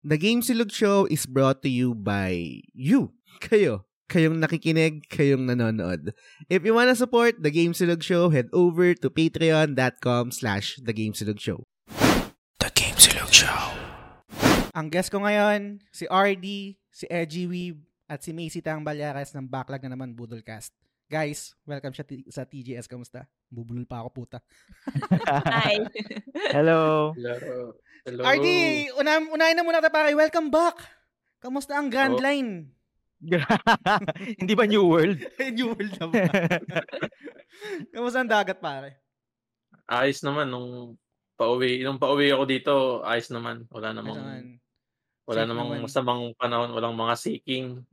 The Game Silog Show is brought to you by you. Kayo. Kayong nakikinig, kayong nanonood. If you wanna support The Game Silog Show, head over to patreon.com slash The Game Silog Show. The Game Silog Show. Ang guest ko ngayon, si RD, si Edgy Weeb, at si Macy Tang Balyares ng Backlog na naman Budolcast. Guys, welcome siya t- sa TGS. Kamusta? Bubulol pa ako, puta. Hi. Hello. Hello. Hello. RD, una, unahin na muna tayo pare. Welcome back. Kamusta ang Grand Oh. Line? Hindi ba New World? New World na ba? Kamusta ang dagat pare? Ayos naman nung pauwi. Nung pauwi ako dito, ayos naman. Wala namang, Ano naman? Wala safe namang naman. masamang panahon. Walang mga seeking.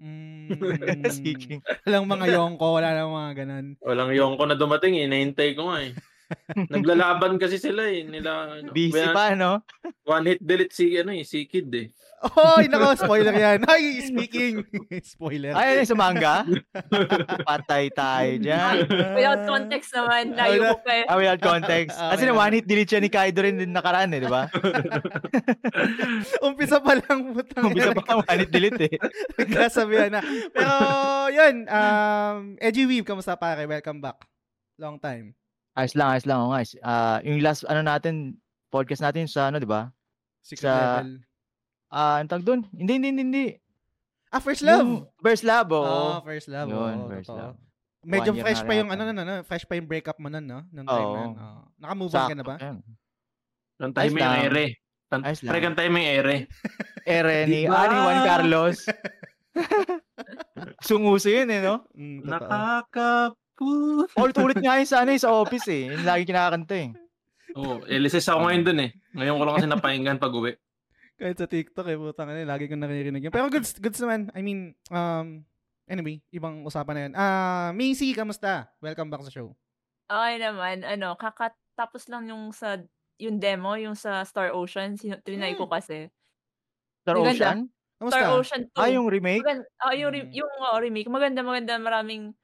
Mm, Speaking. Walang mga yongko, wala nang mga ganun. Walang yung ko na dumating. eh. Inahintay ko nga eh. Naglalaban kasi sila eh. Nila, ano, Busy one- pa, no? One hit delete si, ano eh, si Kid eh. Oy, nako, spoiler yan. Ay, speaking. spoiler. Ay, ano sa manga? Patay tayo dyan. Without context naman, layo ko pa eh. Ah, without context. Kasi Okay. na one hit delete siya ni Kaido rin din nakaraan eh, di ba? Umpisa pa lang, putang Umpisa pa ang one hit delete eh. Nagkasabihan na. Pero, yun. Um, Edgy Weave, kamusta pare? Welcome back. Long time. Ayos lang, ayos lang. Oh, guys. Ah, yung last, ano natin, podcast natin sa ano, di ba? Secret Sa- level. Ah, ang tag doon? Hindi, hindi, hindi, hindi. Ah, first love. Yung First love, oo. Oh, first love. Yun, oo, first totoo. love. Medyo One fresh na pa yung ano, ano, ano, fresh pa yung breakup mo nun, no? Nung time na Oo. yun. Oo. Naka-move on ka na ba? Ayos yung lang. ere. Pre, mo yung ere. Ere ni, Diba? ah, ni Juan Carlos. Sunguso yun eh, no? Mm, totoo. Nakakapu. Ulit-ulit nga yun sa, ano, eh, sa office eh. Yung lagi kinakanta eh. Oo, oh, LSS ako ngayon dun eh. Ngayon ko lang kasi napahinggan pag uwi. Kahit sa TikTok eh, putang ina, lagi kong naririnig yun. Pero goods, goods naman. I mean, um, anyway, ibang usapan na yun. Ah, Macy, kamusta? Welcome back sa show. Okay naman, ano, kakatapos lang yung sa, yung demo, yung sa Star Ocean, sino, trinay ko kasi. Star Maganda. Ocean? Kamusta? Star Ocean 2. Ah, yung remake? Maganda, ah, yung, re- Mm. yung oh, remake, maganda, maganda, maraming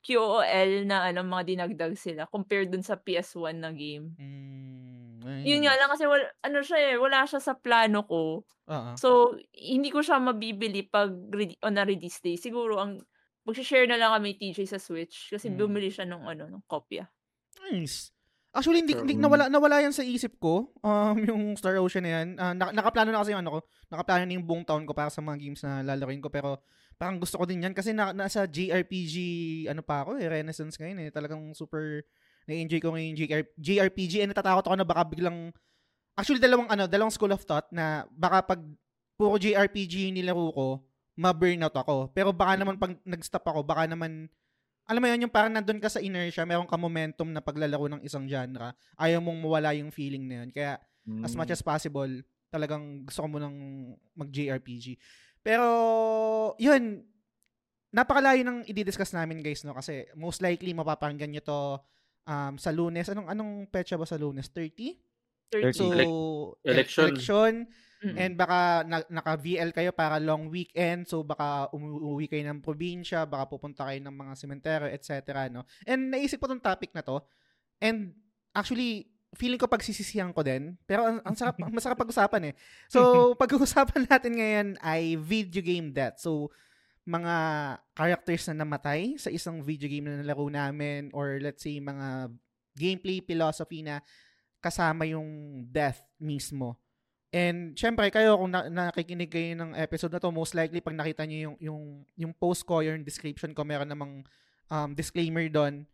QOL na ano, mga dinagdag sila compared dun sa PS1 na game. Mm, ay. Yun nga lang kasi wala, ano siya eh, wala siya sa plano ko. Oo. So, hindi ko siya mabibili pag re- on a release day. Siguro, ang mag-share na lang kami TJ sa Switch kasi Mm. bumili siya ng ano, ng kopya. Nice. Actually, hindi, hindi nawala, nawala yan sa isip ko. Um, yung Star Ocean na yan. Ah, naka- nakaplano na kasi yung ano ko. Nakaplano na yung buong taon ko para sa mga games na lalaroin ko. Pero parang gusto ko din yan kasi na, nasa JRPG ano pa ako eh. Renaissance ngayon eh. Talagang super na-enjoy ko ngayon JR, JRPG. And natatakot ako na baka biglang... Actually, dalawang ano, dalawang school of thought na baka pag puro JRPG yung nilaro ko, ma-burnout ako. Pero baka naman pag nag-stop ako, baka naman alam mo yun, yung parang nandun ka sa inertia, meron ka momentum na paglalaro ng isang genre, ayaw mong mawala yung feeling na yun. Kaya, as much as possible, talagang gusto ko munang mag-JRPG. Pero, yun, napakalayo ng i-discuss namin guys, no? Kasi, most likely, mapapakinggan nyo to um, sa lunes. Anong, anong petsa ba sa lunes? 30? 30. So, e- election. election. Mm. And baka na, naka-VL kayo para long weekend, so baka umuwi kayo ng probinsya, baka pupunta kayo ng mga sementeryo, etc. No? And naisip ko tong topic na to. And actually, feeling ko pagsisisihan ko din. Pero ang, ang sarap, ang masarap pag-usapan eh. So, pag-uusapan natin ngayon ay video game death. So, mga characters na namatay sa isang video game na nalaro namin or let's say mga gameplay philosophy na kasama yung death mismo. And syempre kayo kung na- nakikinig kayo ng episode na to, most likely pag nakita niyo yung yung yung post ko, yung description ko, meron namang um, disclaimer doon,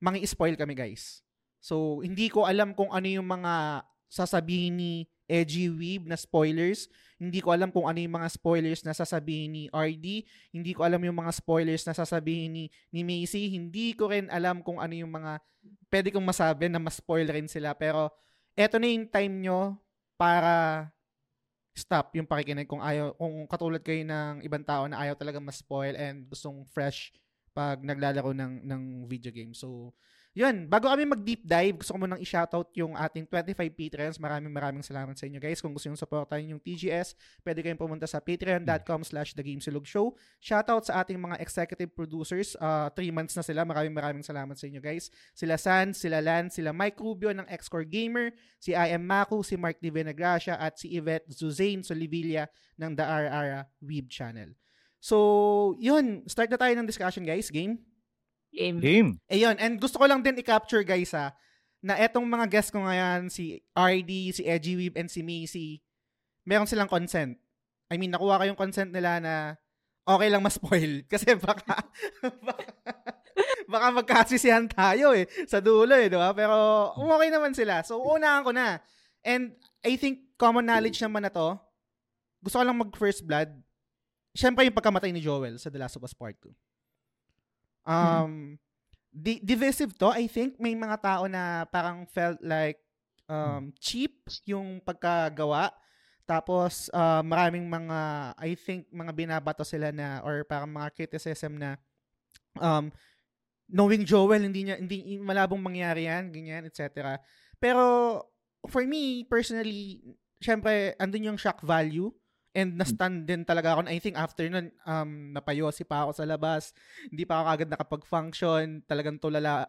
mangi spoil kami guys. So hindi ko alam kung ano yung mga sasabihin ni Edgy Weeb na spoilers. Hindi ko alam kung ano yung mga spoilers na sasabihin ni RD. Hindi ko alam yung mga spoilers na sasabihin ni, ni Macy. Hindi ko rin alam kung ano yung mga pwede kong masabi na mas spoil rin sila. Pero eto na yung time nyo para stop yung pakikinig kung ayaw kung katulad kayo ng ibang tao na ayaw talaga mas spoil and gustong fresh pag naglalaro ng ng video game. So yun, bago kami mag-deep dive, gusto ko munang i-shoutout yung ating 25 patrons. Maraming maraming salamat sa inyo guys. Kung gusto nyo supportahan yung TGS, pwede kayong pumunta sa patreon.com slash thegamesilog show. Shoutout sa ating mga executive producers. Uh, three months na sila. Maraming maraming salamat sa inyo guys. Sila San, sila Lan, sila Mike Rubio ng Xcore Gamer, si I am Maku, si Mark D. Venegracia, at si Yvette Zuzain Solivilla ng The Arara Weeb Channel. So, yun. Start na tayo ng discussion guys. Game? Game. Game. Ayun, and gusto ko lang din i-capture guys ha, na etong mga guests ko ngayon, si RD, si Edgy Weeb, and si Macy, meron silang consent. I mean, nakuha ko yung consent nila na okay lang ma-spoil. Kasi baka, baka, baka magkasisihan tayo eh, sa dulo eh, di ba? Pero okay naman sila. So, unahan ko na. And I think common knowledge naman na to. Gusto ko lang mag-first blood. Siyempre yung pagkamatay ni Joel sa The Last of Us Part 2. Um, di- divisive to. I think may mga tao na parang felt like um, cheap yung pagkagawa. Tapos uh, maraming mga I think mga binabato sila na or parang mga criticism na um knowing Joel hindi niya hindi malabong mangyari yan, ganyan, etc. Pero for me personally, syempre andun yung shock value And na-stun din talaga ako. I think after nun, um, napayosi pa ako sa labas. Hindi pa ako agad nakapag-function. Talagang tulala,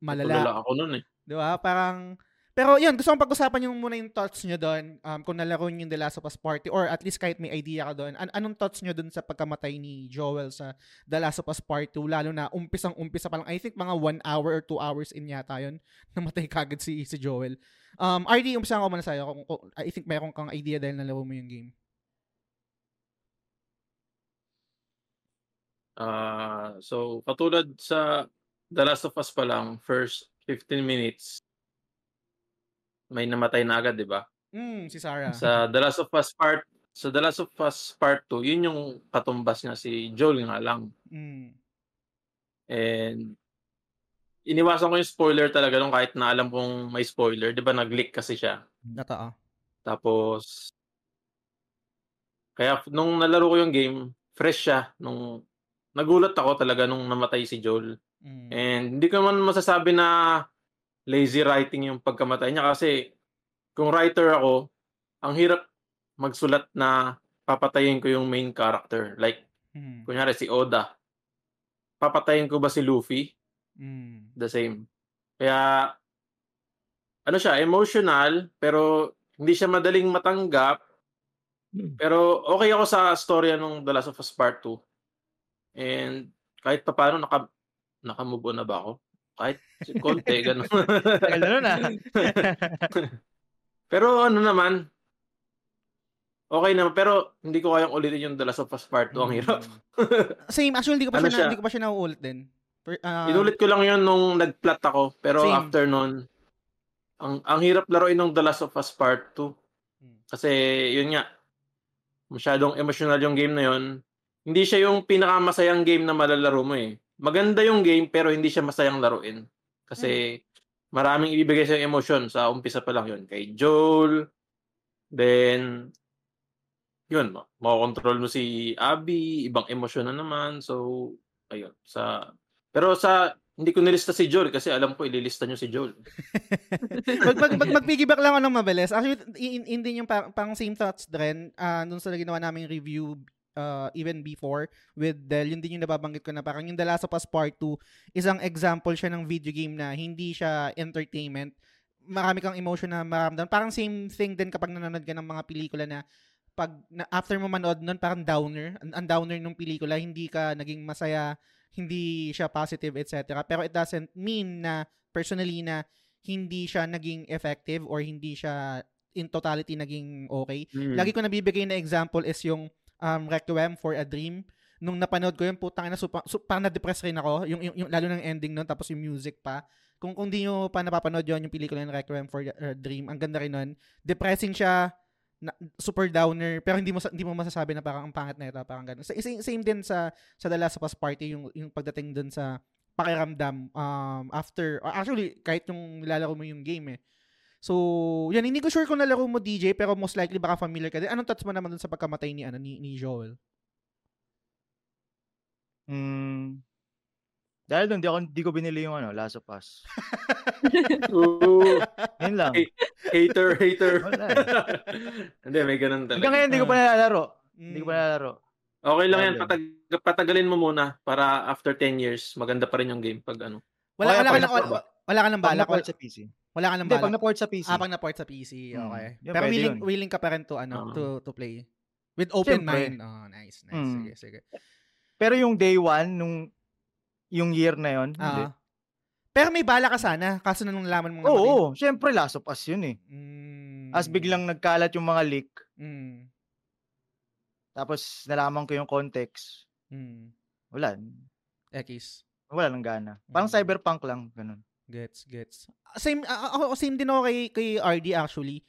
malala. Tulala ako nun eh. Di ba? Parang, pero yun, gusto kong pag-usapan yung muna yung thoughts nyo doon. Um, kung nalaro nyo yung The Last of Us Party or at least kahit may idea ka doon. An- anong thoughts nyo doon sa pagkamatay ni Joel sa The Last of Us Part 2? Lalo na umpisang-umpisa pa lang. I think mga one hour or two hours in yata yun. Namatay kagad si, si Joel. Um, RD, umpisa ko muna sa'yo. Kung, kung, I think meron kang idea dahil nalaro mo yung game. Ah, so katulad sa The Last of Us pa lang, first 15 minutes may namatay na agad, 'di ba? Mm, si Sarah. Sa The Last of Us Part sa The Last of Us Part 2, yun yung katumbas niya si Joel nga lang. Mm. And iniwasan ko yung spoiler talaga nung kahit na alam kong may spoiler, 'di ba nag-leak kasi siya. Totoo. Tapos kaya nung nalaro ko yung game, fresh siya nung nagulat ako talaga nung namatay si Joel. Mm. And hindi ko man masasabi na lazy writing yung pagkamatay niya kasi kung writer ako, ang hirap magsulat na papatayin ko yung main character. Like, Mm. kunyari si Oda. Papatayin ko ba si Luffy? Mm. The same. Kaya, ano siya, emotional, pero hindi siya madaling matanggap. Pero okay ako sa storya nung The Last of Us Part 2. And kahit pa paano naka naka-move on na ba ako? Kahit konti. Tagal na ah. pero ano naman, okay naman. Pero hindi ko kayang ulitin yung The Last of Us Part 2. Ang hirap. Same. Actually, hindi ko pa Ano siya, na, siya? hindi ko pa siya nauulit din. Per, ah, Inulit ko lang yun nung nag-plot ako. Pero Same. after nun, ang, ang hirap laruin ng The Last of Us Part 2. Hmm. Kasi yun nga, masyadong emotional yung game na yun. Hindi siya yung pinakamasayang game na malalaro mo eh. Maganda yung game pero hindi siya masayang laruin. Kasi maraming ibibigay sa emotion sa umpisa pa lang yun. Kay Joel, then yun, ma- makokontrol mo si Abby, ibang emosyon na naman. So, ayun. Sa, pero sa, hindi ko nilista si Joel kasi alam ko ililista nyo si Joel. mag, mag, mag, mag-piggyback lang ako ng mabilis. Actually, in, in din yung pang, pang same thoughts din, uh, nung sa ginawa naming review uh, even before with Del, yun din yung nababanggit ko na parang yung The Last of Us Part 2, isang example siya ng video game na hindi siya entertainment. Marami kang emotion na maramdaman. Parang same thing din kapag nanonood ka ng mga pelikula na pag na, after mo manood nun, parang downer. Ang, ang downer ng pelikula, hindi ka naging masaya, hindi siya positive, etc. Pero it doesn't mean na personally na hindi siya naging effective or hindi siya in totality naging okay. Hmm. Lagi ko nabibigay na example is yung um, Requiem for a Dream. Nung napanood ko yun, putang ina, super, super, parang na-depress rin ako. Yung, yung, yung, lalo ng ending nun, tapos yung music pa. Kung, kung di nyo pa napapanood yun, yung pelikula ng Requiem for a Dream, ang ganda rin nun. Depressing siya, na, super downer, pero hindi mo hindi mo masasabi na parang ang pangit na ito, parang ganun. Sa- Same, same din sa sa The Last of Us Party yung yung pagdating dun sa pakiramdam um after actually kahit yung nilalaro mo yung game eh. So, yan hindi ko sure kung nalaro mo DJ pero most likely baka familiar ka din. Anong thoughts mo naman dun sa pagkamatay ni ano ni, ni Joel? Mm, Dahil doon, di, ako, di ko binili yung ano, Last of Us. Ooh, Yun lang. Hater, hater. Wala eh. Hindi, may ganun talaga. Hanggang ngayon, hindi ko pa nalalaro. Hindi ko pa Mm. nalalaro. Okay lang yan, patag- patagalin mo muna para after 10 years, maganda pa rin yung game pag ano. Wala, wala, ka nang, wala, na- wala ka Pag balak. na-port Wala, sa PC. wala ka nang Hindi, pag balak. na-port sa PC. Ah, pag na-port sa PC. Hmm. Okay. Yun, Pero pwede willing, yun. willing ka pa rin to, ano, Oo. to, to play. With open Siyempre. mind. Oh, nice, nice. Mm. Sige, sige. Pero yung day one, nung yung year na yon, hindi. Ah. Pero may bala ka sana, kaso na nung nalaman mong Oo, namatay. oo. Siyempre, Last of Us yun eh. Mm. As biglang nagkalat yung mga leak, Mm. tapos nalaman ko yung context, Mm. wala. X. Wala nang gana. Parang Mm. cyberpunk lang, ganun. Gets, gets. Same, ako, same din ako kay, kay RD actually.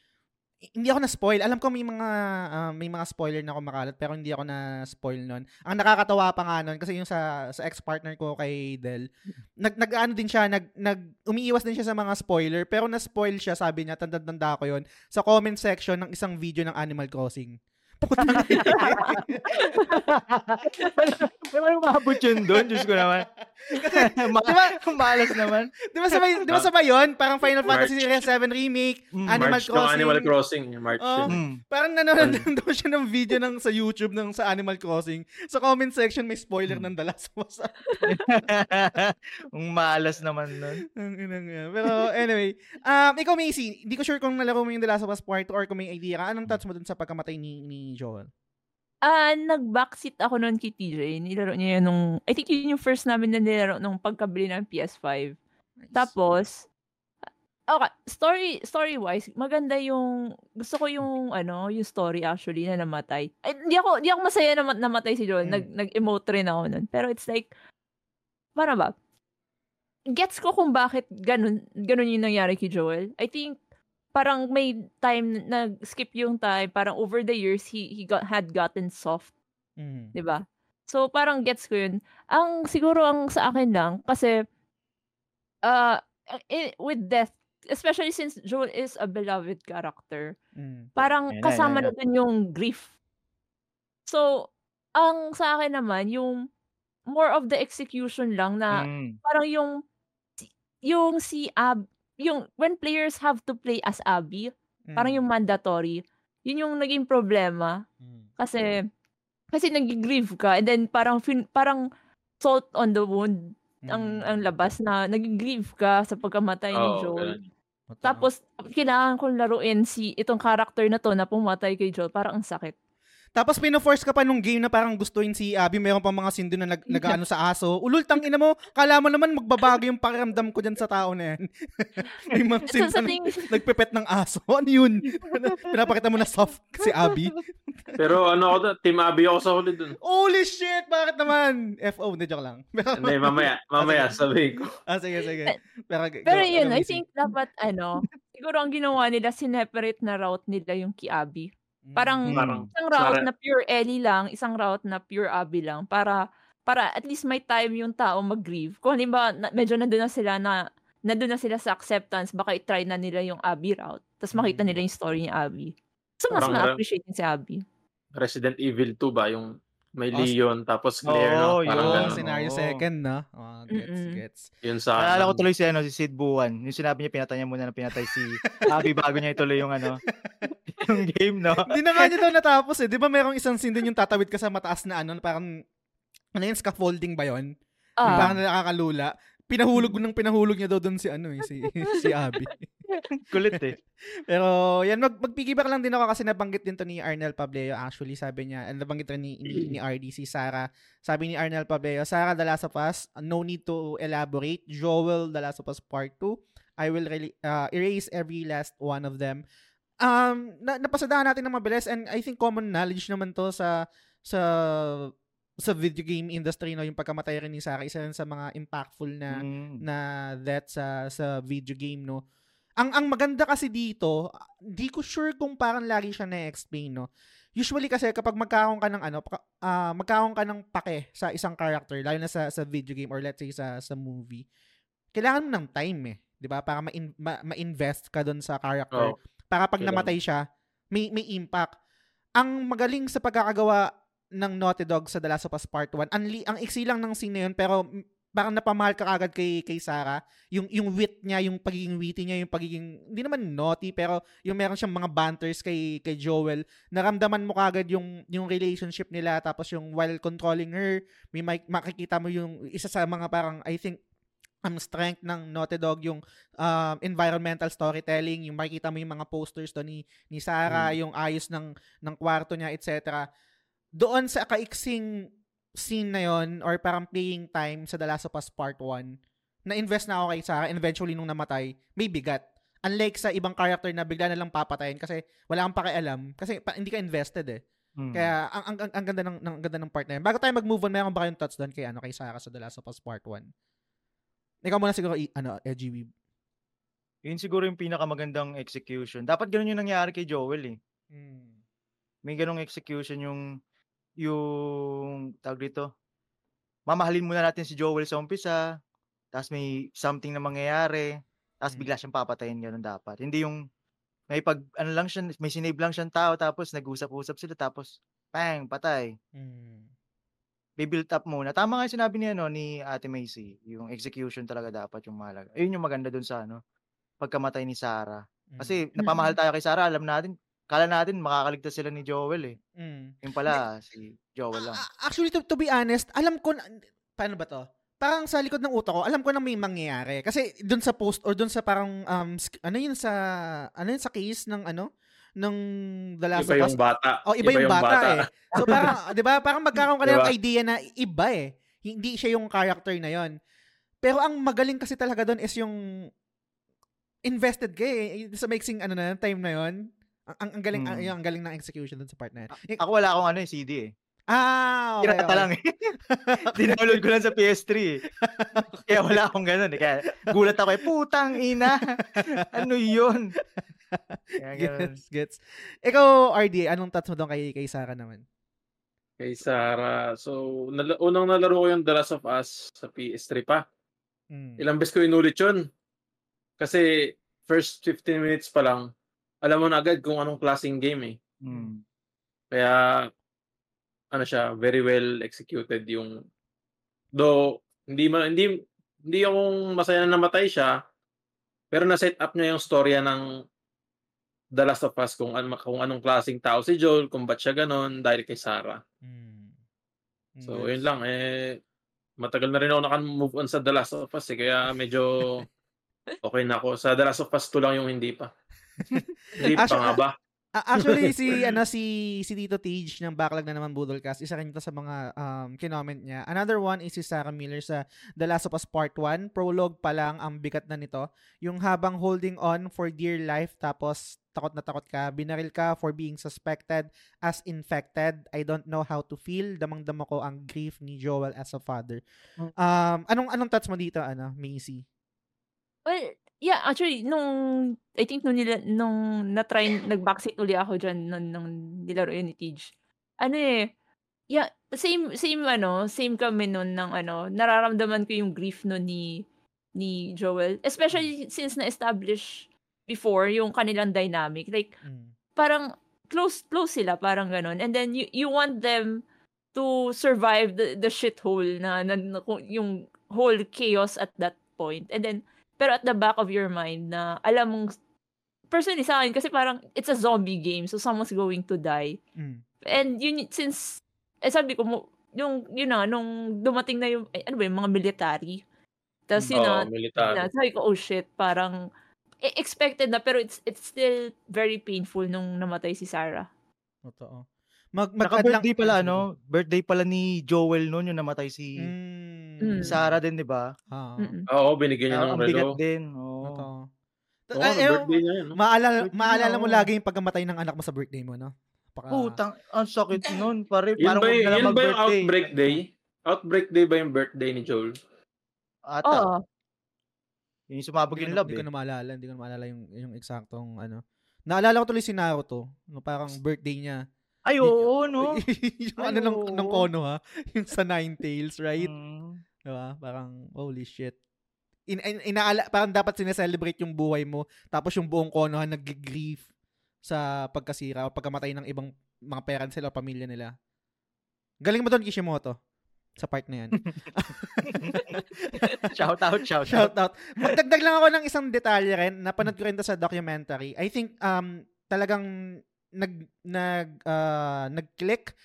Hindi ako na-spoil. Alam ko may mga ah, may mga spoiler na ako makalat pero hindi ako na-spoil nun. Ang nakakatawa pa nga nun kasi yung sa sa ex-partner ko kay Del, nag nag ano din siya, nag nag umiiwas din siya sa mga spoiler pero na-spoil siya, sabi niya, tanda-tanda ko yon sa comment section ng isang video ng Animal Crossing. Ba umabot yun doon? Diyos ko naman. Ma- Di ba? Malas naman. Di ba sabay, di ba sabay yun? Parang Final Fantasy March. 7 Remake, Mm. Animal March ng Crossing. Animal Crossing. yung March Oo. yun. Hmm. Parang nanonood lang daw siya ng video ng sa YouTube ng sa Animal Crossing. Sa comment section may spoiler Hmm. ng The Last of Us. Ang malas naman nun. Ang inang yan. Pero anyway, um, ikaw Macy, hindi ko sure kung nalaro mo yung The Last of Us Part 2 or kung may idea ka. Anong thoughts mo dun sa pagkamatay ni, ni Joel? Ah, nag-backseat ako noon kay TJ. Nilaro niya yun nung, I think yun yung first namin na nilaro nung pagkabili ng PS5. Nice. Tapos, okay, story story wise, maganda yung gusto ko yung ano, yung story actually na namatay. Ay, hindi ako hindi ako masaya na mat- namatay si Joel. Mm. Nag nag-emote rin ako nun. Pero it's like para ba? Gets ko kung bakit ganun ganun yung nangyari kay Joel. I think parang may time na skip yung time, parang over the years he he got had gotten soft Mm. 'di ba? So parang gets ko 'yun. Ang siguro ang sa akin lang kasi uh i- with death, especially since Joel is a beloved character, Mm. parang na, kasama ayan na dun yung grief. So, ang sa akin naman yung more of the execution lang na Mm. parang yung yung si Ab yung when players have to play as Abby, parang Mm. yung mandatory, yun yung naging problema Mm. kasi kasi nag-grieve ka and then parang fin- parang salt on the wound ang Mm. ang labas na nag-grieve ka sa pagkamatay ni Oo, Joel. Tapos kailangan kong laruin si itong character na to na pumatay kay Joel, parang ang sakit. Tapos pino-force ka pa nung game na parang gustuin si Abby, mayroon pa mga sindo na nag, nag-ano sa aso. Ulul, tang ina mo, kala mo naman magbabago yung pakiramdam ko dyan sa tao na yan. May mga sindo sa na ting nagpipet ng aso. Ano yun? Pinapakita mo na soft si Abby. Pero ano ako doon, Team Abby ako sa huli doon. Holy shit! Bakit naman? FO, hindi joke lang. Hindi, mamaya, mamaya, sabihin ko. ah, sige, sige. Pero, Pero yun, I think dapat ano, siguro ang ginawa nila, sineperate na route nila yung kay Abby. Parang Mm. Parang, isang route Para- na pure Ellie lang, isang route na pure Abby lang para para at least may time yung tao mag-grieve. Kung halimbawa na, medyo nandun na sila na nandun na sila sa acceptance, baka i-try na nila yung Abby route. Tapos makita Mm. nila yung story ni Abby. So mas Parang- ma-appreciate si Abby. Resident Evil 2 ba? Yung may Oh, Leon, tapos Claire, Oo, no? Parang Oo, yun. ganun. scenario Oo. second, no? Oh, gets, Mm-mm. gets. Yun sa... Naalala ko tuloy si, ano, si Sid Buwan. Yung sinabi niya, pinatay niya muna na pinatay si Abby bago niya ituloy yung ano, yung game, no? Hindi na nga niya daw natapos eh. Di ba merong isang scene dun yung tatawid ka sa mataas na ano, parang, ano yun, scaffolding ba yun? Yung Ah, parang nakakalula. Pinahulog ng pinahulog niya daw dun si ano eh, si, si Abby. Kulit eh. Pero yan, mag, mag-piggyback lang din ako kasi nabanggit din to ni Arnel Pableo. Actually, sabi niya, and nabanggit rin ni, ni, ni RD, si Sarah. Sabi ni Arnel Pableo, Sarah, The Last of Us, no need to elaborate. Joel, The Last of Us Part 2. I will really, uh, erase every last one of them. Um, na, napasadahan natin ng mabilis and I think common knowledge naman to sa sa sa video game industry no yung pagkamatay rin ni Sarah isa rin sa mga impactful na Mm. na that sa sa video game no. Ang ang maganda kasi dito, di ko sure kung parang lagi siya na-explain no. Usually kasi kapag magkakaroon ka ng ano, ah, magkakaroon ka ng pake sa isang character, lalo na sa sa video game or let's say sa sa movie, kailangan mo ng time eh, 'di ba? Para ma-in- ma- ma-invest ka doon sa character. Oo. Para pag Kailangan. namatay siya, may may impact. Ang magaling sa pagkakagawa ng Naughty Dog sa The Last of Us Part 1, ang, li- ang iksi lang ng scene na yun, pero parang napamahal ka agad kay kay Sarah. Yung yung wit niya, yung pagiging witty niya, yung pagiging hindi naman naughty pero yung meron siyang mga banters kay kay Joel. Naramdaman mo kagad yung yung relationship nila tapos yung while controlling her, may mak- makikita mo yung isa sa mga parang I think ang strength ng Naughty Dog yung um, environmental storytelling, yung makikita mo yung mga posters doon ni ni Sarah, yung ayos ng ng kwarto niya, etc. Doon sa kaiksing scene na yon or parang playing time sa The Last of Us Part 1, na-invest na ako kay Sarah and eventually nung namatay, may bigat. Unlike sa ibang character na bigla na lang papatayin kasi wala kang pakialam kasi pa, hindi ka invested eh. Mm. Kaya ang, ang, ang, ang ganda ng, ng ang ganda ng part na yun. Bago tayo mag-move on, mayroon ba kayong thoughts doon kay ano kay Sarah sa The Last of Us Part 1? Ikaw muna siguro i- ano, Weeb. Yun siguro yung pinakamagandang execution. Dapat ganun yung nangyari kay Joel eh. May ganong execution yung yung tawag dito. Mamahalin muna natin si Joel sa umpisa, tapos may something na mangyayari, tapos Mm. bigla siyang papatayin ganun dapat. Hindi yung may pag ano lang siya, may sinave lang siyang tao tapos nag-usap-usap sila tapos bang, patay. Mm. Be-build up muna. Tama nga yung sinabi ni ano ni Ate Macy, yung execution talaga dapat yung mahalaga. Ayun yung maganda dun sa ano, pagkamatay ni Sarah. Kasi napamahal tayo kay Sarah, alam natin, kala natin makakaligtas sila ni Joel eh. Mm. Yung pala si Joel lang. Actually, to, to be honest, alam ko na, paano ba to? Parang sa likod ng utak ko, alam ko na may mangyayari. Kasi dun sa post or dun sa parang, um, sk- ano yun sa, ano yun sa case ng ano, ng The Last Iba of Us. yung bata. Oh, iba, yung bata, eh. So parang, 'di ba? Parang magkakaroon ka na ng Diba? idea na iba eh. Hindi siya yung character na 'yon. Pero ang magaling kasi talaga doon is yung invested ka eh. Sa mixing ano na time na 'yon. Ang, ang, ang galing ang, Hmm. yung ang galing ng execution doon sa part na yun. Eh, Ako wala akong ano eh, CD eh. ah, okay, Pirata okay. lang eh. Dinownload ko lang sa PS3 eh. Kaya wala akong ganun eh. Kaya gulat ako eh, putang ina. ano yun? Kaya ganun. Gets, gets. Ikaw, RD, anong thoughts mo doon kay, kay Sarah naman? Kay Sarah. So, nala- unang nalaro ko yung The Last of Us sa PS3 pa. Mm. Ilang beses ko inulit yun. Kasi first 15 minutes pa lang, alam mo na agad kung anong klaseng game eh. Hmm. Kaya, ano siya, very well executed yung do hindi ma, hindi hindi akong masaya na namatay siya pero na set up niya yung storya ng The Last of Us kung, an, kung anong klaseng tao si Joel, kung ba't siya ganon dahil kay Sarah. Mm. So, Gets. yun lang. Eh, matagal na rin ako naka-move on sa The Last of Us eh, kaya medyo okay na ako. Sa The Last of Us 2 lang yung hindi pa. Hindi pa nga ba? Ah, actually si ano si si Tito Tage ng Backlog na naman Budolcast, isa rin ito sa mga um kinoment niya. Another one is si Sarah Miller sa The Last of Us Part 1. Prologue pa lang ang bigat na nito. Yung habang holding on for dear life tapos takot na takot ka, binaril ka for being suspected as infected. I don't know how to feel. Damang-dama ko ang grief ni Joel as a father. Um anong anong thoughts mo dito ano, Macy? Well, yeah, actually, nung, I think nung, nila, nung na-try, nag-backseat uli ako dyan nung, nung nilaro yun ni Tej. Ano eh, yeah, same, same ano, same kami nun ng ano, nararamdaman ko yung grief nun ni, ni Joel. Especially since na-establish before yung kanilang dynamic. Like, Mm. parang close close sila parang ganun and then you you want them to survive the the shithole na, na, na yung whole chaos at that point and then pero at the back of your mind na alam mong personally sa akin kasi parang it's a zombie game so someone's going to die Mm. and yun since eh sabi ko mo yung yun na nung dumating na yung eh, ano ba yung mga military tapos yun Oo, na military. na, sabi ko, oh shit, parang e- expected na pero it's it's still very painful nung namatay si Sarah. Totoo. Mag Naka-birthday pala, ano? Birthday pala ni Joel noon yung namatay si Mm. Mm. Sarah din, di ba? Oo. Mm-mm. Oo, binigyan niya Ah, ng ang bigat relo. din. Oo. Totoo. Oo, Ay, eh, birthday niya yun. no? Maalala, Birthday maalala mo lagi yung pagkamatay ng anak mo sa birthday mo, no? Paka, Putang, ang sakit nun. Pare, Yun parang ba, huwag y- na lang yun ba yung outbreak day? Outbreak day ba yung birthday ni Joel? Ata. Oo. Yun yung sumabog Hindi yung ko, na, love hindi ko eh. na maalala. Hindi ko na maalala yung, yung eksaktong ano. Naalala ko tuloy si Naruto. No, parang birthday niya. Ay, oo, no? yung Ay, ano ng, ng kono ha. Yung sa Ninetales, right? Mm. Diba? Parang, holy shit. In, in, inaala, parang dapat sineselebrate yung buhay mo. Tapos yung buong konohan nag-grief sa pagkasira o pagkamatay ng ibang mga parents nila o pamilya nila. Galing mo doon, Kishimoto. sa part na yan. shout out, shout, shout out. Magdagdag lang ako ng isang detalye rin. Napanood ko rin sa documentary. I think um talagang nag nag uh, nag-click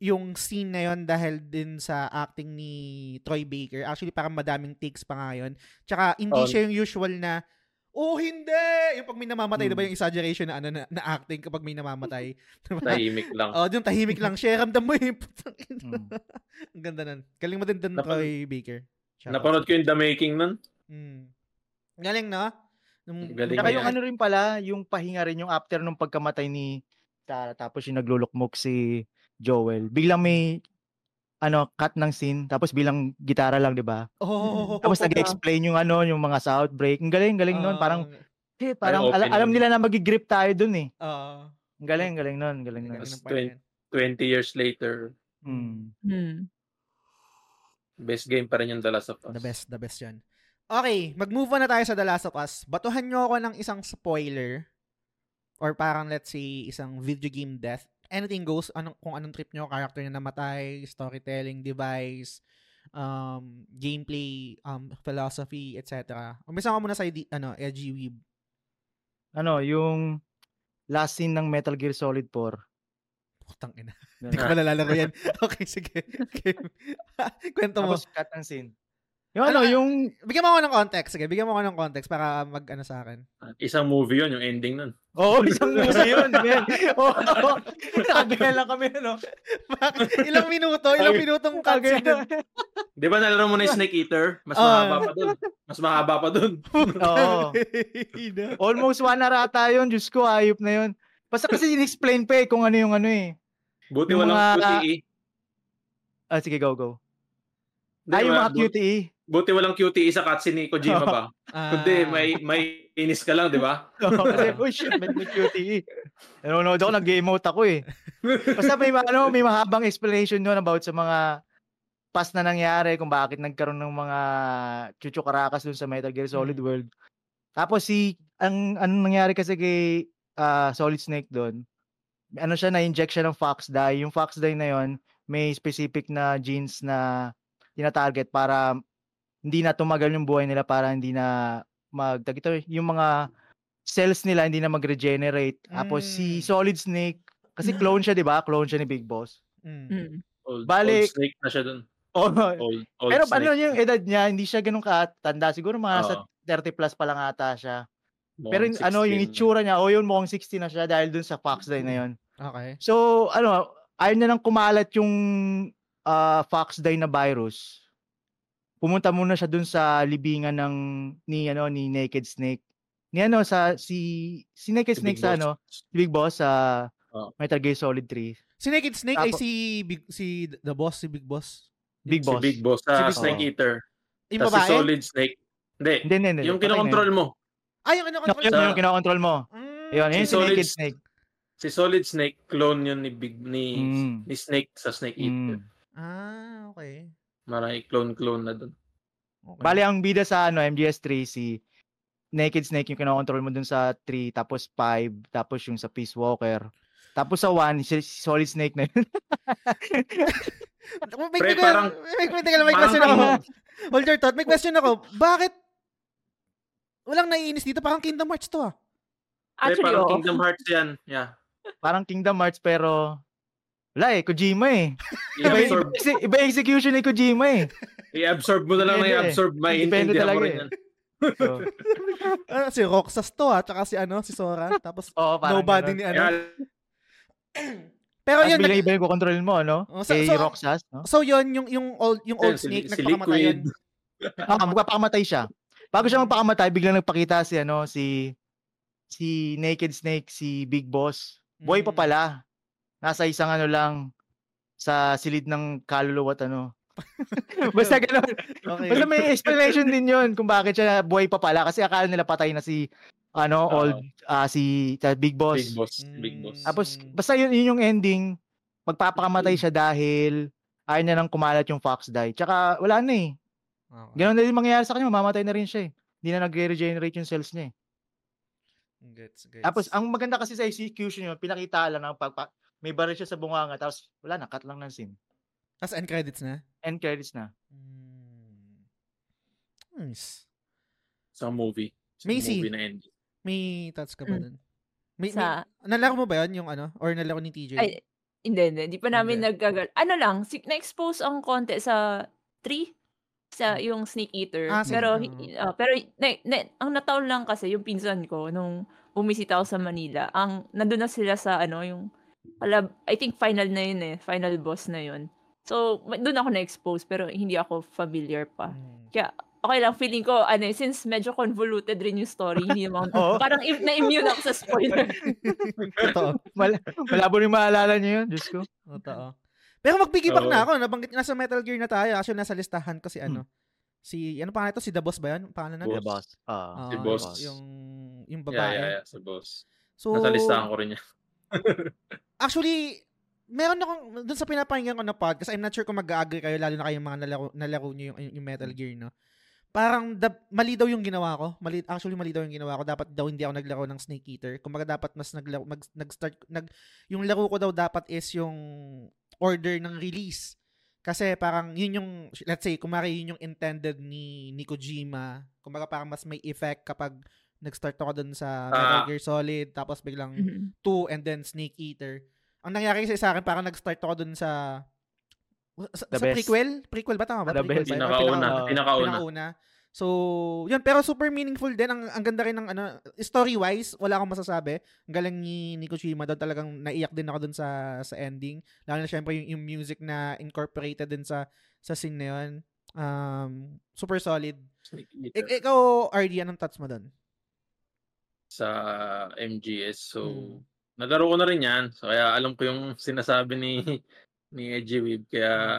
yung scene na yon dahil din sa acting ni Troy Baker. Actually, parang madaming takes pa nga yun. Tsaka, hindi oh. siya yung usual na, oh, hindi! Yung pag may namamatay, hmm. diba yung exaggeration na, ano, na, na acting kapag may namamatay? Diba? tahimik lang. Oh, yung tahimik lang. Share, ramdam mo yung putang hmm. Ang ganda nun. Galing mo din dun, Troy Baker. Shout Napanood ko yung The Making nun. Hmm. Galing, no? Nung, Galing Saka yung ano rin pala, yung pahinga rin, yung after nung pagkamatay ni Tara, tapos yung naglulukmok si Joel, biglang may ano, cut ng scene, tapos bilang gitara lang, 'di ba? Oh, tapos nag-explain yung ano, yung mga sound break. Ang galing, galing uh, noon, parang eh, parang al- alam nila na magi-grip tayo dun eh. Oo. Uh, ang galing, galing noon, galing noon. 20, 20 years later. Hmm. hmm. Best game pa rin yung The Last of Us. The best, the best 'yan. Okay, mag-move on na tayo sa The Last of Us. Batuhan nyo ako ng isang spoiler or parang let's say isang video game death anything goes, anong, kung anong trip nyo, character na namatay, storytelling device, um, gameplay, um, philosophy, etc. Umpisa ko muna sa ano, Edgy Weeb. Ano, yung last scene ng Metal Gear Solid 4. Putang ina. Hindi ko malalaro yan. okay, sige. Okay. Kwento mo. Tapos cut ang scene. Yung ano, ano, yung... Bigyan mo ako ng context. Sige, bigyan mo ako ng context para mag-ano sa akin. Isang movie yun, yung ending nun. Oo, oh, isang movie yun. Oo, oh, kagaya lang kami, ano. ilang minuto, ilang minutong cutscene yun. Di ba nalaro mo na yung Snake Eater? Mas uh, mahaba pa dun. Mas mahaba pa dun. Oo. Almost one hour ata yun. Diyos ko, ayop na yun. Basta kasi in-explain pa eh kung ano yung ano eh. Buti yung walang mga... QTE. Ah, sige, go, go. Ay, yung mga QTE. Buti walang QTE sa cutscene ni Kojima ba? Ah. Kundi may may inis ka lang, di ba? Kasi, oh shit, may, may QTE. Nanonood ako, nag-game mode ako eh. Basta may, ano, may mahabang explanation nun about sa mga past na nangyari kung bakit nagkaroon ng mga chuchukarakas dun sa Metal Gear Solid hmm. World. Tapos si, ang, ano nangyari kasi kay uh, Solid Snake doon, ano siya na-inject siya ng Fox Dye. Yung Fox Dye na yon may specific na genes na tina-target para hindi na tumagal yung buhay nila para hindi na mag ito, yung mga cells nila hindi na mag-regenerate. Mm. Tapos si hmm. Solid Snake kasi clone siya, 'di ba? Clone siya ni Big Boss. Mm. Old, Bali, old Snake na siya dun. Oh, old, old pero snake. ano yung edad niya, hindi siya ganun katanda. Siguro mga oh. sa 30 plus pa lang ata siya. Mukhang pero 16. ano, yung itsura niya, oh yun mukhang 60 na siya dahil dun sa Fox Day na yun. Okay. So, ano, ayun na lang kumalat yung uh, Fox Day na virus pumunta muna siya dun sa libingan ng ni ano ni Naked Snake. Ni ano sa si si Naked si Snake Big sa Boss. ano, si Big Boss sa oh. Metal Gear Solid 3. Si Naked Snake Tapo, ay si Big si The Boss, si Big Boss. Big Boss. Si Big Boss sa si Big Snake Eater. Yung babae? Si Solid Snake. Hindi. Hindi, hindi. Yung kinokontrol mo. Ah, yung kinokontrol mo. Yung kinokontrol mo. Mm. Yun, yun si, si Naked Snake. Si Solid Snake, clone yun ni Big ni, mm. ni Snake sa Snake Eater. Mm. Ah, okay. Marami clone-clone na doon. Okay. Bali, ang bida sa ano, MGS3, si Naked Snake yung kinokontrol mo dun sa 3, tapos 5, tapos yung sa Peace Walker. Tapos sa 1, si, si Solid Snake na yun. may, Pre, parang, may, may, may, may question ako. Hold your thought. May question ako. Bakit walang naiinis dito? Parang Kingdom Hearts to ah. Actually, Pre, parang oh. Kingdom Hearts yan. Yeah. Parang Kingdom Hearts pero wala eh, Kojima eh. iba, iba, execution ni Kojima eh. I-absorb mo na lang na i-absorb. Eh. Maintindihan mo rin eh. yan. so, uh, si Roxas to ah, tsaka si ano, si Sora, tapos oh, nobody ni ano. Pero yun, iba yung control mo, ano? Oh, so, so, Roxas, no? So yun, yung yung old yung old snake si nagpakamatay yun. ah, magpapakamatay siya. Bago siya magpakamatay, biglang nagpakita si ano, si si Naked Snake, si Big Boss. Boy pa mm. pala nasa isang ano lang sa silid ng kaluluwa at ano. Basta gano'n. Okay. Basta may explanation din yun kung bakit siya buhay pa pala kasi akala nila patay na si ano uh, old uh, si uh, Big Boss. Big Boss. Big Boss. Tapos basta yun, yun yung ending. Magpapakamatay siya dahil ayaw niya nang kumalat yung Fox die. Tsaka wala na eh. Okay. Ganon na din mangyayari sa kanya, mamamatay na rin siya eh. Hindi na nag-regenerate yung cells niya eh. Gets, gets. Tapos ang maganda kasi sa execution yun, pinakita lang ng pagpa may baril siya sa bunganga tapos wala na, cut lang ng scene. As end credits na? End credits na. Hmm. Nice. Sa movie. Sa Macy. movie na ending. May thoughts ka ba Hmm. dun? May, Sa- may, nalaro mo ba yun yung ano? Or nalaro ni TJ? Ay, hindi, hindi. Hindi pa namin Hindi. naggagal. Ano lang, si- na-expose ang konti sa 3 sa Hmm. yung Snake Eater. Ah, pero ah, pero na, na, ang nataon lang kasi yung pinsan ko nung bumisita ako sa Manila. Ang nandun na sila sa ano yung alab, I think final na yun eh, final boss na yun. So, doon ako na-expose pero hindi ako familiar pa. Hmm. Okay lang, feeling ko, ano, eh, since medyo convoluted rin yung story, hindi naman, Oo. parang im- na-immune ako sa spoiler. Totoo. Mal- malabo rin maalala niyo yun, Diyos ko. Totoo. Pero mag-piggyback Oo. na ako. Nabanggit nasa Metal Gear na tayo. Actually, nasa listahan ko si Hmm. ano. Si, ano pa ito? Si The Boss ba yan? Pangalan na? Boss. The boss. Ah. Si Ah, Boss. Yung, yung Yeah, babae. yeah, yeah. Sa boss. So, Nasa listahan ko rin yan. Actually, meron akong, dun sa pinapakinggan ko na podcast, I'm not sure kung mag-agree kayo, lalo na kayong mga nalaro, nalaro nyo yung, yung Metal Gear, no? Parang, da, mali daw yung ginawa ko. Mali, actually, mali daw yung ginawa ko. Dapat daw hindi ako naglaro ng Snake Eater. Kumbaga, dapat mas naglaro, mag, nag-start, nag, yung laro ko daw dapat is yung order ng release. Kasi parang yun yung, let's say, kumari yun yung intended ni, ni Kojima. Kumbaga parang mas may effect kapag nag-start ako dun sa Metal Ah. Gear Solid, tapos biglang Mhm. 2 and then Snake Eater. Ang nangyari kasi sa akin, parang nag-start ako dun sa sa, The sa best. prequel? Prequel ba? Tama ba? The prequel best. ba? Or Pinakauna. pinaka- Pinakauna. pinakauna. So, yun. Pero super meaningful din. Ang, ang ganda rin ng ano, story-wise, wala akong masasabi. Ang galing ni, ni Kojima doon. Talagang naiyak din ako doon sa, sa ending. Lalo na syempre yung, yung music na incorporated din sa, sa scene na yun. Um, super solid. Ik- ikaw, RD, anong thoughts mo doon? Sa MGS. So, Hmm. nalaro ko na rin yan. So, kaya alam ko yung sinasabi ni ni Edgy Weeb. Kaya,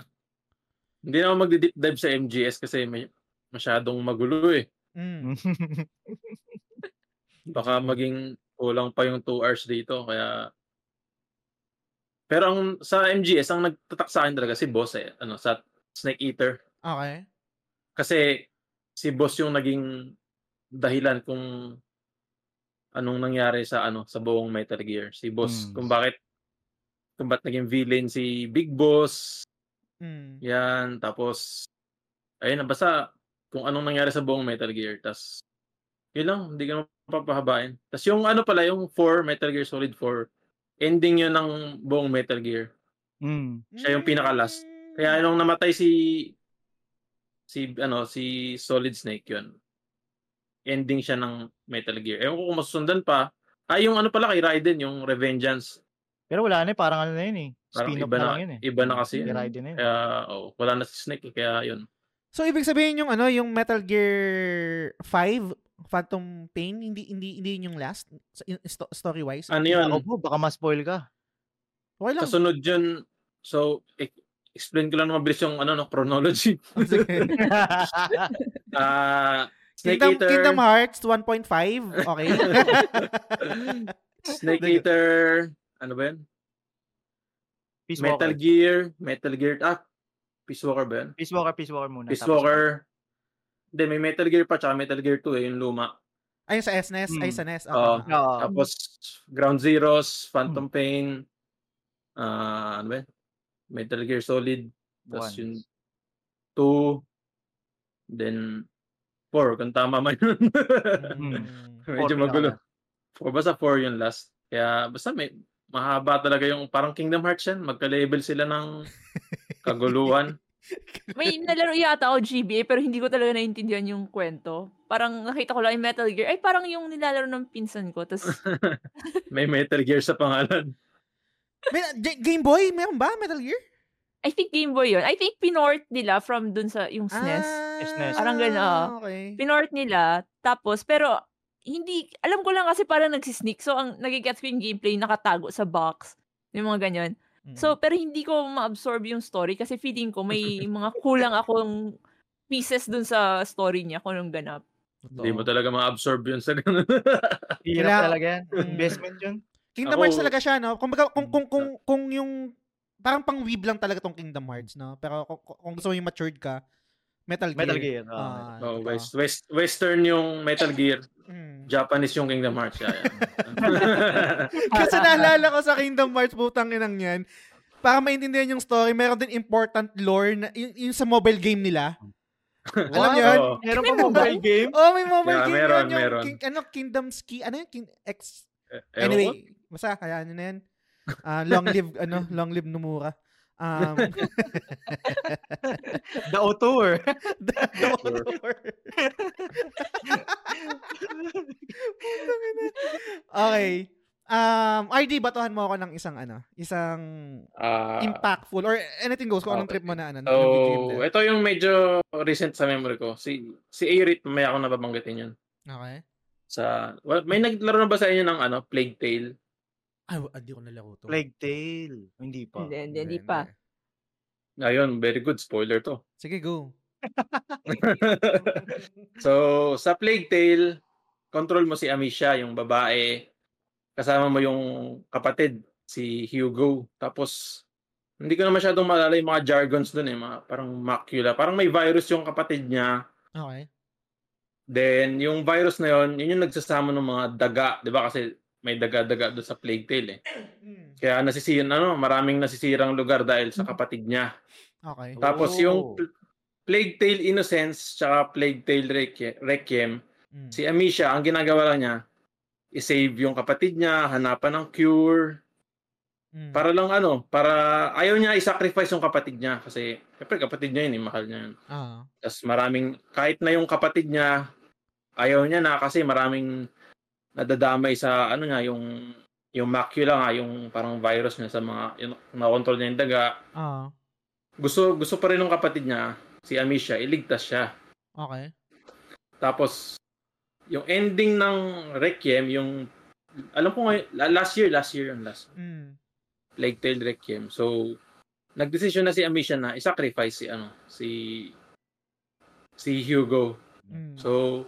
hindi na ako magdi-deep dive sa MGS kasi may masyadong magulo eh. Mm. Baka maging kulang pa yung 2 hours dito. Kaya, pero ang sa MGS, ang nagtatak sa akin talaga si Boss eh. Ano, sa Snake Eater. Okay. Kasi si Boss yung naging dahilan kung anong nangyari sa ano sa buong Metal Gear. Si Boss Mm. kung bakit kung bakit naging villain si Big Boss. Mm. Yan, tapos ayun na basta kung anong nangyari sa buong Metal Gear. Tas yun lang, hindi ko na papahabain. Tas yung ano pala, yung 4, Metal Gear Solid 4, ending yun ng buong Metal Gear. Mm. Siya yung pinaka-last. Kaya nung namatay si si ano si Solid Snake yun. Ending siya ng Metal Gear. Ewan ko kung masusundan pa. Ah, yung ano pala kay Raiden, yung Revengeance. Pero wala na eh, parang ano na yun eh. Parang Spin-off iba na na, lang yun eh. iba na kasi. Kay yun. Raiden yun. Kaya, oh, wala na si Snake. eh, Kaya yun. So ibig sabihin yung ano, yung Metal Gear 5 Phantom Pain, hindi hindi hindi yun yung last story wise. Ano yun? Ako po, baka ma-spoil ka. Okay lang. Kasunod yun. So, e- explain ko lang na mabilis yung ano, no, chronology. Ah, Snake Kingdom, Eater. Kingdom Hearts 1.5. Okay. Snake. Eater. Ano ba yun? Peace Metal Walker. Gear. Metal Gear. Ah, Peace Walker ba yun? Peace Walker, Peace Walker muna. Peace Walker. Hindi, may Metal Gear pa, tsaka Metal Gear 2 eh, yung luma. Ay sa SNES, ay Hmm. sa NES. Okay. Oo. Tapos, Ground Zeroes, Phantom Hmm. Pain, ah, ano ba yun? Metal Gear Solid, tapos yung 2, then 4, kung tama man yun. Mm. Medyo Four magulo. pinaka- Four, basta 4 yung last. Kaya, basta may, mahaba talaga yung, parang Kingdom Hearts yan, magka-level sila ng kaguluhan. May nalaro yata ako GBA pero hindi ko talaga naintindihan yung kwento. Parang nakita ko lang yung Metal Gear. Ay, parang yung nilalaro ng pinsan ko. Tapos, may Metal Gear sa pangalan. May, Game Boy, meron ba Metal Gear? I think Game Boy yun. I think pinort nila from dun sa yung SNES. SNES. Parang ganun, oo. Okay. Pinort nila. Tapos, pero, hindi, alam ko lang kasi parang nagsisneak. So, ang nagigets ko yung gameplay, nakatago sa box. Yung mga ganyan. Mm. So, pero hindi ko ma-absorb yung story kasi feeling ko may mga kulang akong pieces dun sa story niya kung anong ganap. Hindi mo talaga ma-absorb yun sa ganun. Hirap talaga yan. Mm. Investment yun. Kingdom Ako- Hearts talaga siya, no? Kung, kung, kung, kung, Mm. kung yung, parang pang weeb lang talaga tong Kingdom Hearts, no? Pero kung, kung gusto mo yung matured ka, Metal Gear. Metal Gear. oo. Ah, oh, west, west, western yung Metal Gear, Mm. Japanese yung Kingdom Hearts. Yeah, yeah. Kasi naalala ko sa Kingdom Hearts, putang inang yan, para maintindihan yung story, meron din important lore na, yung, yung sa mobile game nila. Alam niyo yun? Meron pa mobile game? Oh, may mobile Yeah, game meron, yun. Yung meron. King, ano, Kingdom's Key. Ano yun? King, X. Eh. Anyway, basta, kaya ano na yan. Ah, long live, ano, long live Nomura. Um, The Auteur. the, the ina. okay. Um, RD, batuhan mo ako ng isang ano, isang Ah, impactful or anything goes kung anong okay. trip mo na ano. So, na ito yung medyo recent sa memory ko. Si si Arit, mamaya ako nababanggitin yun. Okay. Sa, well, may naglaro na ba sa inyo ng ano, Plague Tale? Ay, hindi ko nalaro to. Plague Tale. Hindi pa. Hindi, hindi, hindi pa. Ayun, very good. Spoiler to. Sige, go. so, sa Plague Tale, control mo si Amisha, yung babae. Kasama mo yung kapatid, si Hugo. Tapos, hindi ko na masyadong maalala yung mga jargons dun eh. Mga, parang macula. Parang may virus yung kapatid niya. Okay. Then, yung virus na yon yun yung nagsasama ng mga daga. Di ba? Kasi may daga-daga doon sa Plague Tale eh. Hmm. Kaya nasisiyan, ano, maraming nasisirang lugar dahil sa kapatid niya. Okay. Tapos Oh. yung Pl- Plague Tale Innocence tsaka Plague Tale Requie- Requiem, Hmm. si Amisha, ang ginagawa lang niya, i-save yung kapatid niya, hanapan ng cure, Hmm. para lang ano, para ayaw niya i-sacrifice yung kapatid niya kasi syempre kapatid niya yun, eh, mahal niya yun. Ah. Tapos maraming, kahit na yung kapatid niya, ayaw niya na kasi maraming nadadamay sa ano niya, yung yung macula nga, yung parang virus niya sa mga, yung na-control niya yung daga. Ah. Gusto, gusto pa rin ng kapatid niya, si Amisha, iligtas siya. Okay. Tapos, yung ending ng Requiem, yung, alam ko ngayon, la- last year, last year yung last, Hmm. Plague Tale Requiem. So, nagdesisyon na si Amisha na i-sacrifice si, ano, si, si Hugo. Hmm. So,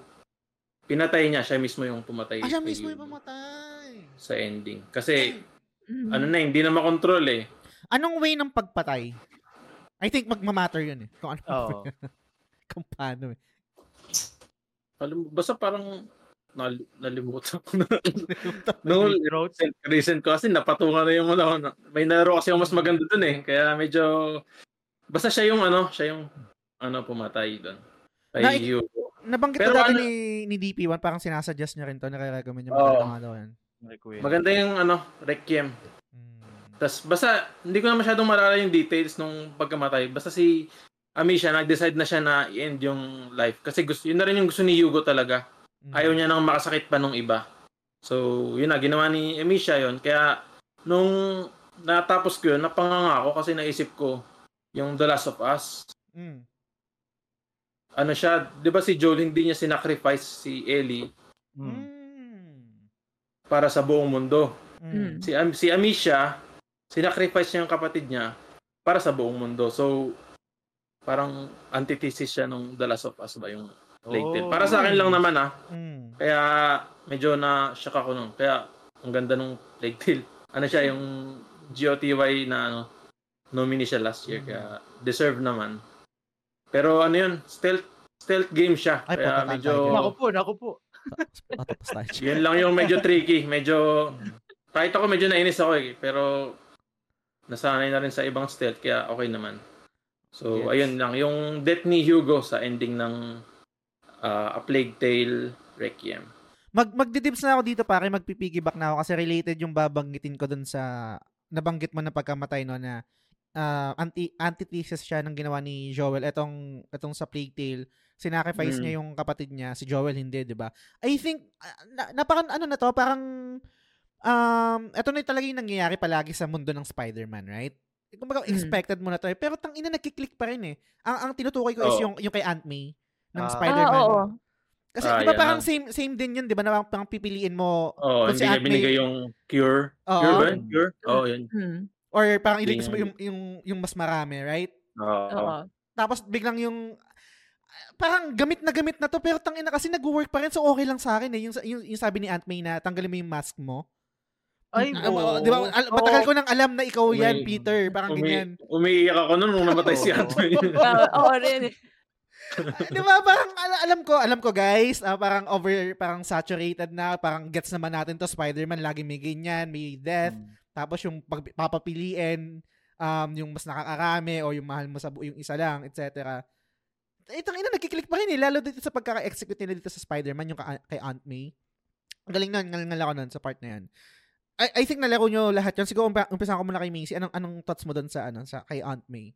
pinatay niya, siya mismo yung pumatay. ah, siya mismo yung Hugo pamatay. Sa ending. Kasi, Mhm. ano na, hindi na makontrol eh. Anong way ng pagpatay? I think magmamatter yun eh. Kung ano. Oo. kung paano eh. Alam mo, basta parang, nal- nalimutan ko na. no, Throat. recent ko kasi napatungan na yung ano, may naro kasi yung mas maganda dun eh. Kaya medyo, basta siya yung ano, siya yung, ano, pumatay dun. Kay Na- Hugo. Nabanggit Pero ko dati ano- ni, ni DP1, parang sinasuggest niya rin to, nare-recommend niya maganda nga daw yan. Maganda yung ano, Requiem. Hmm. Tapos basta, hindi ko na masyadong maalala yung details nung pagkamatay. Basta si Amisha, nag-decide na siya na i-end yung life. Kasi gusto, yun na rin yung gusto ni Hugo talaga. Hmm. Ayaw niya nang makasakit pa nung iba. So, yun na, ginawa ni Amisha yun. Kaya, nung natapos ko yun, napanganga ako kasi naisip ko yung The Last of Us. Hmm. Ano siya, di ba si Joel hindi niya sinacrifice si Ellie. Hmm. para sa buong mundo. Hmm. Si, Am- si Amisha, sinacrifice niya yung kapatid niya para sa buong mundo. So, parang antithesis siya nung The Last of Us ba yung Tale. Oh. Para sa akin lang naman ah. Hmm. Kaya medyo na shock ako nun. Kaya ang ganda nung Plague Tale. Ano siya yung GOTY na ano, nominee siya last year. Kaya deserve naman. Pero ano yun, stealth stealth game siya. Ay, Kaya medyo ko. Naku po, naku po. Tapos tayo. yun lang yung medyo tricky. Medyo kahit ako medyo nainis ako eh. Pero nasanay na rin sa ibang stealth kaya okay naman. So, Yes. ayun lang. Yung death ni Hugo sa ending ng uh, A Plague Tale Requiem. Mag magdidibs na ako dito pare, magpipiggyback na ako kasi related yung babanggitin ko dun sa nabanggit mo na pagkamatay no na ah, anti antithesis siya ng ginawa ni Joel etong etong sa Plague Tale sinacrifice Mm. niya yung kapatid niya si Joel hindi 'di ba I think ah, na, na parang ano na to parang um eto na talaga yung nangyayari palagi sa mundo ng Spider-Man right Kumbaga, Mm. expected mo na to eh. Pero tang ina nagki-click pa rin eh. Ang, ang tinutukoy ko is Oo. yung, yung kay Aunt May ng Ah. Spider-Man. Ah, oo. Kasi Ah, di ba yan. parang same same din yun, di ba? Na parang, pipiliin mo Oh, Kung si hindi niya Aunt May- binigay yung cure. Oo. Cure ba? yun? Cure? Oo, yun. Hmm. Or parang iligtas mo yung, yung, yung mas marami, right? Oo. Oo. Tapos biglang yung parang gamit na gamit na to pero tangina kasi nag-work pa rin so okay lang sa akin eh yung, yung, yung sabi ni Aunt May na tanggalin mo yung mask mo Ay, oo. di ba al- matagal ko nang alam na ikaw yan Umi- Peter parang Umi- ganyan umiiyak ako nun nung namatay si Oo. Ah, Oo rin. eh. di ba parang al- alam ko alam ko guys ah, parang over parang saturated na parang gets naman natin to Spider-Man lagi may ganyan may death Hmm. Tapos yung pag, papapiliin, um, yung mas nakakarami o yung mahal mo sa bu- yung isa lang, etc. Itong ina, nagkiklik pa rin eh. Lalo dito sa pagkaka-execute nila dito sa Spider-Man, yung ka- kay Aunt May. Ang galing nun, galing ako nun sa part na yan. I, I think nalaro nyo lahat yun. Siguro umpa, umpisan ko muna kay Macy. Anong, anong thoughts mo doon sa, ano, sa kay Aunt May?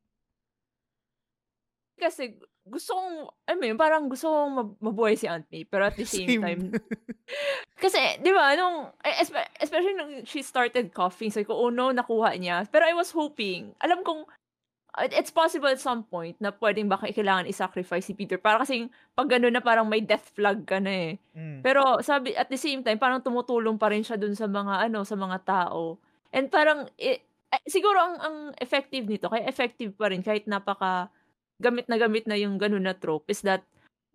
Kasi gusto kong, I mean, parang gusto kong mab- mabuhay si Aunt May, pero at the same, Same. time, kasi, di ba, nung, eh, espe- especially nung she started coughing, so ko, oh no, nakuha niya. Pero I was hoping, alam kong, it- it's possible at some point na pwedeng baka kailangan i-sacrifice si Peter. Para kasing, pag gano'n na parang may death flag ka na eh. Mm. Pero sabi at the same time parang tumutulong pa rin siya dun sa mga ano sa mga tao. And parang eh, eh, siguro ang ang effective nito, kaya effective pa rin kahit napaka gamit na gamit na yung ganun na trope is that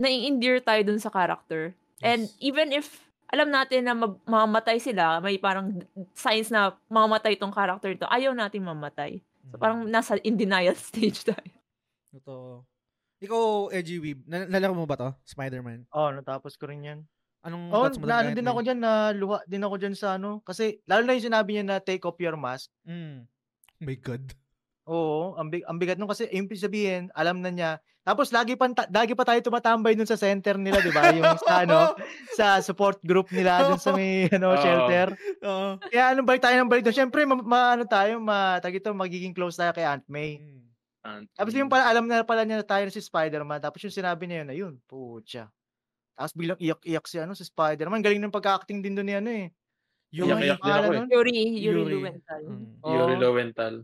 nai-endear tayo dun sa character. And Yes. even if alam natin na mag- mamamatay sila, may parang signs na mamamatay tong character to, ayaw natin mamatay. So parang nasa in denial stage tayo. Totoo. Ikaw, Edgy Weeb, na- nalaro mo ba to? Spider-Man? Oh, natapos ko rin yan. Anong Oh, thoughts mo doon ano din ako dyan, na luha din ako dyan sa ano. Kasi, lalo na yung sinabi niya na take off your mask. Mm. Oh my God. Oo, ang, big, ang bigat nung kasi, yung sabihin, alam na niya. Tapos, lagi pa, lagi pa tayo tumatambay dun sa center nila, di ba? Yung sa, ano, sa support group nila dun sa may, ano, shelter. Oo. Kaya, anong balik tayo ng balik doon? Siyempre, ma, ma- ano tayo, ma, tag ito, magiging close tayo kay Aunt May. Mm. Tapos yung pala, alam na pala niya na tayo na si Spider-Man. Tapos yung sinabi niya yun, ayun, putya. Tapos biglang iyak-iyak si ano si Spider-Man. Galing ng pagka-acting din doon ni ano eh. Yung Iyak-iyak din ako eh. Yuri, Yuri, Yuri. Lowenthal. Mm. Oo. Yuri Lowenthal.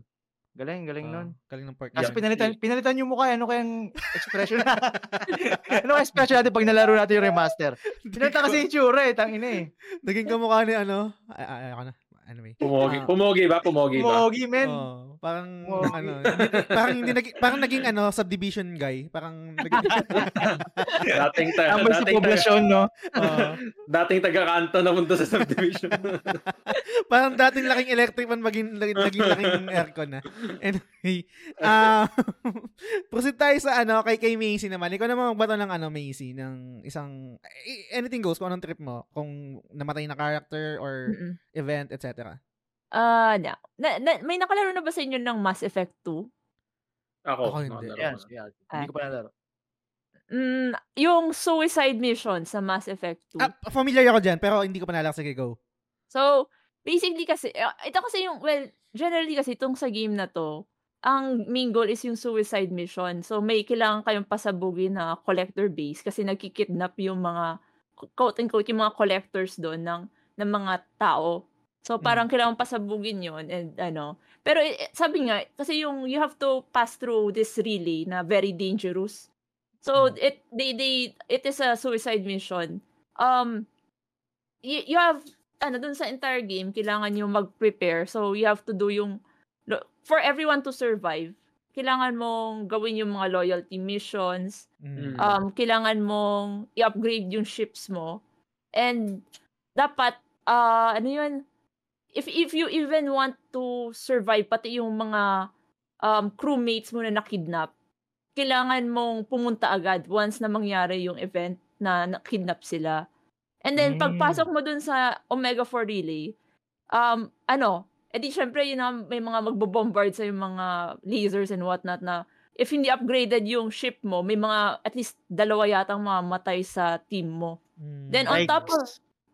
Galing, galing Oo, nun. Galing ng part. Tapos niya. pinalitan, pinalitan yung mukha. Ano kayang expression? ano kayang expression natin pag nalaro natin yung remaster? Pinalitan kasi yung tsura eh. Tangina eh. Naging kamukha ni ano. Ay, ay, ako na. Anyway. Pumogi. Ah. Pumogi ba? Pumogi ba? Mogi, men. Oo, parang Wow. ano, hindi, parang hindi naging, parang naging ano subdivision guy. Parang naging, dating ta- Tambay sa dating, taga, poblasyon, no? Oo. dating taga-kanto na punta sa subdivision. parang dating laking electric fan maging naging, naging laking aircon na. Anyway, ah proceed tayo sa ano kay kay Macy naman. Ikaw naman magbato ng ano Macy ng isang eh, anything goes kung anong trip mo, kung namatay na character or Mm-mm. event, etc. Ah, na, na, na, may nakalaro na ba sa inyo ng Mass Effect 2? Ako. Ako hindi. ko na. yan. Hindi ko pa nalaro. Mm, yung suicide mission sa Mass Effect 2. Ah, familiar ako diyan pero hindi ko pa nalak sige go. So, basically kasi, uh, ito kasi yung, well, generally kasi itong sa game na to, ang main goal is yung suicide mission. So, may kailangan kayong pasabugin na collector base kasi nagkikidnap yung mga, quote-unquote, yung mga collectors doon ng, ng mga tao. So, parang kailangan pasabugin yon and ano. Pero eh, sabi nga, kasi yung you have to pass through this relay na very dangerous. So, Mm. it, they, they, it is a suicide mission. Um, you, you have ano, dun sa entire game, kailangan nyo mag-prepare. So, you have to do yung, for everyone to survive, kailangan mong gawin yung mga loyalty missions, Mm. Mm. um, kailangan mong i-upgrade yung ships mo, and dapat, ah ano yun, if, if you even want to survive, pati yung mga um, crewmates mo na nakidnap, kailangan mong pumunta agad once na mangyari yung event na nakidnap sila. And then, Mm. pagpasok mo dun sa Omega 4 Relay, um, ano, edi syempre, yun na, may mga magbo-bombard sa yung mga lasers and whatnot na if hindi upgraded yung ship mo, may mga at least dalawa yatang mamamatay sa team mo. Mm. Then on Yikes. top of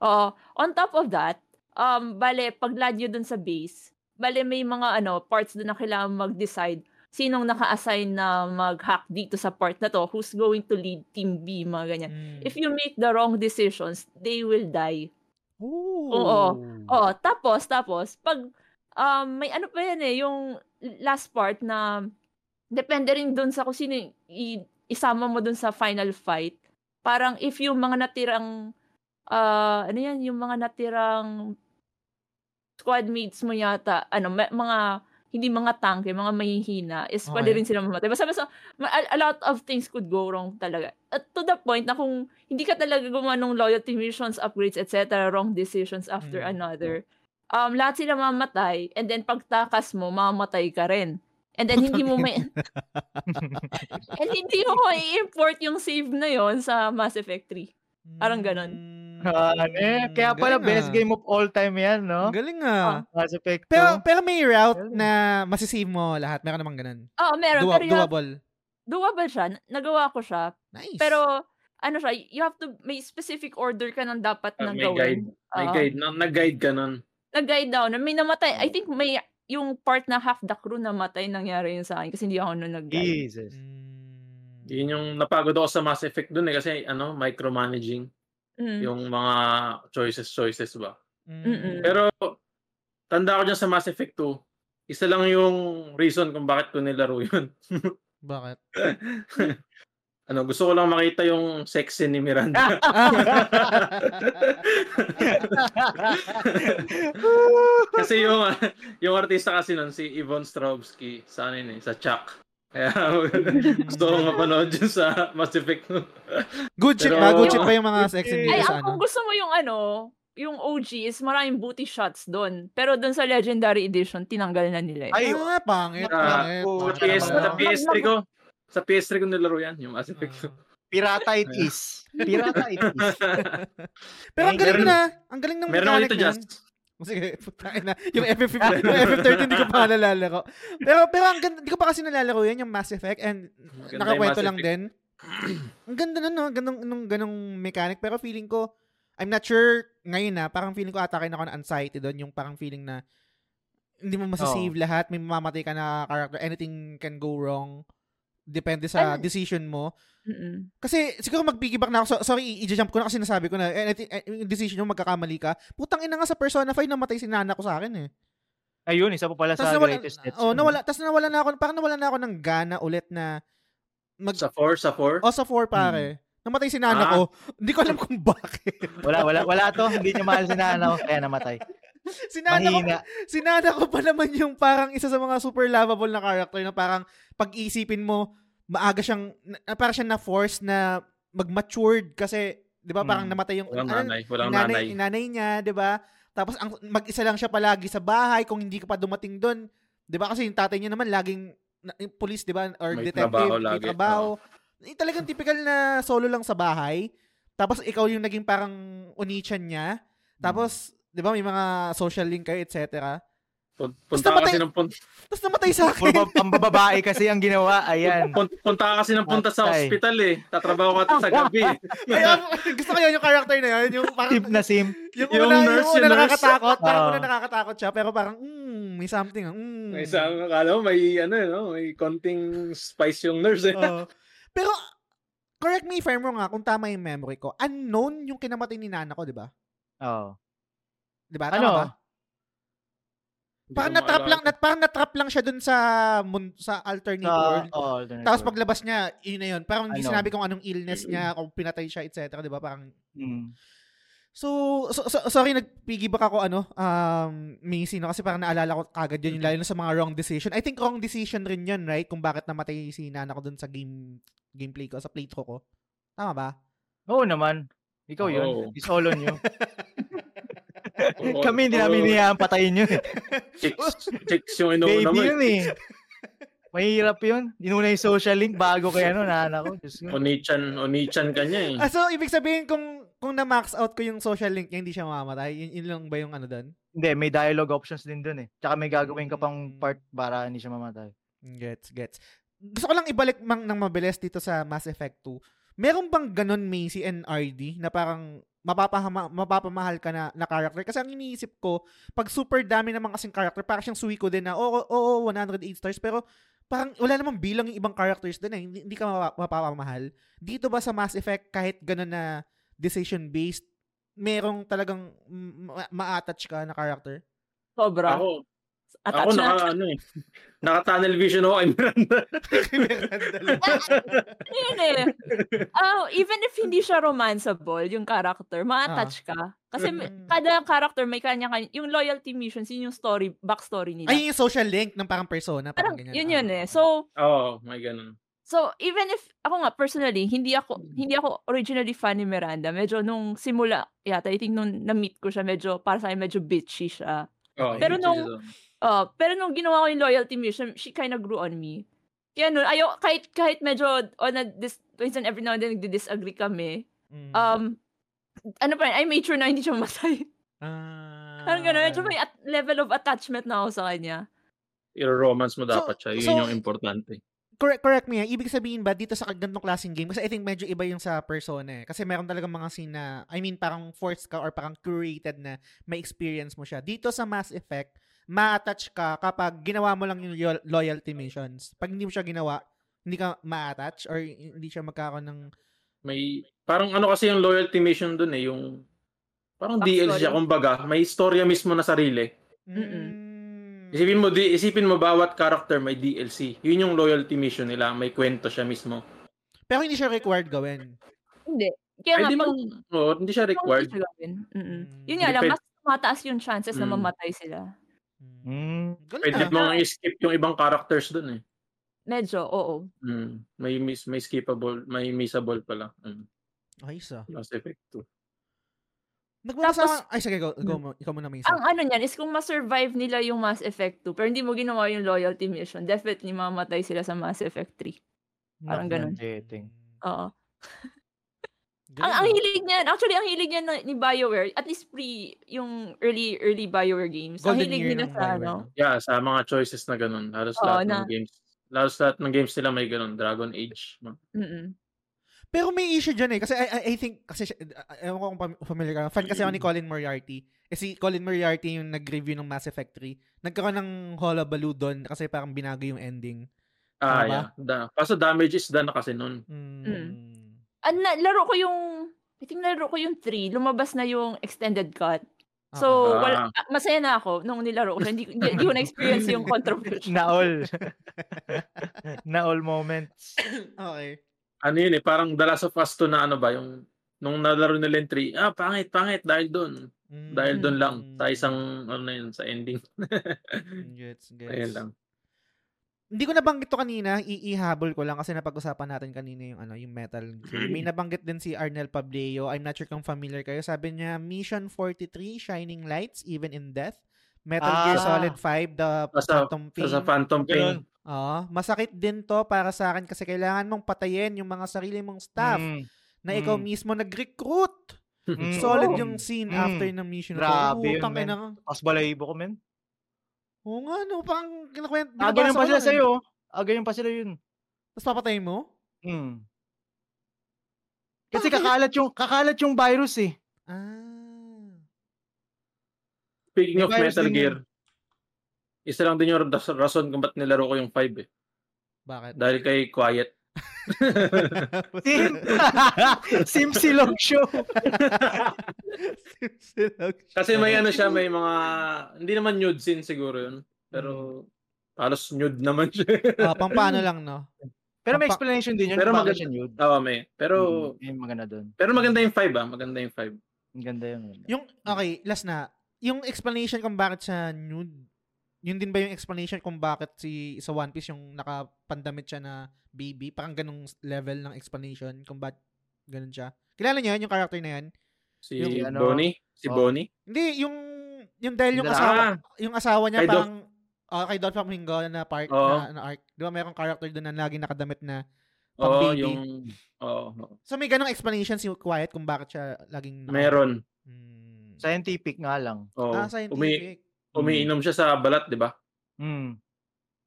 Oo. on top of that, um bale pag land nyo dun sa base, bale may mga ano parts dun na kailangan mag-decide sinong naka-assign na mag-hack dito sa part na to, who's going to lead team B, mga ganyan. Mm. If you make the wrong decisions, they will die. Ooh. Oo. Oh, tapos tapos pag um may ano pa yan eh, yung last part na depende rin dun sa kung sino i- isama mo dun sa final fight. Parang if yung mga natirang ah ano yan, yung mga natirang squad mates mo yata, ano, ma- mga hindi mga tanke, mga mahihina, is pwede Okay. rin sila mamatay. Basta, basta ma- a, a lot of things could go wrong talaga. At to the point na kung hindi ka talaga gumawa ng loyalty missions, upgrades, etc., wrong decisions after Mm. another, um, lahat sila mamatay, and then pagtakas mo, mamatay ka rin. And then hindi mo may... and hindi mo i-import yung save na yon sa Mass Effect 3. Parang ganon. Ah, ano eh. Kaya pala Galing, best ah. game of all time yan, no? Galing ah. Mass Effect 2. Pero pero may route Galing. na masisave mo lahat. Meron namang ganun. Oo, meron. Dua- pero have, doable. doable siya. Nagawa ko siya. Nice. Pero, ano siya, you have to, may specific order ka nang dapat Ah, na may guide. gawin. May Oo. guide. Na, nag-guide ka nun. Nag-guide daw na may namatay. I think may, yung part na half the crew namatay, nangyari yun sa akin kasi hindi ako nun nag-guide. Jesus. Mm. Yun yung napagod ako sa Mass Effect dun eh. Kasi ano, micromanaging. Mm. Yung mga choices, choices ba. Mm-mm. Pero, tanda ko dyan sa Mass Effect 2, isa lang yung reason kung bakit ko nilaro yun. Bakit? ano, gusto ko lang makita yung sexy ni Miranda. kasi yung yung artista kasi nun, si Yvonne Strahovski, sa ano yun eh, sa Chuck. Kaya gusto ko mapanood yun sa Mass Effect 2. good shit Pero- ba? Good shit ba yung mga sex and Ay, sa ano? kung gusto mo yung ano, yung OG is maraming booty shots doon. Pero doon sa Legendary Edition, tinanggal na nila yun. Ay, Ah, pangit, Ah, pangit. oh, Sa, pangit PS, naman. sa PS3 ko, sa PS3 ko nilaro yan, yung Mass Effect 2. pirata it is. Pirata it is. Pero ang galing Meron- na. Ang galing ng Meron ako mechanic dito, niyan. Just. Sige, putang ina. Yung FF, yung FF13 hindi ko pa nalalaro. Pero pero ang ganda, hindi ko pa kasi nalalaro yan yung Mass Effect and nakakwento lang din. ang ganda nun, no? Ganong, nung, ganong mechanic. Pero feeling ko, I'm not sure ngayon na, parang feeling ko atake na ako ng anxiety doon. Yung parang feeling na hindi mo masasave lahat. May mamamatay ka na character. Anything can go wrong. Depende sa Ano- decision mo. Mm-mm. Kasi siguro mag-piggyback na ako. So, sorry, i-jump ko na kasi nasabi ko na eh, I think, eh, yung decision mo magkakamali ka. Putang ina nga sa Persona 5 namatay si nana ko sa akin eh. Ayun, isa pa pala Tapos sa nawala, greatest hits. oh, nawala, tapos nawala na ako, parang nawala na ako ng gana ulit na mag, Sa 4, sa 4. o sa 4 pare. Namatay si nana Ah. ko. Hindi ko alam kung bakit. Wala, wala, wala to. Hindi niya mahal si Nana, kaya namatay. si nana ko, Mahina. si nana ko pa naman yung parang isa sa mga super lovable na character na parang pag-iisipin mo, maaga siyang, na, parang siya na-force na mag-matured kasi, di ba, parang Hmm. namatay yung, Walang ano, nanay. Walang nanay, nanay. niya, 'di ba? Tapos ang mag-isa lang siya palagi sa bahay kung hindi ka pa dumating doon. 'Di ba? Kasi yung tatay niya naman laging na, police, 'di ba? Or May detective, trabaho may lagi, trabaho. Eh, talagang typical na solo lang sa bahay. Tapos ikaw yung naging parang unichan niya. Tapos, 'di ba, may mga social link kayo, etc. Basta Punta ka kasi ng punta, Tapos namatay sa Puro akin. ba- pambababae kasi ang ginawa. Ayan. punta, punta ka kasi ng punta sa hospital eh. Tatrabaho ka sa gabi. Ay, ang- gusto ko yun, yung character na yun. Yung parang, Simp na simp. yung, Yung una, nurse, yung una yung nurse. nakakatakot. Parang Oo. una nakakatakot siya. Pero parang, mm, may something. Mm. May isa, akala mo may ano, no? may konting spice yung nurse eh. Oo. Pero, correct me if I'm wrong nga, kung tama yung memory ko, unknown yung kinamatay ni nana ko, di ba? Oo. Di ba? Ano? ba? Parang natrap lang, nat, parang natrap lang siya dun sa mun, sa alternate Sa, world. oh, alternate Tapos paglabas niya, yun na yun. Parang hindi Ano? sinabi kung anong illness niya, kung pinatay siya, etc. Di ba? Parang, Mm. so, so, so- sorry, nag-piggyback ako, ano, um, Macy, no? Kasi parang naalala ko kagad yun, yung lalo na sa mga wrong decision. I think wrong decision rin yun, right? Kung bakit namatay si nana ko dun sa game, gameplay ko, sa playthrough ko. Tama ba? Oo naman. Ikaw yun. Oo. It's all on you. Kami hindi namin Oo. niyayaan patayin yun. eh. Chicks, chicks yung inuuna Baby mo yun eh. Mahirap yun. Inuna yung social link bago kaya ano, nana ko. Onichan, onichan ka niya eh. Ah, so, ibig sabihin, kung kung na-max out ko yung social link niya, hindi siya mamamatay? Yun, yun lang ba yung ano doon? Hindi, may dialogue options din dun eh. Tsaka may gagawin ka pang Mm. part para hindi siya mamatay. Gets, gets. Gusto ko lang ibalik mang ng mabilis dito sa Mass Effect 2. Meron bang ganun Macy and RD na parang mapapahama, mapapamahal ka na, na character? Kasi ang iniisip ko, pag super dami naman kasing character, parang siyang Suiko din na, oo, oo, 108 stars, pero parang wala namang bilang yung ibang characters din eh. Hindi, hindi ka mapa- mapapamahal. Dito ba sa Mass Effect, kahit ganun na decision-based, merong talagang ma- ma-attach ka na character? Sobra. Ako, Attach ako na. naka, ano eh. Naka-tunnel vision ako kay Miranda. Yun eh. Oh, even if hindi siya romanceable, yung character, ma-attach ka. Kasi Mm. kada character may kanya kanya yung loyalty missions, yun yung story, backstory nila. Ay, yung social link ng parang persona. Parang, Parang ganyan. yun Ah. yun eh. So, Oo, may ganun. So, even if, ako nga, personally, hindi ako, hindi ako originally fan ni Miranda. Medyo nung simula, yata, I think nung na-meet ko siya, medyo, para sa akin, medyo bitchy siya. Oo, Pero nung- is, uh, Uh, pero nung ginawa ko yung loyalty mission, she kind of grew on me. Kaya nun, ayaw, kahit, kahit medyo, on a, dis, minsan every now and then, nagdi-disagree kami, Mm. um, ano pa, I made sure na hindi siya mamatay. Ah. Parang gano'n, medyo may at- level of attachment na ako sa kanya. I-romance mo dapat So- siya. Yun so- yung importante. Correct, correct me. Ibig sabihin ba dito sa ganitong klaseng game kasi I think medyo iba yung sa persona eh. Kasi meron talaga mga scene na I mean parang forced ka or parang curated na may experience mo siya. Dito sa Mass Effect, ma-attach ka kapag ginawa mo lang yung lo- loyalty missions. Pag hindi mo siya ginawa, hindi ka ma-attach or hindi siya magkakaroon ng May, parang ano kasi yung loyalty mission dun eh, yung parang Backstory. DLC siya, kumbaga, may istorya mismo na sarili. Mm-mm. Isipin mo, di, isipin mo bawat character may DLC. Yun yung loyalty mission nila, may kwento siya mismo. Pero hindi siya required gawin. Hindi. Kaya nga, Pwede pang, man, oh, hindi siya required. hindi siya gawin. Mm-mm. Mm. Yun nga lang, Depend- mas mataas yung chances na Mm. mamatay sila. Mm. Galing Pwede ah. mo nga i-skip yung ibang characters dun eh. Medyo, oo. Mm. May miss, may skippable, may missable pala. Mm. Ayos ah. Mass Effect 2. Nagbabasa Tapos- ka- Ay, sige, go, go mo. Ikaw muna, Mason. Ang ano niyan is kung ma-survive nila yung Mass Effect 2, pero hindi mo ginawa yung loyalty mission, definitely mamatay sila sa Mass Effect 3. Parang ganun. Dating. Oo. Galing Ang, ah. ang hilig niyan, actually, ang hilig niyan na- ni BioWare, at least pre, yung early, early BioWare games, ang Golden hilig year nila sa Bioware, ano, no? Yeah, sa mga choices na ganun. Halos Oo, lahat na- ng games. Halos lahat ng games nila may ganun. Dragon Age. mm Pero may issue dyan eh. Kasi I, I, I think, kasi, uh, ewan ko kung familiar ka. Fan kasi ako ni Colin Moriarty. Eh si Colin Moriarty yung nag-review ng Mass Effect 3. Nagkaroon ng hullabaloo doon kasi parang binago yung ending. Ah, Tama yeah. Da, kaso damage is done na kasi nun. Mm. An, na, laro ko yung, I think laro ko yung 3, lumabas na yung extended cut. Ah, So, Ah. wala, ah, masaya na ako nung nilaro ko. Hindi, hindi, hindi ko na-experience yung controversy. Na all. na all moments. okay. Ano yun eh, parang The Last of Us 2 na ano ba, yung nung nalaro nila yung 3, ah, pangit, pangit, dahil doon. Mm. Dahil doon lang, Mm. sa isang, ano na yun, sa ending. Gets, gets. Ayun lang. Hindi ko nabanggit to kanina, iihabol ko lang kasi napag-usapan natin kanina yung ano, yung Metal Gear. May nabanggit din si Arnel Pableo. I'm not sure kung familiar kayo. Sabi niya, Mission 43, Shining Lights, Even in Death. Metal Gear Ah. Solid 5, The Sa, Phantom Pain. sa Phantom. Pain. Oo, masakit din to para sa akin kasi kailangan mong patayin yung mga sarili mong staff Mm. na ikaw Mm. mismo nag-recruit. Mm. Solid Oo. yung scene Mm. after ng mission Grabe yun, ina. Tapos balahibo ko, men. Oo nga, no, parang kinakwento. Ah, binabasa pa sila lang eh. sa'yo. Ah, ganyan pa sila yun. Tapos papatayin mo? Mm. Kasi Bakit? kakalat yung kakalat yung virus eh. Ah. Speaking May of Metal din yun. Gear, isa lang din yung ras- rason kung ba't nilaro ko yung 5 eh. Bakit? Dahil kay Quiet. Sim, Sim Silog Show. Simsilog. Kasi may ano siya, may mga, hindi naman nude scene siguro yun. Pero, halos nude naman siya. Ah, pampano lang, no? Pero may explanation din yun. Pero maganda- siya nude. Tawa may. Pero, Mm, yung maganda doon. pero maganda yung 5 ah. Maganda yung 5. Ang ganda yun. Yung, okay, last na. Yung explanation kung bakit siya nude, yun din ba yung explanation kung bakit si sa One Piece yung nakapandamit siya na baby? Parang ganong level ng explanation kung bakit ganun siya. Kilala niyo yun, yung character na yan? Si Yung ano, Bonnie. Si oh. Bonnie. Hindi, yung yung dahil yung asawa, Ah, yung asawa niya Kay Dolph- parang oh, kay Dolph Flamingo na part Oo. na, na arc. Di ba merong character doon na lagi nakadamit na oo, pang-baby. yung, oo, oo. So may ganong explanation si Quiet kung bakit siya laging meron. Hmm. Scientific nga lang. Oo. Ah, Umi, scientific. Umiinom siya sa balat, di ba? Mm.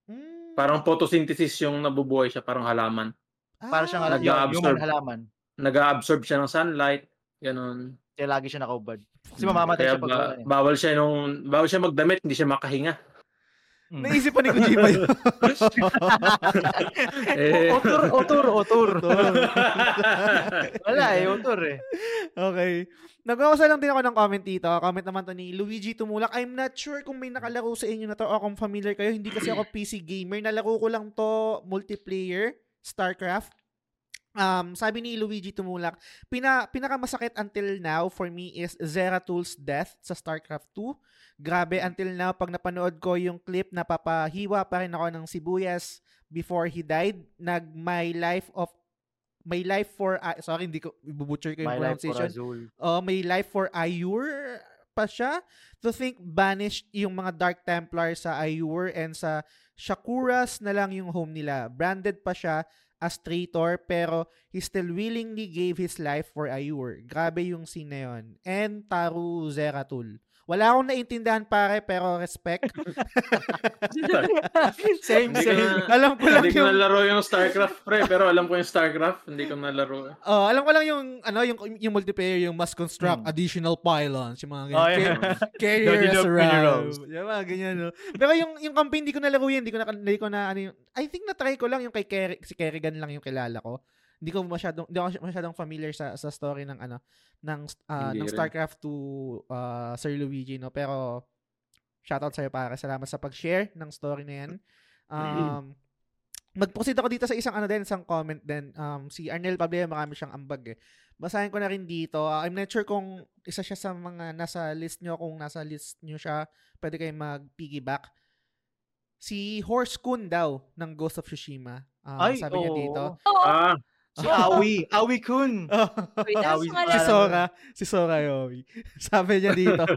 Hmm. Parang photosynthesis yung nabubuhay siya, parang halaman. Para siyang Ah. alam yung Nag-a-absorb. human halaman. Nag-absorb siya ng sunlight. Ganun. Kaya lagi siya nakaubad. Kasi mamamatay Kaya siya pag ba- wala eh. bawal siya nung bawal siya magdamit, hindi siya makahinga. Mm. Naisip pa ni Kojima yun. Eh. Otor, otor, otor. Wala eh, otor eh. okay. Nagkakasa lang din ako ng comment dito. Comment naman to ni Luigi Tumulak. I'm not sure kung may nakalaro sa inyo na to o kung familiar kayo. Hindi kasi ako PC gamer. Nalaro ko lang to multiplayer, StarCraft. Um, sabi ni Luigi Tumulak, pina, pinakamasakit until now for me is Zeratul's death sa StarCraft 2. Grabe, until now, pag napanood ko yung clip, napapahiwa pa rin ako ng sibuyas before he died. Nag My Life of My Life for uh, sorry hindi ko ibubutcher ko yung My pronunciation. Oh, may life for Ayur pa siya. To think banished yung mga Dark Templar sa Ayur and sa Shakuras na lang yung home nila. Branded pa siya as traitor pero he still willingly gave his life for Ayur. Grabe yung scene na yun. And Taru Zeratul. Wala akong naintindihan pare pero respect. same, Hindi ko same. na, alam ko lang hindi ko yung nalaro yung StarCraft, pre. Pero alam ko yung StarCraft. Hindi ko nalaro. Oh, alam ko lang yung ano yung yung multiplayer yung must construct Hmm. additional pylons, yung mga ganyan. Oh, yeah. Ca- Carrier Dodge as the around. minerals. Yung mga ganyan, no? Pero yung yung campaign hindi ko nalaro yun, hindi ko na hindi ko na ano yung, I think na try ko lang yung kay Kerry, si Kerrigan lang yung kilala ko. Hindi ko masyadong hindi ako masyadong familiar sa sa story ng ano ng ah, Hindi ng rin. StarCraft 2 ah, Sir Luigi no pero shoutout sa iyo para salamat sa pag-share ng story na yan. Um Mag-proceed ako dito sa isang ano din, isang comment din. Um, si Arnel Pablo, marami siyang ambag eh. Basahin ko na rin dito. Uh, I'm not sure kung isa siya sa mga nasa list nyo. Kung nasa list nyo siya, pwede kayo mag-piggyback. Si Horse Kun daw ng Ghost of Tsushima. Ah, Ay, sabi niya oo. dito. Oo. Ah, Si Awi. Awi Kun. Wait, Ah, ano pangalan? si Sora, si Sora Yomi. Sabi niya dito.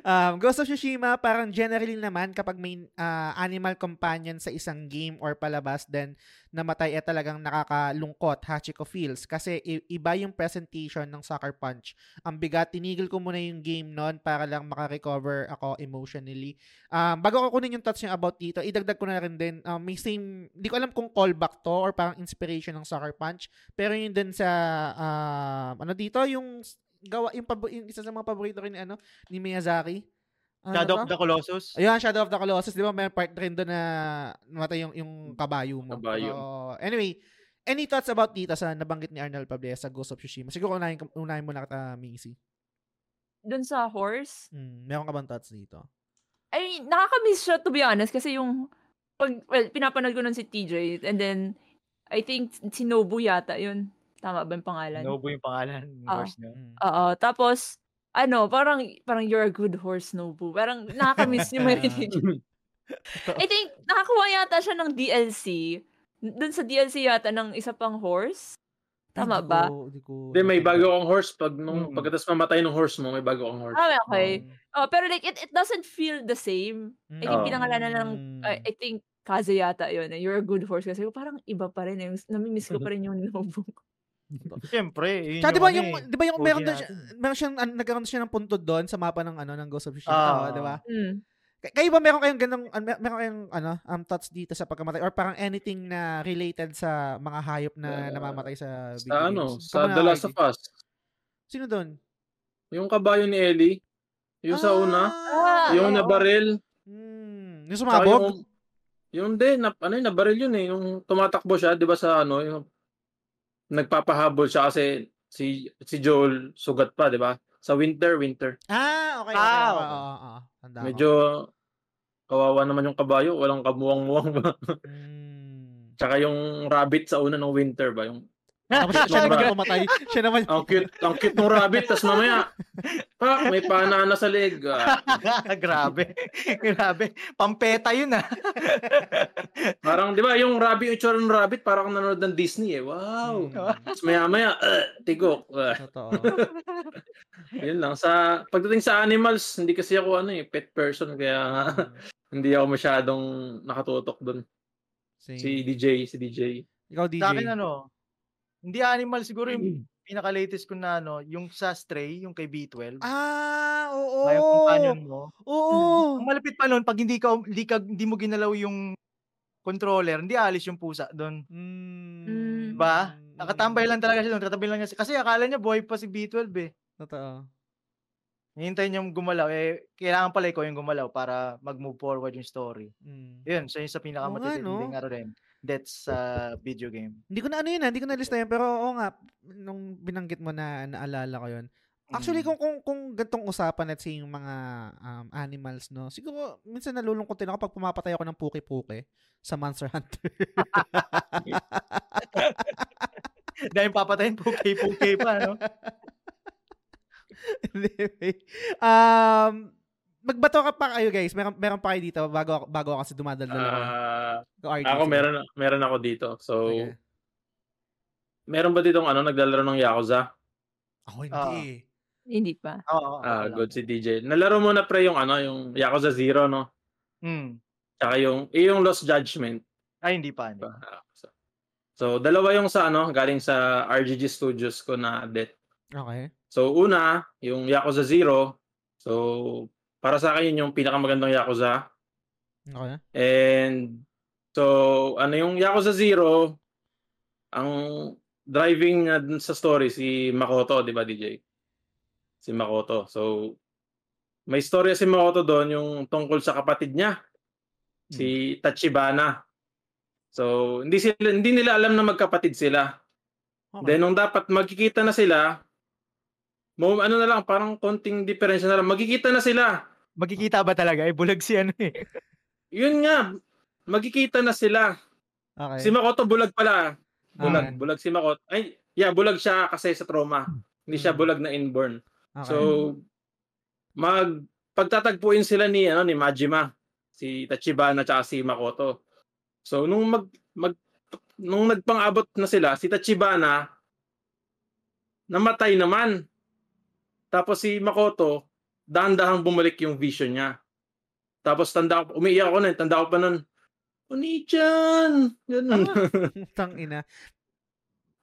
Um, Ghost of Tsushima, parang generally naman kapag may ah, animal companion sa isang game or palabas, then namatay eh talagang nakakalungkot, Hachiko feels. Kasi i- iba yung presentation ng Sucker Punch. Ang bigat, tinigil ko muna yung game nun para lang makarecover ako emotionally. Um, bago ko kunin yung thoughts niya about dito, idagdag ko na rin din, um, may same, di ko alam kung callback to or parang inspiration ng Sucker Punch, pero yun din sa, ah, ano dito, yung gawa, yung, pabo- yung isa sa mga paborito ko ni, ano, ni Miyazaki. Ano Shadow to? of the Colossus. Ayun, Shadow of the Colossus, di ba? May part rin doon na namatay yung, yung kabayo mo. Kabayo. So, anyway, any thoughts about dito sa nabanggit ni Arnel Pablia sa Ghost of Tsushima? Siguro unahin, unahin mo na kita, Missy. Dun sa horse. Hmm, meron ka bang thoughts dito? I mean, nakaka-miss siya to be honest kasi yung pag well, pinapanood ko nun si TJ and then I think si Nobu yata yun. Tama ba yung pangalan? Nobu yung pangalan. ng Ah. horse niya. Hmm. Oo. Tapos, ano, parang, parang you're a good horse, Nobu. Parang nakaka-miss yung marinig. I think, nakakuha yata siya ng DLC. Dun sa DLC yata ng isa pang horse. Tama ba? Hindi ko. May bago kang horse. Pag nung, Mm. pagkatas mamatay ng horse mo, may bago kang horse. Ah, okay. Oh, pero like, it, it doesn't feel the same. I think Oo. pinangalanan ng, Hmm. I, I think, Kaze yata yun. Eh. You're a good horse. Kasi parang iba pa rin. Eh. Namimiss ko pa rin yung Nobu. Siyempre. yun Tsaka di ba ano yung, eh, di ba yung OG meron, doon, natin. meron siyang, an, nagkaroon siya ng puntod doon sa mapa ng ano ng Ghost of Tsushima, Ah. di ba? Mm. Kay- Kayo ba meron kayong ganong an- mer- meron kayong ano um thoughts dito sa pagkamatay or parang anything na related sa mga hayop na Uh, namamatay sa video Sa ano, games? sa Kamu na, The Last of Us. Sino doon? Yung kabayo ni Ellie. Yung sa una. Ah, Yung oo. nabaril. Hmm, yung sumabog? Yung, yung din, na, ano yun, nabaril yun eh. Yung tumatakbo siya, di ba sa ano, yung nagpapahabol siya kasi si si Joel sugat pa, di ba? Sa winter, winter. Ah, okay. okay, Ah, okay. okay. Oo, oo, oo. Medyo kawawa naman yung kabayo, walang kamuwang-muwang ba? Hmm. Tsaka yung rabbit sa una ng winter ba? Yung Tapos siya, naman yung pumatay. Siya naman yung ang cute, ang cute ng rabbit, tas mamaya, pak, may panana sa leg. Ah, Grabe. Grabe. Pampeta yun ah. parang, di ba, yung rabbit, yung itsura ng rabbit, parang nanonood ng Disney eh. Wow. Hmm, Tapos maya maya, uh, tigok. Totoo. yun lang. Sa, pagdating sa animals, hindi kasi ako ano eh, pet person, kaya nga, hindi ako masyadong nakatutok doon. Same. Si DJ, si DJ. Ikaw, DJ. Sa akin ano, hindi animal siguro yung pinaka-latest ko na ano, yung sa Stray, yung kay B12. Ah, oo. yung companion mo. Oo. Ang malapit pa nun, pag hindi ka, hindi ka, hindi mo ginalaw yung controller, hindi alis yung pusa doon. Mm. Ba? Nakatambay lang talaga siya doon. Tatabi lang niya. si- Kasi akala niya buhay pa si B12 eh. Totoo. Hintayin niya gumalaw. Eh, kailangan pala ikaw yung gumalaw para mag-move forward yung story. Mm. Yun, so yun sa pinakamatitinding no? ano rin. That's sa video game. Hindi ko na ano yun, ah, hindi ko na lista yun, pero oo nga, nung binanggit mo na naalala ko yun. Actually, Mm. kung, kung, kung gantong usapan, say, yung mga um, animals, no, siguro, minsan nalulungkot din ako pag pumapatay ako ng puki-puki sa Monster Hunter. Dahil papatayin kay pa, no? anyway, um, magbato ka pa kayo, guys. Meron, meron pa kayo dito bago, bago ako kasi dumadaldal ako. Ah, RJ, ako meron meron ako dito. So, Sige. meron ba ditong ano naglalaro ng Yakuza? Ako hindi. Ah. eh. Hindi pa. Oo. Ah, wala. good si DJ. Nalaro mo na pre yung ano, yung Yakuza Zero, no? Mm. Tsaka yung yung Lost Judgment. Ay, hindi pa. Hindi. Ah, so, So, dalawa yung sa ano, galing sa RGG Studios ko na death. Okay. So, una, yung Yakuza Zero. So, para sa akin yun yung pinakamagandang Yakuza. Okay. And so, ano yung Yakuza Zero, ang driving uh, sa story si Makoto, di ba DJ? Si Makoto. So, may storya si Makoto doon yung tungkol sa kapatid niya, si Tachibana. So, hindi sila hindi nila alam na magkapatid sila. okay. Then nung dapat magkikita na sila, mo ano na lang parang konting diferensya na lang. Magkikita na sila. Magkikita ba talaga? Eh, bulag si ano eh. Yun nga, magkikita na sila. okay. Si Makoto bulag pala. Bulag, Okay. bulag si Makoto. Ay, yeah, bulag siya kasi sa trauma. Hindi siya Mm. bulag na inborn. okay. So mag pagtatagpuin sila ni ano ni Majima, si Tachibana at si Makoto. So nung mag, mag nung nagpang-abot na sila, si Tachibana namatay naman. Tapos si Makoto, dahan-dahang bumalik yung vision niya. Tapos tanda ko, umiiyak ako nun, tanda ko pa nun, Oni-chan! Ganun. Tang ina.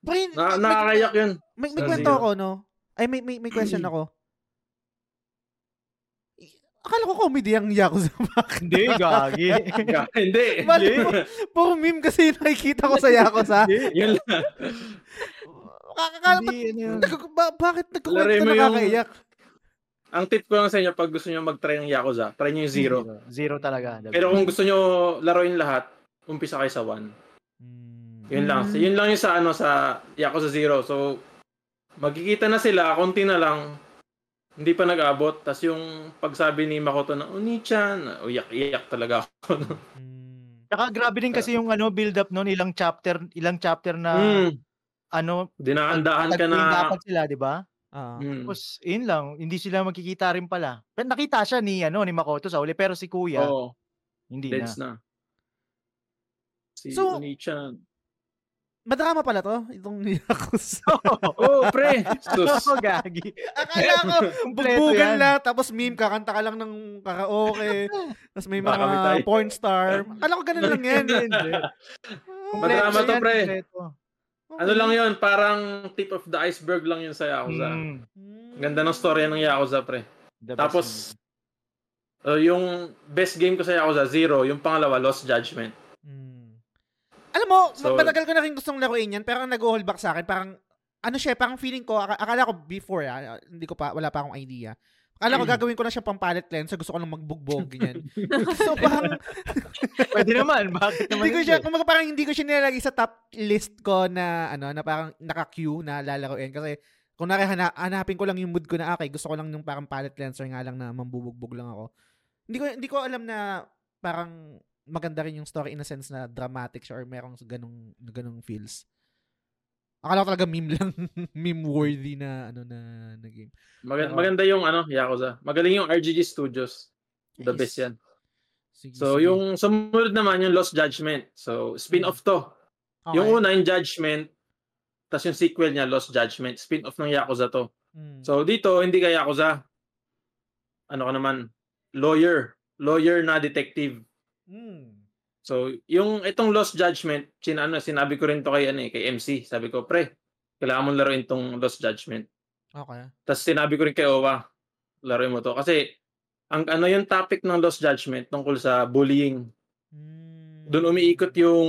Pre, na, may- nakakayak yun. May, may Sa kwento ako, no? Ay, may, may, may question ako. Akala ko comedy ang Yakuza. Bakit? Hindi, gagi. Hindi. Mali mo. Puro meme kasi yung nakikita ko sa Yakuza. Yun lang. Akala, ano ba- bakit nagkukwento yung- nakakaiyak? Ang tip ko lang sa inyo, pag gusto nyo mag-try ng Yakuza, try nyo yung zero. Zero talaga. Pero kung gusto nyo laruin lahat, umpisa kayo sa one. Yun lang. So, yun lang yung sa ano sa Yakuza Zero. So magkikita na sila, konti na lang. Hindi pa nag-abot. Tapos yung pagsabi ni Makoto na, Oni-chan, uyak-iyak talaga ako. Mm. Tsaka grabe din kasi yung ano build up noon ilang chapter ilang chapter na mm, ano dinaandahan ka na. dapat sila, 'di ba? Ah. Mm. Tapos yun lang, hindi sila magkikita rin pala. Pero nakita siya ni ano ni Makoto sa uli pero si Kuya Oo, hindi deads na. na. Si So- Oni-chan. Madrama pala to, itong Yakuza. Oh, pre! Sus. Oo, gagi. Akala ko, Kompleto bugbugan yan. lang, tapos meme, kakanta ka lang ng karaoke, tapos may Baka mga mitay. porn star. Akala ko ganun lang yan. Hindi. Madrama to, pre. kompleto. Ano lang yun, parang tip of the iceberg lang yun sa Yakuza. Mm, Hmm. Ganda ng storya ng Yakuza, pre. the best Tapos, uh, yung best game ko sa Yakuza, Zero. Yung pangalawa, Lost Judgment. Hmm. Alam mo, So- matagal ko na rin gustong laruin yan, pero ang nag-hold back sa akin, parang, ano siya, parang feeling ko, ak- akala ko before, ah, hindi ko pa, wala pa akong idea. Akala ko gagawin ko na siya pang palette cleanse, so gusto ko lang magbugbog, ganyan. so parang, Pwede naman, bakit naman hindi ko siya, kumbaga parang hindi ko siya nilalagay sa top list ko na, ano, na parang naka-queue na lalaroin. Kasi, kung hana, hanapin ko lang yung mood ko na, okay, gusto ko lang yung parang palette cleanser nga lang na mambubugbog lang ako. Hindi ko, hindi ko alam na parang maganda rin yung story in a sense na dramatic siya or merong ganong, ganong feels. Akala ko talaga meme lang, meme worthy na, ano, na, na game. Maganda, Oo. maganda yung ano, Yakuza. Magaling yung RGG Studios. The Nice. best yan. Sige, So, sige. yung sumunod naman, yung Lost Judgment. So, spin-off to. Okay. Yung una, yung Judgment. Tapos yung sequel niya, Lost Judgment. Spin-off ng Yakuza to. Mm. So, dito, hindi ka Yakuza. Ano ka naman? Lawyer. Lawyer na detective. Mm. So, yung itong Lost Judgment, sin, ano, sinabi ko rin to kay, ano, eh, kay MC. Sabi ko, pre, kailangan mong laruin tong Lost Judgment. Okay. Tapos sinabi ko rin kay Owa, laruin mo to. Kasi, ang ano yung topic ng Lost Judgment tungkol sa bullying. Mm. Doon umiikot yung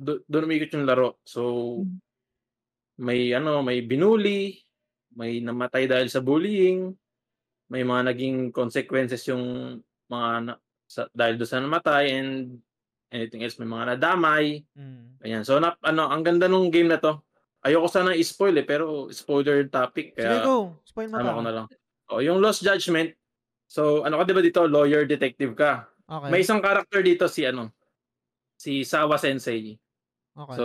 do- doon umiikot yung laro. So, may ano, may binuli, may namatay dahil sa bullying, may mga naging consequences yung mga na- sa, dahil doon sa namatay and anything else, may mga nadamay. Mm. Ayan. So, nap, ano, ang ganda nung game na to. Ayoko sana i-spoil eh, pero spoiler topic. Sige, Kaya, go. Spoil mo pa. ko na lang. O, yung Lost Judgment, so ano ka 'di ba dito, lawyer detective ka. Okay. May isang character dito si ano, si Sawa Sensei. okay. So,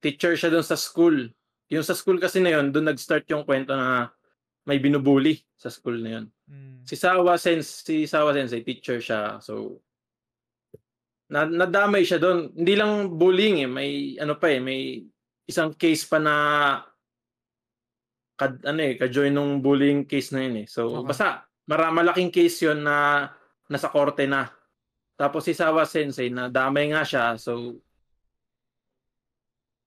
teacher siya doon sa school. Yung sa school kasi na yun, doon nag-start yung kwento na may binubuli sa school na yun. Mm. Si Sawa Sensei, si Sawa Sensei, teacher siya. So, na nadamay siya doon. Hindi lang bullying eh, may ano pa eh, may isang case pa na kad, ano eh, ka-join nung bullying case na yun eh. So, Okay. basta mara, malaking case yun na nasa korte na. Tapos si Sawa Sensei na damay nga siya. So,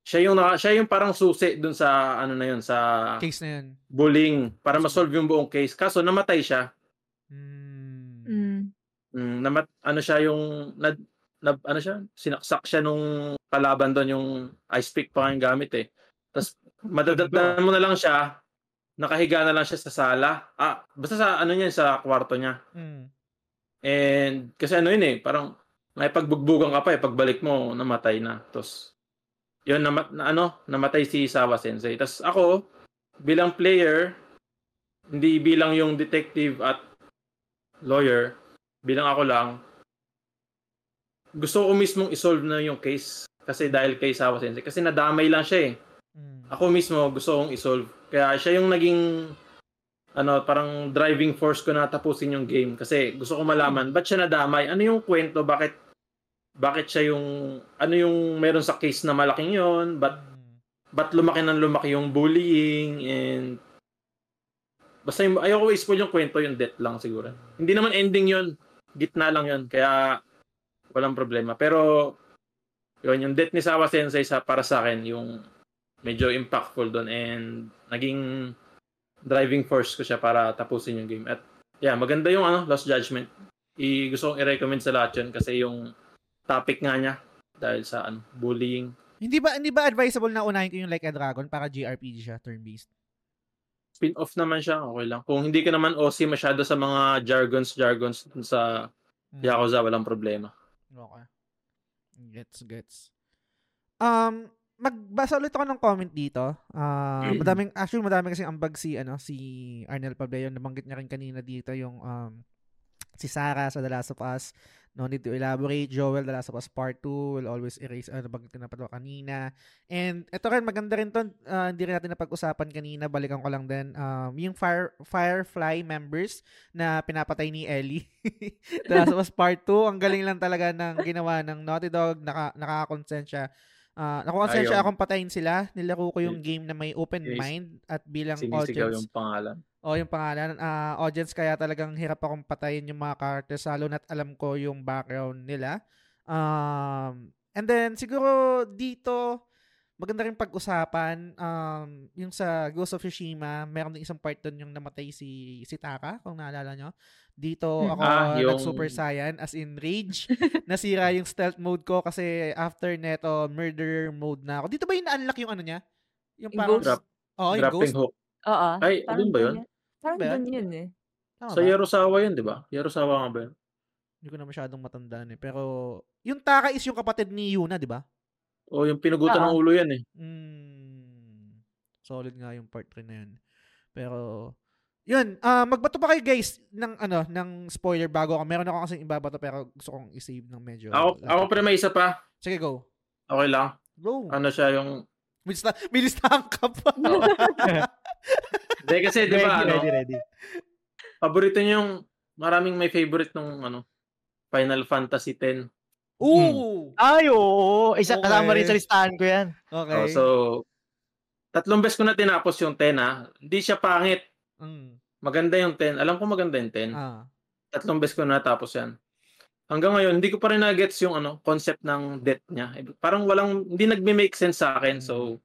siya yung naka, siya yung parang susi dun sa ano na yun sa Case na yun. bullying para ma-solve yung buong case. Kaso namatay siya. Mm. Mm. Mm, namat ano siya yung na, na ano siya sinaksak siya nung kalaban doon yung ice pick pa yung gamit eh. Tapos madadatnan mo na lang siya nakahiga na lang siya sa sala. Ah, basta sa ano niya sa kwarto niya. Mm. And kasi ano yun eh, parang may pagbugbugan ka pa eh, pagbalik mo namatay na. Tapos yun na, na ano, namatay si Sawa Sensei. Tapos ako bilang player, hindi bilang yung detective at lawyer, bilang ako lang, gusto ko mismong isolve na yung case kasi dahil kay Sawa Sensei. Kasi nadamay lang siya eh. Mm. Ako mismo gusto kong isolve. Kaya siya yung naging ano, parang driving force ko na tapusin yung game kasi gusto ko malaman ba't siya nadamay? Ano yung kwento? Bakit bakit siya yung ano yung meron sa case na malaking yon? Ba't Mm. ba't lumaki ng lumaki yung bullying and basta yung, ayoko i-spoil yung kwento yung death lang siguro. Hindi naman ending yon gitna lang yon kaya walang problema. Pero yun, yung death ni Sawa Sensei sa para sa akin yung medyo impactful doon and naging driving force ko siya para tapusin yung game. At yeah, maganda yung ano, Lost Judgment. I gusto kong i-recommend sa lahat yun kasi yung topic nga niya dahil sa ano, bullying. Hindi ba hindi ba advisable na unahin ko yung Like a Dragon para JRPG siya, turn-based? Spin-off naman siya, okay lang. Kung hindi ka naman OC masyado sa mga jargons, jargons sa Mm. Yakuza, walang problema. Okay. Gets, gets. Um, magbasa ulit ako ng comment dito. Ah, madaming actually madami kasi ambag si ano si Arnel Pableyo nabanggit niya rin kanina dito yung um si Sarah sa The Last of Us. No need to elaborate. Joel, The Last of Us Part 2 will always erase, ano, nabanggit ko kanina. And ito rin, maganda rin to, ah, hindi rin natin napag-usapan kanina, balikan ko lang din. Um, yung Fire, Firefly members na pinapatay ni Ellie. The Last of Us Part 2, ang galing lang talaga ng ginawa ng Naughty Dog, naka, nakaka-consent siya. Uh, nakakonsent siya Ayaw. akong patayin sila. Nilaro ko yung game na may open Yes. mind at bilang Sinisigaw audience. yung pangalan. O yung pangalan, ah, audience kaya talagang hirap akong patayin yung mga characters lalo na't alam ko yung background nila. Um, and then siguro dito maganda rin pag-usapan um, yung sa Ghost of Tsushima, meron din isang part doon yung namatay si si Taka, kung naalala nyo. Dito ako Ah, yung- nag-super saiyan as in rage. Nasira yung stealth mode ko kasi after neto murder mode na ako. Dito ba yung na-unlock yung ano niya? Yung Yung parang ghost? Oo, yung Dropping ghost. hook. Oo. Ay, Parang doon ba yun? ganyan. Parang doon yun eh. Tama Sa ba? Yarosawa yun, di ba? Yarosawa nga ba yun? Hindi ko na masyadong matandaan eh. Pero, yung Taka is yung kapatid ni Yuna, di ba? O yung pinugutan Oo. ng ulo yan eh. Mm, solid nga yung part 3 na yun. Pero, yun. ah magbato pa kayo guys ng, ano, ng spoiler bago ako. Meron ako kasi ibabato pero gusto kong isave ng medyo. Ako, ako pa may isa pa. Sige, go. Okay lang. Go. Ano siya yung... May, lista, may listahan ka pa. Hindi kasi, di ba, ready, ano, ready, ready. paborito niyo yung... Maraming may favorite nung ano, Final Fantasy X. Ooh! Ay, oo. Isa Okay. kasama rin sa listahan ko yan. Okay. Oh, so, tatlong beses ko na tinapos yung 10 ha. Hindi siya pangit. Mm. Maganda yung 10. Alam ko maganda yung 10. Ah. Tatlong beses ko na natapos yan. Hanggang ngayon, hindi ko pa rin na-gets yung ano, concept ng death niya. Parang walang, hindi nagme-make sense sa akin. So,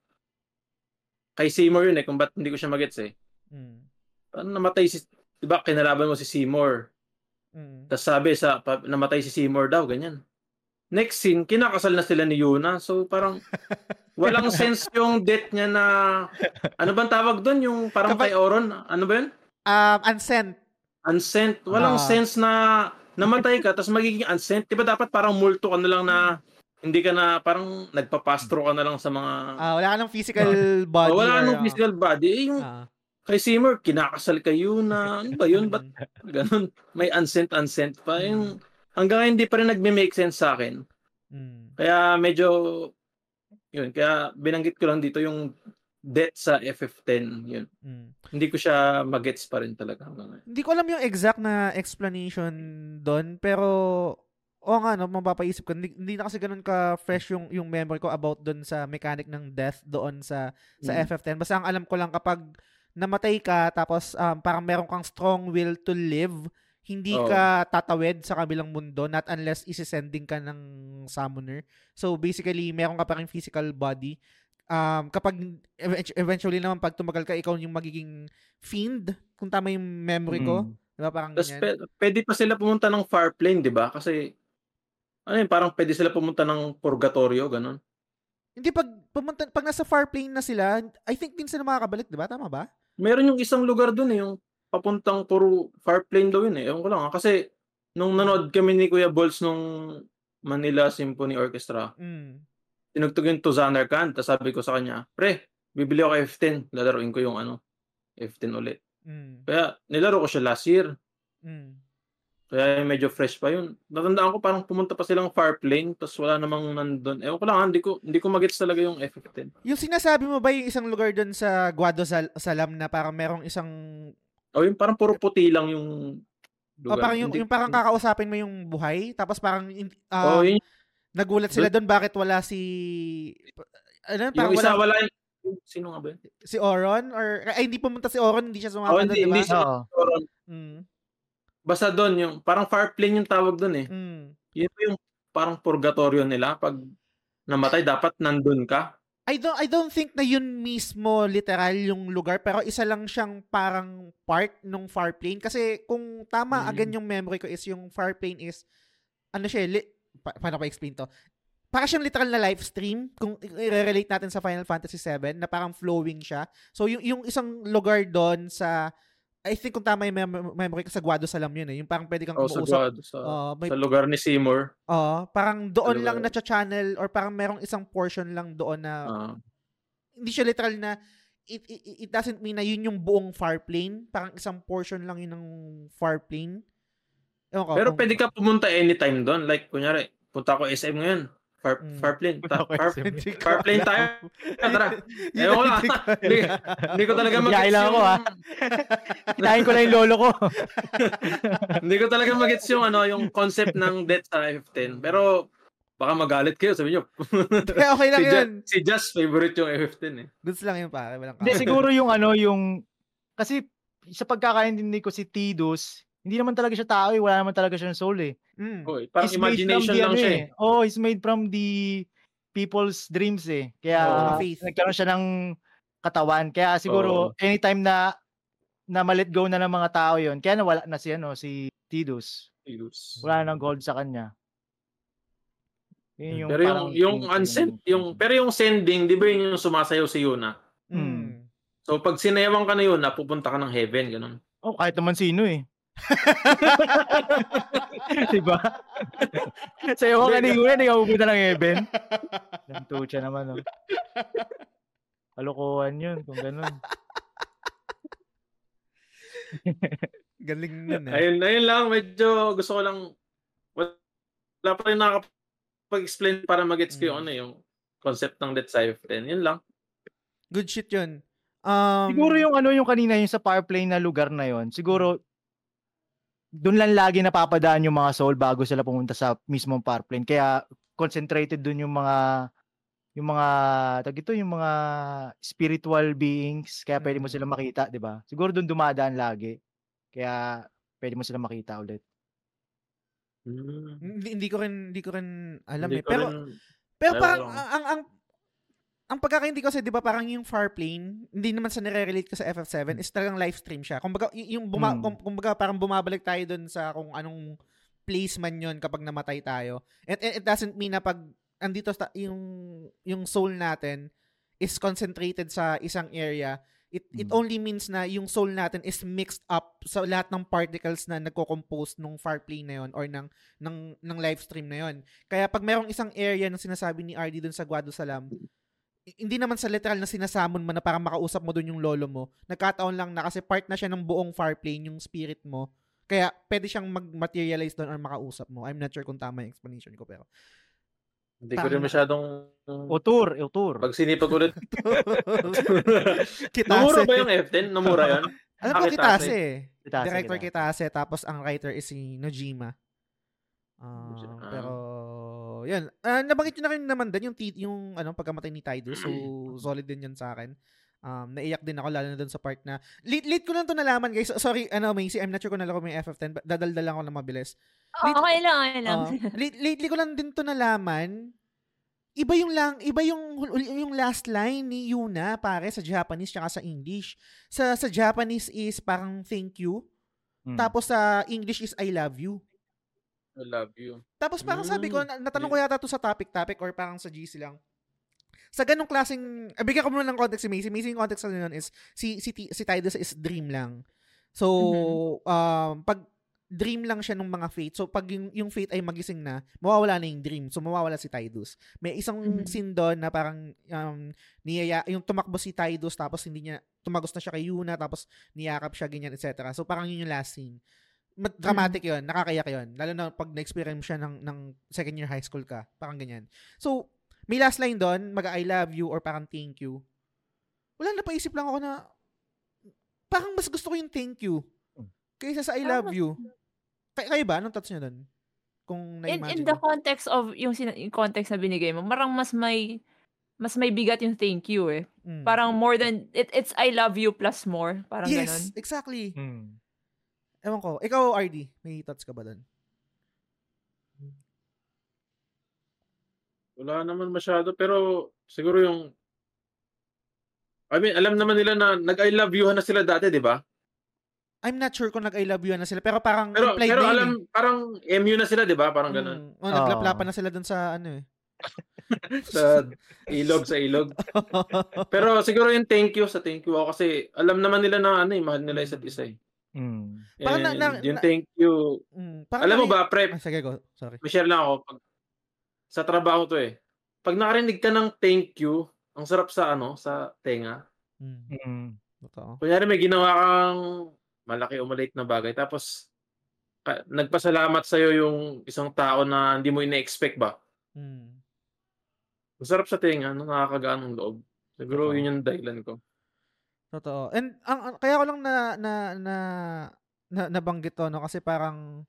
kay Seymour yun eh, kung ba't hindi ko siya magets eh. Mm. Parang namatay si, di ba, kinalaban mo si Seymour. Mm. Tapos sabi, sa, pa, namatay si Seymour daw, ganyan. Next scene, kinakasal na sila ni Yuna. So, parang, walang sense yung death niya na, ano bang tawag doon? Yung parang Kapag- kay Oron? Ano ba yun? Um, unsent. unsent. Walang Ah. sense na namatay ka tapos magiging unsent. 'Di ba dapat parang multo ka na lang na hindi ka na parang nagpapastro ka na lang sa mga Ah, wala ka ng physical body. Oh, wala nung ah, physical body. Eh, yung ah. kay Seymour, kinakasal kayo na ano ba yun? Ba't ganun? May unsent unsent pa. Yung, hanggang hindi pa rin nagme-make sense sa akin. Mm. Kaya medyo yun, kaya binanggit ko lang dito yung death sa FF10. Yun. Mm. Hindi ko siya magets pa rin talaga hanggang ngayon. Hindi ko alam yung exact na explanation doon, pero o nga no, mapapaisip ko. Hindi, hindi na kasi ganun ka fresh yung yung memory ko about doon sa mechanic ng death doon sa sa Mm. FF10. Basta ang alam ko lang kapag namatay ka tapos um, parang meron kang strong will to live, hindi Oo. ka tatawid sa kabilang mundo not unless isisending ka ng summoner. So basically, meron ka pa rin physical body. um, kapag eventually naman pag tumagal ka, ikaw yung magiging fiend, kung tama yung memory ko. Mm. Di ba? Parang Tapos p- pwede pa sila pumunta ng far plane, di ba? Kasi, ano yun, parang pwede sila pumunta ng purgatorio, ganun. Hindi, pag, pumunta, pag nasa far plane na sila, I think din sila makakabalik, di ba? Tama ba? Meron yung isang lugar dun eh, yung papuntang puro far plane daw yun eh. Ewan ko lang. Kasi, nung nanood kami ni Kuya Balls nung Manila Symphony Orchestra, mm tinugtog yung Tuzaner Khan. Tapos sabi ko sa kanya, pre, bibili ako F10. Lalaroin ko yung ano, F10 ulit. Mm. Kaya nilaro ko siya last year. Mm. Kaya medyo fresh pa yun. Natandaan ko parang pumunta pa silang far plane tapos wala namang nandun. Ewan ko lang, hindi ko, hindi ko magets talaga yung F15. Yung sinasabi mo ba yung isang lugar doon sa Guado Sal- Salam na parang merong isang... Oh, yung parang puro puti lang yung lugar. Oh, parang yung, hindi, yung parang kakausapin mo yung buhay tapos parang... Uh, oh, yun, Nagulat sila doon bakit wala si ano parang yung isa wala, wala sino nga ba yun? Si Oron or ay hindi pumunta si Oron, hindi siya sumama oh, hindi, doon, hindi siya Oron. Mm. Basta doon yung parang far plane yung tawag doon eh. Mm. Yun yung parang purgatorio nila pag namatay dapat nandun ka. I don't I don't think na yun mismo literal yung lugar pero isa lang siyang parang part nung far plane kasi kung tama mm. again yung memory ko is yung far plane is ano siya li- pa- paano ko explain to? Para siyang literal na live stream kung i-relate natin sa Final Fantasy 7 na parang flowing siya. So yung yung isang lugar doon sa I think kung tama yung mem- memory ko sa Guado Salam yun eh. Yung parang pwede kang oh, sa Guado, sa, uh, may, sa lugar ni Seymour. Oo, uh, parang doon lang na channel or parang merong isang portion lang doon na uh. hindi siya literal na it, it, it doesn't mean na yun yung buong far plane. Parang isang portion lang yun ng far plane. Ewan ko, Pero kung... pwede ka pumunta anytime doon. Like, kunyari, punta ako SM ngayon. Far, mm. far plane. Ta- far, far plane tayo. Tara. Ewan ko lang. hindi, hindi ko talaga mag yung... ako ha. Kinain ko na yung lolo ko. hindi ko talaga mag-gets yung, ano, yung concept ng death sa F10. Pero baka magalit kayo, sabi nyo. Kaya okay lang si yun. Just, si Just favorite yung F10 eh. Goods lang yun pare. Walang Hindi, siguro yung ano, yung, kasi sa pagkakaintindi ko si Tidus, hindi naman talaga siya tao eh. Wala naman talaga siyang soul eh. Mm. Oh, parang he's imagination lang ano, siya eh. eh. Oh, he's made from the people's dreams eh. Kaya oh, nagkaroon siya ng katawan. Kaya siguro oh. anytime na na ma-let go na ng mga tao yon kaya nawala na si ano si Tidus. Tidus. Wala nang gold sa kanya. Yun yung pero yung yung unsent yung pero yung sending, 'di ba yun yung sumasayaw si Yuna? Mm. So pag sinayawan ka na yun, napupunta ka ng heaven, ganun. Oh, kahit naman sino eh. diba? Sa'yo ko kanina, hindi ka pupunta ng heaven. Nantucha naman, oh. Kalokohan yun, kung ganun. Galing nun eh. Ayun, ayun lang, medyo gusto ko lang, wala pa rin nakakapag-explain para mag-gets ko yung, mm. ano, yung concept ng Death Cipher 10. Yun lang. Good shit yun. Um, siguro yung ano yung kanina yung sa power play na lugar na yon siguro doon lang lagi napapadaan yung mga soul bago sila pumunta sa mismong power plane. Kaya concentrated doon yung mga yung mga tag ito yung mga spiritual beings kaya pwede mo mm. sila makita, 'di ba? Siguro doon dumadaan lagi. Kaya pwede mo sila makita ulit. Hmm. Hindi, hindi ko rin hindi ko rin alam hindi eh. Pero rin, pero parang ang, ang ang ang pagkakaintindi ko kasi 'di ba parang yung far plane, hindi naman sa nire-relate ko sa FF7 is talagang live stream siya. Kumbaga yung buma, hmm. kumbaga parang bumabalik tayo doon sa kung anong place man 'yon kapag namatay tayo. It, it, it doesn't mean na pag andito sa yung yung soul natin is concentrated sa isang area, it hmm. it only means na yung soul natin is mixed up sa lahat ng particles na nagko-compose nung far plane na yon or ng ng ng live stream na yon. Kaya pag merong isang area na sinasabi ni RD doon sa Guado Salam, hindi naman sa literal na sinasamon mo na parang makausap mo doon yung lolo mo. Nagkataon lang na kasi part na siya ng buong far plane, yung spirit mo. Kaya pwede siyang mag-materialize doon or makausap mo. I'm not sure kung tama yung explanation ko pero hindi ko rin masyadong... Utur, utur. Pag sinipag ulit. Namura ba yung F10? Namura yun? Alam ko, ah, Kitase. Kitase. Director Kitase. Tapos ang writer is si Nojima. Uh, pero So, yan. Uh, nabanggit nyo na rin naman din yung, t- yung ano, pagkamatay ni Tidus. So, solid din yan sa akin. Um, naiyak din ako lalo na doon sa part na late, late ko lang to nalaman guys. Sorry, ano, Macy, I'm not sure kung nalaro mo yung FF10. Dadaldal lang ako na mabilis. Late, okay lang, okay lang. Uh, late, lately ko lang din to nalaman. iba yung lang iba yung yung last line ni Yuna pare sa Japanese tsaka sa English. Sa sa Japanese is parang thank you. Hmm. Tapos sa English is I love you. I love you. Tapos parang hmm. sabi ko, mm. natanong ko yata to sa topic-topic or parang sa GC lang. Sa ganong klaseng, eh, bigyan ko muna ng context si Macy. Macy yung context na yun is, si, si, si Tidus is dream lang. So, mm-hmm. um, pag dream lang siya ng mga fate. So, pag yung, yung fate ay magising na, mawawala na yung dream. So, mawawala si Tidus. May isang mm-hmm. scene doon na parang um, niyaya, yung tumakbo si Tidus tapos hindi niya, tumagos na siya kay Yuna tapos niyakap siya, ganyan, etc. So, parang yun yung last scene. Dramatic mm-hmm. yun, nakakayak yun. Lalo na pag na-experience siya ng, ng second year high school ka. Parang ganyan. So, may last line doon, mag I love you or parang thank you. Wala, napaisip lang ako na parang mas gusto ko yung thank you kaysa sa I love you. Kay kayo ba? Anong thoughts niyo doon? Kung in, in the context of yung, sin- yung context na binigay mo, marang mas may mas may bigat yung thank you eh. Mm. Parang more than it, it's I love you plus more, parang yes, ganun. Yes, exactly. Mm. Ewan ko. Ikaw, RD, may thoughts ka ba doon? Wala naman masyado pero siguro yung I mean, alam naman nila na nag-I love you na sila dati, di ba? I'm not sure kung nag-I love you na sila, pero parang pero, implied pero na alam, eh. parang MU na sila, di ba? Parang ganun. Mm. Oh, naglaplapan na sila dun sa ano eh. sa ilog, sa ilog. pero siguro yung thank you sa thank you ako kasi alam naman nila na ano eh, mahal nila isa't isa eh. Mm. Parang na, na, yung na, thank you. Mm, alam mo ba, prep? Ah, sige, go. Sorry. May share lang ako. Pag, sa trabaho to eh. Pag nakarinig ka ng thank you, ang sarap sa ano, sa tenga. Mm. Mm. Totoo. Kunyari may ginawa kang malaki o maliit na bagay. Tapos, ka, nagpasalamat sa'yo yung isang tao na hindi mo ina-expect ba? Hmm. Masarap sa tinga, no? nakakagaan ng loob. Siguro Totoo. yun yung dahilan ko. Totoo. And ang, ang kaya ko lang na na na, na nabanggit to no kasi parang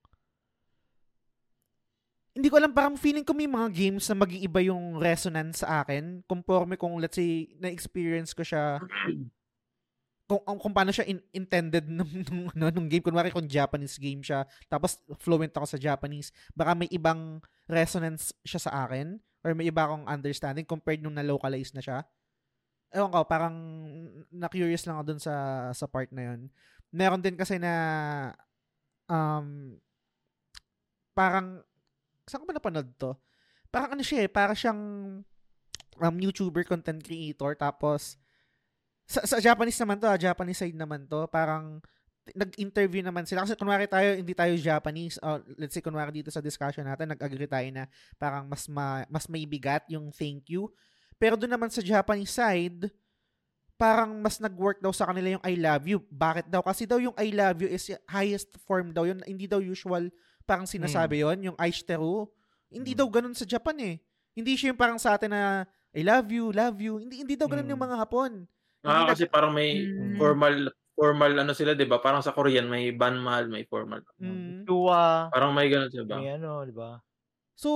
hindi ko alam parang feeling ko may mga games na mag-iiba yung resonance sa akin conforme kung let's say na-experience ko siya kung, kung paano siya in, intended nung, nung, ano, nung game. Kunwari kung Japanese game siya, tapos fluent ako sa Japanese, baka may ibang resonance siya sa akin or may iba akong understanding compared nung na-localize na siya. Ewan ko, parang na-curious lang ako dun sa, sa part na yun. Meron din kasi na um, parang saan ko ba napanood to? Parang ano siya eh, parang siyang um, YouTuber content creator tapos sa, sa Japanese naman to, ah, Japanese side naman to, parang nag-interview naman sila. Kasi kunwari tayo, hindi tayo Japanese, uh, let's say kunwari dito sa discussion natin, nag-agree tayo na parang mas, ma, mas may bigat yung thank you. Pero doon naman sa Japanese side, parang mas nag-work daw sa kanila yung I love you. Bakit daw? Kasi daw yung I love you is highest form daw yun. Hindi daw usual parang sinasabi hmm. yon yung aishiteru. Hindi hmm. daw ganun sa Japan eh. Hindi siya yung parang sa atin na I love you, love you. Hindi hindi daw ganun hmm. yung mga Hapon. Ah, kasi parang may mm. formal formal ano sila 'di ba? Parang sa Korean may banmal, may formal. Mm. Tuwa. Parang may ganun 'di ba? May ano, 'di ba? So,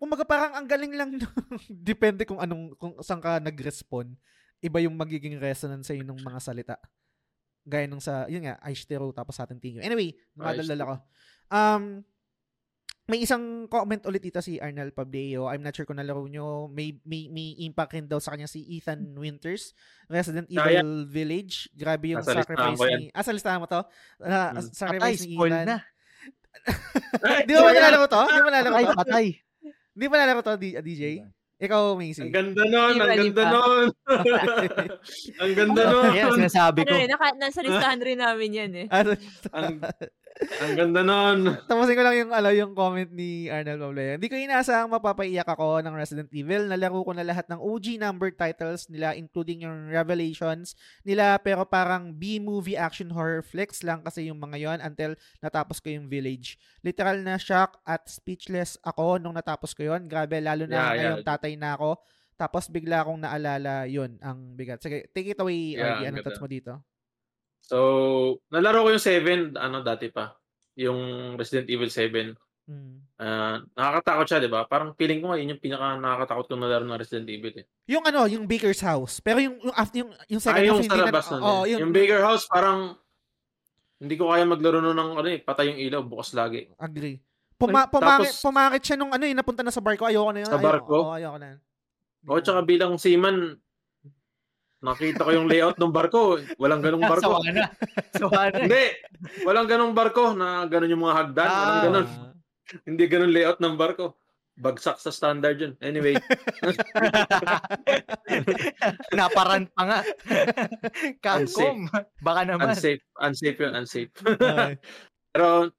kumbaga parang ang galing lang depende kung anong kung saan ka nag-respond. Iba yung magiging resonance sa ng mga salita. Gaya nung sa, yun nga, Aishtero tapos sa ating tingin. Anyway, madalala ko. Um, may isang comment ulit dito si Arnel Pableo. I'm not sure kung nalaro nyo. May, may, may impact rin daw sa kanya si Ethan Winters. Resident Evil Kaya. Village. Grabe yung sacrifice ni... Ah, sa listahan mo to? Uh, hmm. Sacrifice Atay, ni Ethan. na. Di ba nalaro to? Di ba nalaro to? Patay. Di ba nalaro to, DJ? Ikaw, Macy. Ang ganda nun, ang ganda nun. ang ganda nun. Yan, sinasabi ko. Ano, eh, naka, nasa listahan rin namin yan eh. ang, ang ganda nun. Tapusin ko lang yung, ano, yung comment ni Arnold Pableo. Hindi ko inaasahang mapapaiyak ako ng Resident Evil. Nalaro ko na lahat ng OG number titles nila, including yung Revelations nila, pero parang B-movie action horror flicks lang kasi yung mga yon until natapos ko yung Village. Literal na shock at speechless ako nung natapos ko yon Grabe, lalo na yeah, ngayong yeah. tatay na ako. Tapos bigla akong naalala yun ang bigat. Sige, take it away, yeah, Ardy. Ano thoughts mo dito? So, nalaro ko yung 7, ano dati pa. Yung Resident Evil 7. Hmm. Uh, nakakatakot siya, 'di ba? Parang feeling ko nga yun yung pinaka nakakatakot kong nalaro ng Resident Evil eh. Yung ano, yung Baker's House. Pero yung yung after yung yung second Ay, yung sa labas na, oh, yung, yung Baker House parang hindi ko kaya maglaro no ng ano eh, patay yung ilaw bukas lagi. Agree. Puma, pumangit, Tapos, pumangit siya nung ano eh, napunta na sa barko. Ayoko na yun. Sa barko? Oo, ayoko, ayoko na yun. O, tsaka bilang seaman, nakita ko yung layout ng barko. Walang ganong barko. Sawa na. Sawa na. Hindi. Walang ganong barko na ganon yung mga hagdan. Walang Ah. ganon. Hindi ganon layout ng barko. Bagsak sa standard yun. Anyway. Naparan pa nga. Capcom. Baka naman. unsafe. Unsafe yun. Unsafe. Okay. Pero,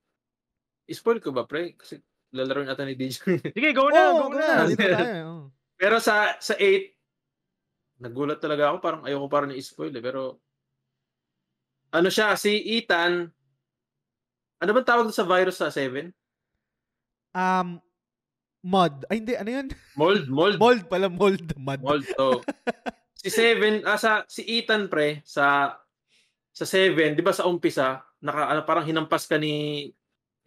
spoil ko ba, pre? Kasi lalaro natin ni DJ. Sige, go na. Oo, go na. Dito tayo. oh. Pero sa sa 8, nagulat talaga ako. Parang ayoko parang i-spoil eh. Pero, ano siya, si Ethan, ano bang tawag sa virus sa 7? Um, mod. Ay, hindi. Ano yun? Mold, mold. Mold pala. Mold. Mod. Mold. So, si Seven, ah, sa, si Ethan pre, sa sa Seven, di ba sa umpisa, naka, ano, parang hinampas ka ni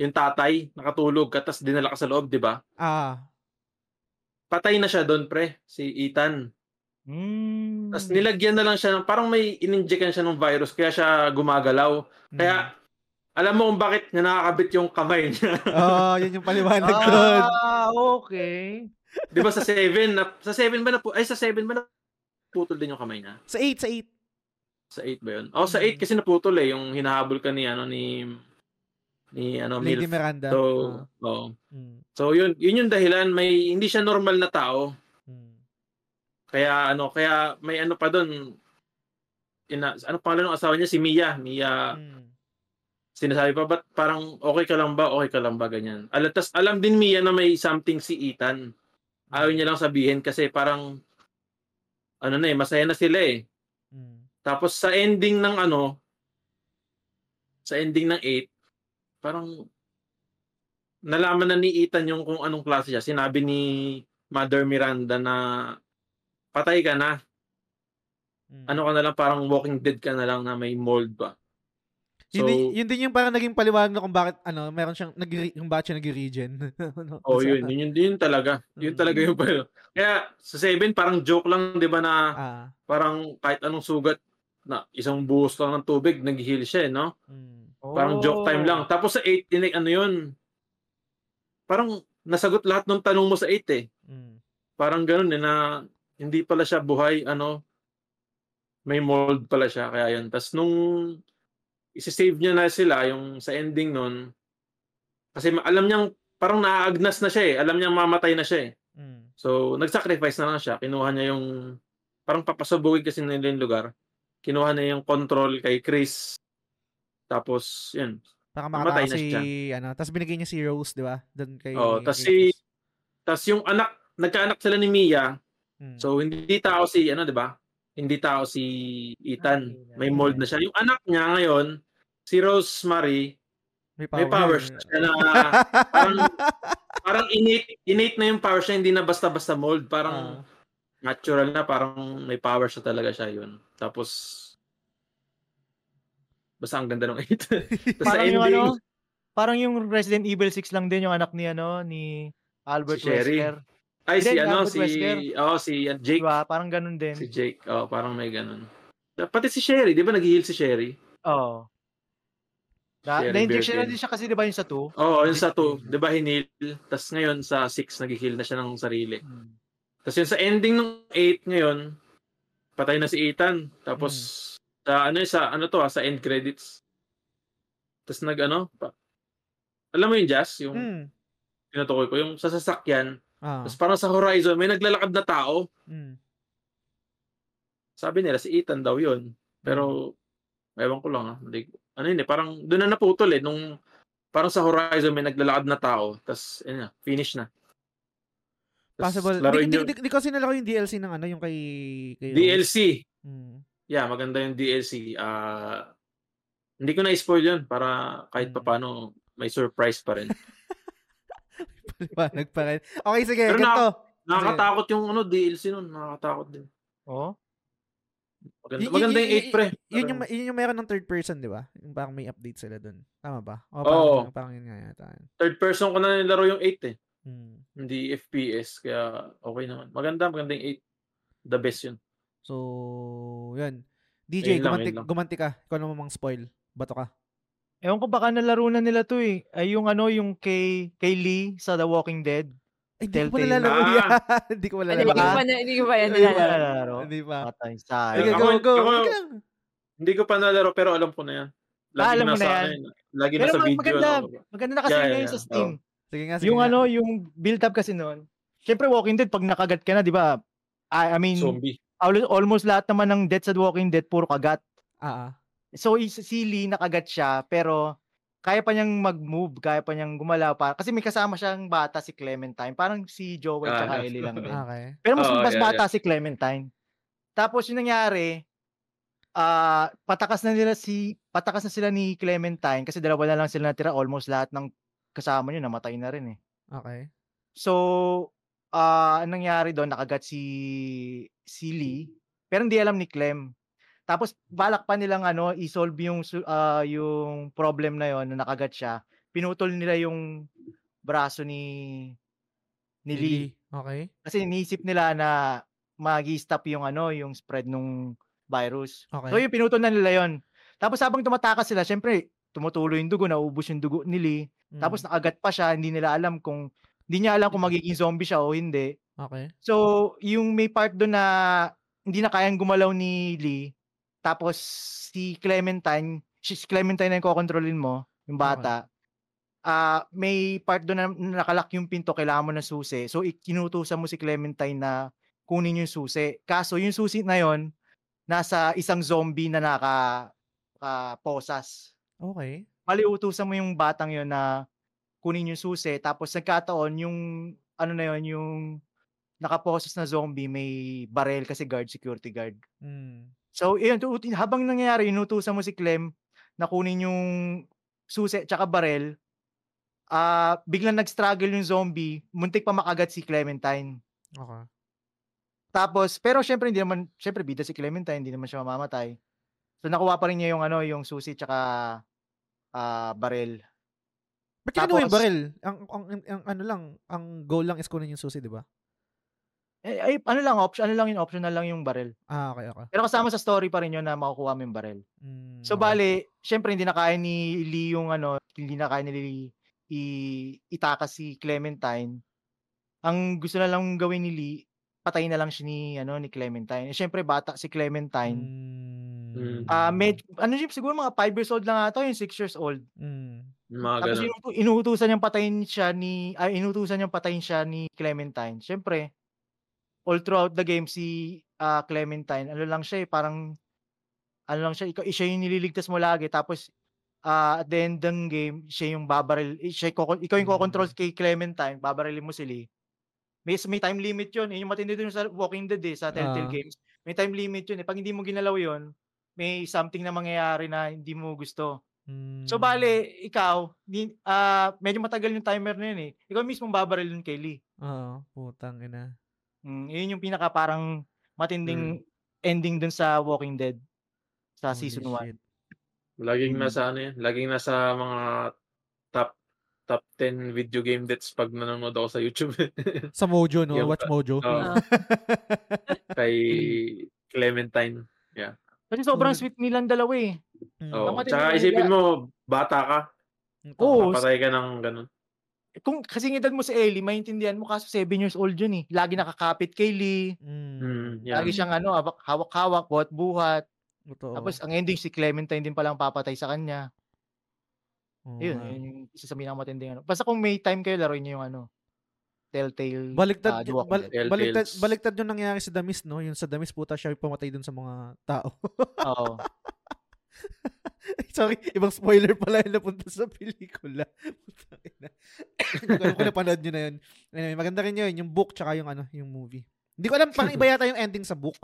yung tatay, nakatulog ka, tapos dinala ka sa loob, di ba? Ah. Patay na siya doon, pre, si Ethan. Mm. Tapos nilagyan na lang siya, ng, parang may ininjekan siya ng virus, kaya siya gumagalaw. Kaya, alam mo kung bakit niya nakakabit yung kamay niya. Oh, yun yung paliwanag doon. Ah, okay. di ba sa Seven, na, sa Seven ba na, ay sa Seven ba na putol din yung kamay niya? Sa 8, sa 8. Sa 8 ba yun? Oh, sa 8 kasi naputol eh, yung hinahabol ka ni, ano, ni, ni, ano, Lady Milf. Miranda. So, Ah. oh. Mm, So, yun, yun yung dahilan, may, hindi siya normal na tao. Kaya, ano, kaya may ano pa doon, ina, ano pangalan ng asawa niya? Si Mia. Mia, Mm. sinasabi pa, ba't parang okay ka lang ba? Okay ka lang ba? Ganyan. Alam, tas, alam din Mia na may something si Ethan. Ayaw niya lang sabihin kasi parang, ano na eh, masaya na sila eh. Mm. Tapos sa ending ng ano, sa ending ng 8, parang nalaman na ni Ethan yung kung anong klase siya. Sinabi ni Mother Miranda na patay ka na. Mm. Ano ka na lang, parang walking dead ka na lang na may mold ba. yun, So, din, yun din yung parang naging paliwanag na kung bakit, ano, meron siyang, nag yung bakit siya nag-regen. ano, oh, yun, yun, yun, yun talaga. Yun Mm. talaga yung pala. Kaya sa 7, parang joke lang, di ba na Ah. parang kahit anong sugat na isang buhos lang ng tubig, nag-heal siya, eh, no? Mm. Parang joke time lang. Tapos sa 8, tinig, ano yun? Parang nasagot lahat ng tanong mo sa 8 eh. Mm. Parang ganun eh, na hindi pala siya buhay, ano, may mold pala siya. Kaya yun. Tapos nung isi-save niya na sila, yung sa ending nun, kasi alam niyang, parang naaagnas na siya eh. Alam niyang mamatay na siya eh. Mm. So, nag-sacrifice na lang siya. Kinuha niya yung, parang papasabugin kasi nila yung lugar. Kinuha niya yung control kay Chris. Tapos, yun, Para Namatay makataka na si, siya. ano, tapos binigay niya si Rose, di ba? Doon kay... Oh, kay si tas yung anak, nagkaanak sila ni Mia. Mm. So hindi tao si ano, 'di ba? Hindi tao si Ethan. May mold na siya. Yung anak niya ngayon, si Rosemary, may powers na siya na parang parang innate, innate na yung power siya, hindi na basta-basta mold, Ah. parang natural na, parang may power siya talaga siya yun. Tapos basta ang ganda ng 8. Tapos sa Parang yung ending, ano, parang yung Resident Evil 6 lang din yung anak ni ano ni Albert Si. Wesker. Ay si Hindi, ano, si oh si uh, Jake. Diba? Parang ganun din. Si Jake, oh, parang may ganun. Pati si Sherry, di ba nag-heal si Sherry? Oo. Na, Sherry na-injection na din siya kasi di ba yung sa 2? Oo, oh, yun sa 2, di ba hinil? Tapos ngayon sa 6, nag-heal na siya ng sarili. Tapos yun sa ending ng 8 ngayon, patay na si Ethan. Tapos sa ano sa ano to ah, sa end credits. Tapos nag ano, pa, alam mo yung Jazz, yung Mm. tinutukoy ko, yung sa sasakyan. Ah. Tapos parang sa horizon, may naglalakad na tao. Mm. Sabi nila si Ethan daw yun. Pero, ewan ko lang ah. Hindi, ano yun eh, parang doon na naputol eh. Nung, parang sa horizon may naglalakad na tao. Tapos, yun na, finish na. Tas Possible. Di, di, di, di, kasi nalaro yung DLC ng ano, yung kay... kay. DLC. Mm. Yeah, maganda yung DLC. Ah, hindi ko na-spoil yun para kahit Hmm. papano may surprise pa rin. Paliwanag pa rin. Okay, sige. Pero ganito. Nakakatakot yung ano DLC nun. Nakakatakot din. Oo. Maganda, Y- maganda y- yung 8 pre. Yun yung, Parang yun yung meron ng third person, di ba? Yung parang may update sila dun. Tama ba? O, Oo. parang, parang yun nga yata. third person ko na nilaro yung 8 eh. Hmm. Hindi FPS. Kaya okay naman. Maganda, maganda yung 8. The best yun. So, yun. DJ, Ayun lang, gumanti, lang. gumanti ka. Ikaw naman mang spoil. Bato ka. Ewan ko baka nalaro na nila to eh. Ay yung ano, yung kay, kay Lee sa The Walking Dead. Ay, Hindi ko pa nalalaro Ah. yan. Hindi ko pa Hindi ko nalalaro. pa, na- hindi ko pa yan Hindi pa. nilalaro. Nalalaro. Hindi pa. Patay, sayang. Ako- go, go. lang. Hindi ko pa nalaro pero alam ko na yan. Lagi Ah, alam mo nasa, na yan. yun, Lagi Pero nasa mag- video. maganda, ano. maganda na kasi Yeah, ngayon yeah, sa Steam. Sige nga, sige Yung nga. ano, yung build up kasi noon. Siyempre Walking Dead pag nakagat ka na, 'di ba? I, I mean, Zombie. al- almost lahat naman ng deaths sa Walking Dead puro kagat. Ah, ah. So si Lee nakagat siya pero kaya pa niyang mag-move, kaya pa niyang gumalaw pa kasi may kasama siyang bata si Clementine, parang si Joel Ah, tsaka Ellie lang din. Okay. Pero mas, Oo, mas yeah, bata si Clementine. Tapos yung nangyari, ah patakas na nila si patakas na sila ni Clementine kasi dalawa na lang sila natira, almost lahat ng kasama niyo namatay na rin eh. Okay. So, ah anong nangyari doon, nakagat si si Lee, pero hindi alam ni Clem. Tapos balak pa nilang ano, i-solve yung ah, yung problem na yon na nakagat siya. Pinutol nila yung braso ni ni Lee. Okay. Kasi iniisip nila na magi-stop yung ano, yung spread nung virus. Okay. So yung pinutol na nila yon. Tapos habang tumatakas sila, syempre tumutuloy yung dugo, naubos yung dugo ni Lee. Mm. Tapos nakagat pa siya, hindi nila alam kung hindi niya alam kung magiging zombie siya o hindi. Okay. So, yung may part doon na hindi na kayang gumalaw ni Lee, tapos si Clementine, si Clementine na yung kokontrolin mo, yung bata, ah may part doon na nakalak yung pinto, kailangan mo ng susi. So, ikinutusan mo si Clementine na kunin yung susi. Kaso, yung susi na yon nasa isang zombie na naka ah, posas. Okay. Mali utusan mo yung batang yon na kunin yung susi tapos nagkataon yung ano na yon yung nakaposes na zombie may barel kasi guard security guard. Mm. So yun tu- tu- habang nangyayari inutusan mo si Clem na kunin yung susi tsaka barel ah biglang nag-struggle yung zombie muntik pa makagat si Clementine. Okay. Tapos pero syempre hindi naman syempre bida si Clementine hindi naman siya mamamatay. So nakuha pa rin niya yung ano yung susi tsaka ah barel. Ba't kinuha yung Tapos- baril? Ang, ang, ang, ang ano lang, ang goal lang is kunin yung susi, di ba? Eh, ay, ano lang option ano lang yung optional lang yung barel. Ah, okay, okay. Pero kasama sa story pa rin yun na makukuha mo yung barel. Mm, So okay. bale, syempre hindi na kaya ni Lee yung ano, hindi na kaya ni Lee i- itakas si Clementine. Ang gusto na lang gawin ni Lee, patayin na lang siya ni ano ni Clementine. Eh, syempre bata si Clementine. Mm, Ah, med ano siya siguro mga 5 years old lang ata, yung 6 years old. mm, mga Tapos ganun. inutu- inuutusan niyang patayin siya ni ay inutusan niyang patayin siya ni Clementine. Syempre, all throughout the game si ah, Clementine, ano lang siya eh, parang ano lang siya, ikaw, siya yung nililigtas mo lagi tapos ah, at the end ng game, siya yung babaril, eh, siya, ikaw yung Mm. kokontrol kay Clementine, babarilin mo si Lee. May, may time limit yun. Eh, yung matindi dun sa Walking Dead eh, sa Telltale Ah. Games. May time limit yun eh. Pag hindi mo ginalaw yun, may something na mangyayari na hindi mo gusto. mm. So bale, ikaw, di, ah, medyo matagal yung timer na yun eh. Ikaw mismo babaril yun kay Lee. Oo, putang ina. Mm, yun yung pinaka parang matinding ending dun sa Walking Dead sa Holy season 1. shit. Laging Mm. nasa ano yan. Laging nasa mga top top 10 video game deaths pag nanonood ako sa YouTube. Sa Mojo, no? Yung Watch Mojo. Ah. kay Clementine. Kasi sobrang Mm. sweet nilang dalawa eh. Mm. Oh, tsaka isipin mo, bata ka. Oo. Papatay ka ng ganun. Kung kasi edad mo si Ellie, maintindihan mo kaso 7 years old yun eh. Lagi nakakapit kay Lee. Mm. Yeah. Lagi siyang ano, hawak- hawak-hawak, buhat-buhat. Totoo. Tapos ang ending si Clementine din palang papatay sa kanya. Oo Yun, yun yung isa sa pinakamatinding ano. Basta kung may time kayo, laruin niyo yung ano, Telltale. Baliktad, Walking bal-. Telltales. baliktad, baliktad yung nangyari sa Damis, no? Yung sa Damis, puta siya yung pumatay dun sa mga tao. Oo. Sorry, ibang spoiler pala yung napunta sa pelikula. Hindi ko alam kung napanood nyo na yun. Anyway, maganda rin yun, yung book tsaka yung ano, yung movie. Hindi ko alam, parang iba yata yung ending sa book.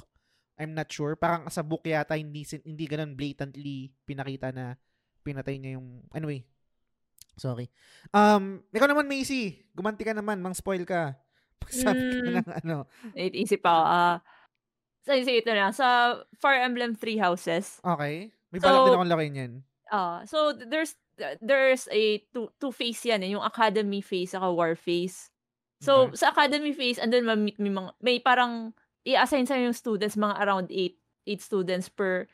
I'm not sure. Parang sa book yata hindi hindi ganun blatantly pinakita na pinatay niya yung anyway. Sorry. Um, ikaw naman Macy, gumanti ka naman, mang spoil ka. Sabi ka Mm. ng ano. Isip ako, ah, sa isip ito na, sa Fire Emblem Three Houses, Okay. May balak din So, akong lakihin yan. ah so there's there's a two, two phase yan eh, yung academy phase saka war phase. So, Okay. sa academy phase, andun ma-meet may mga, may parang, i-assign sa yung students, mga around 8, 8 students per,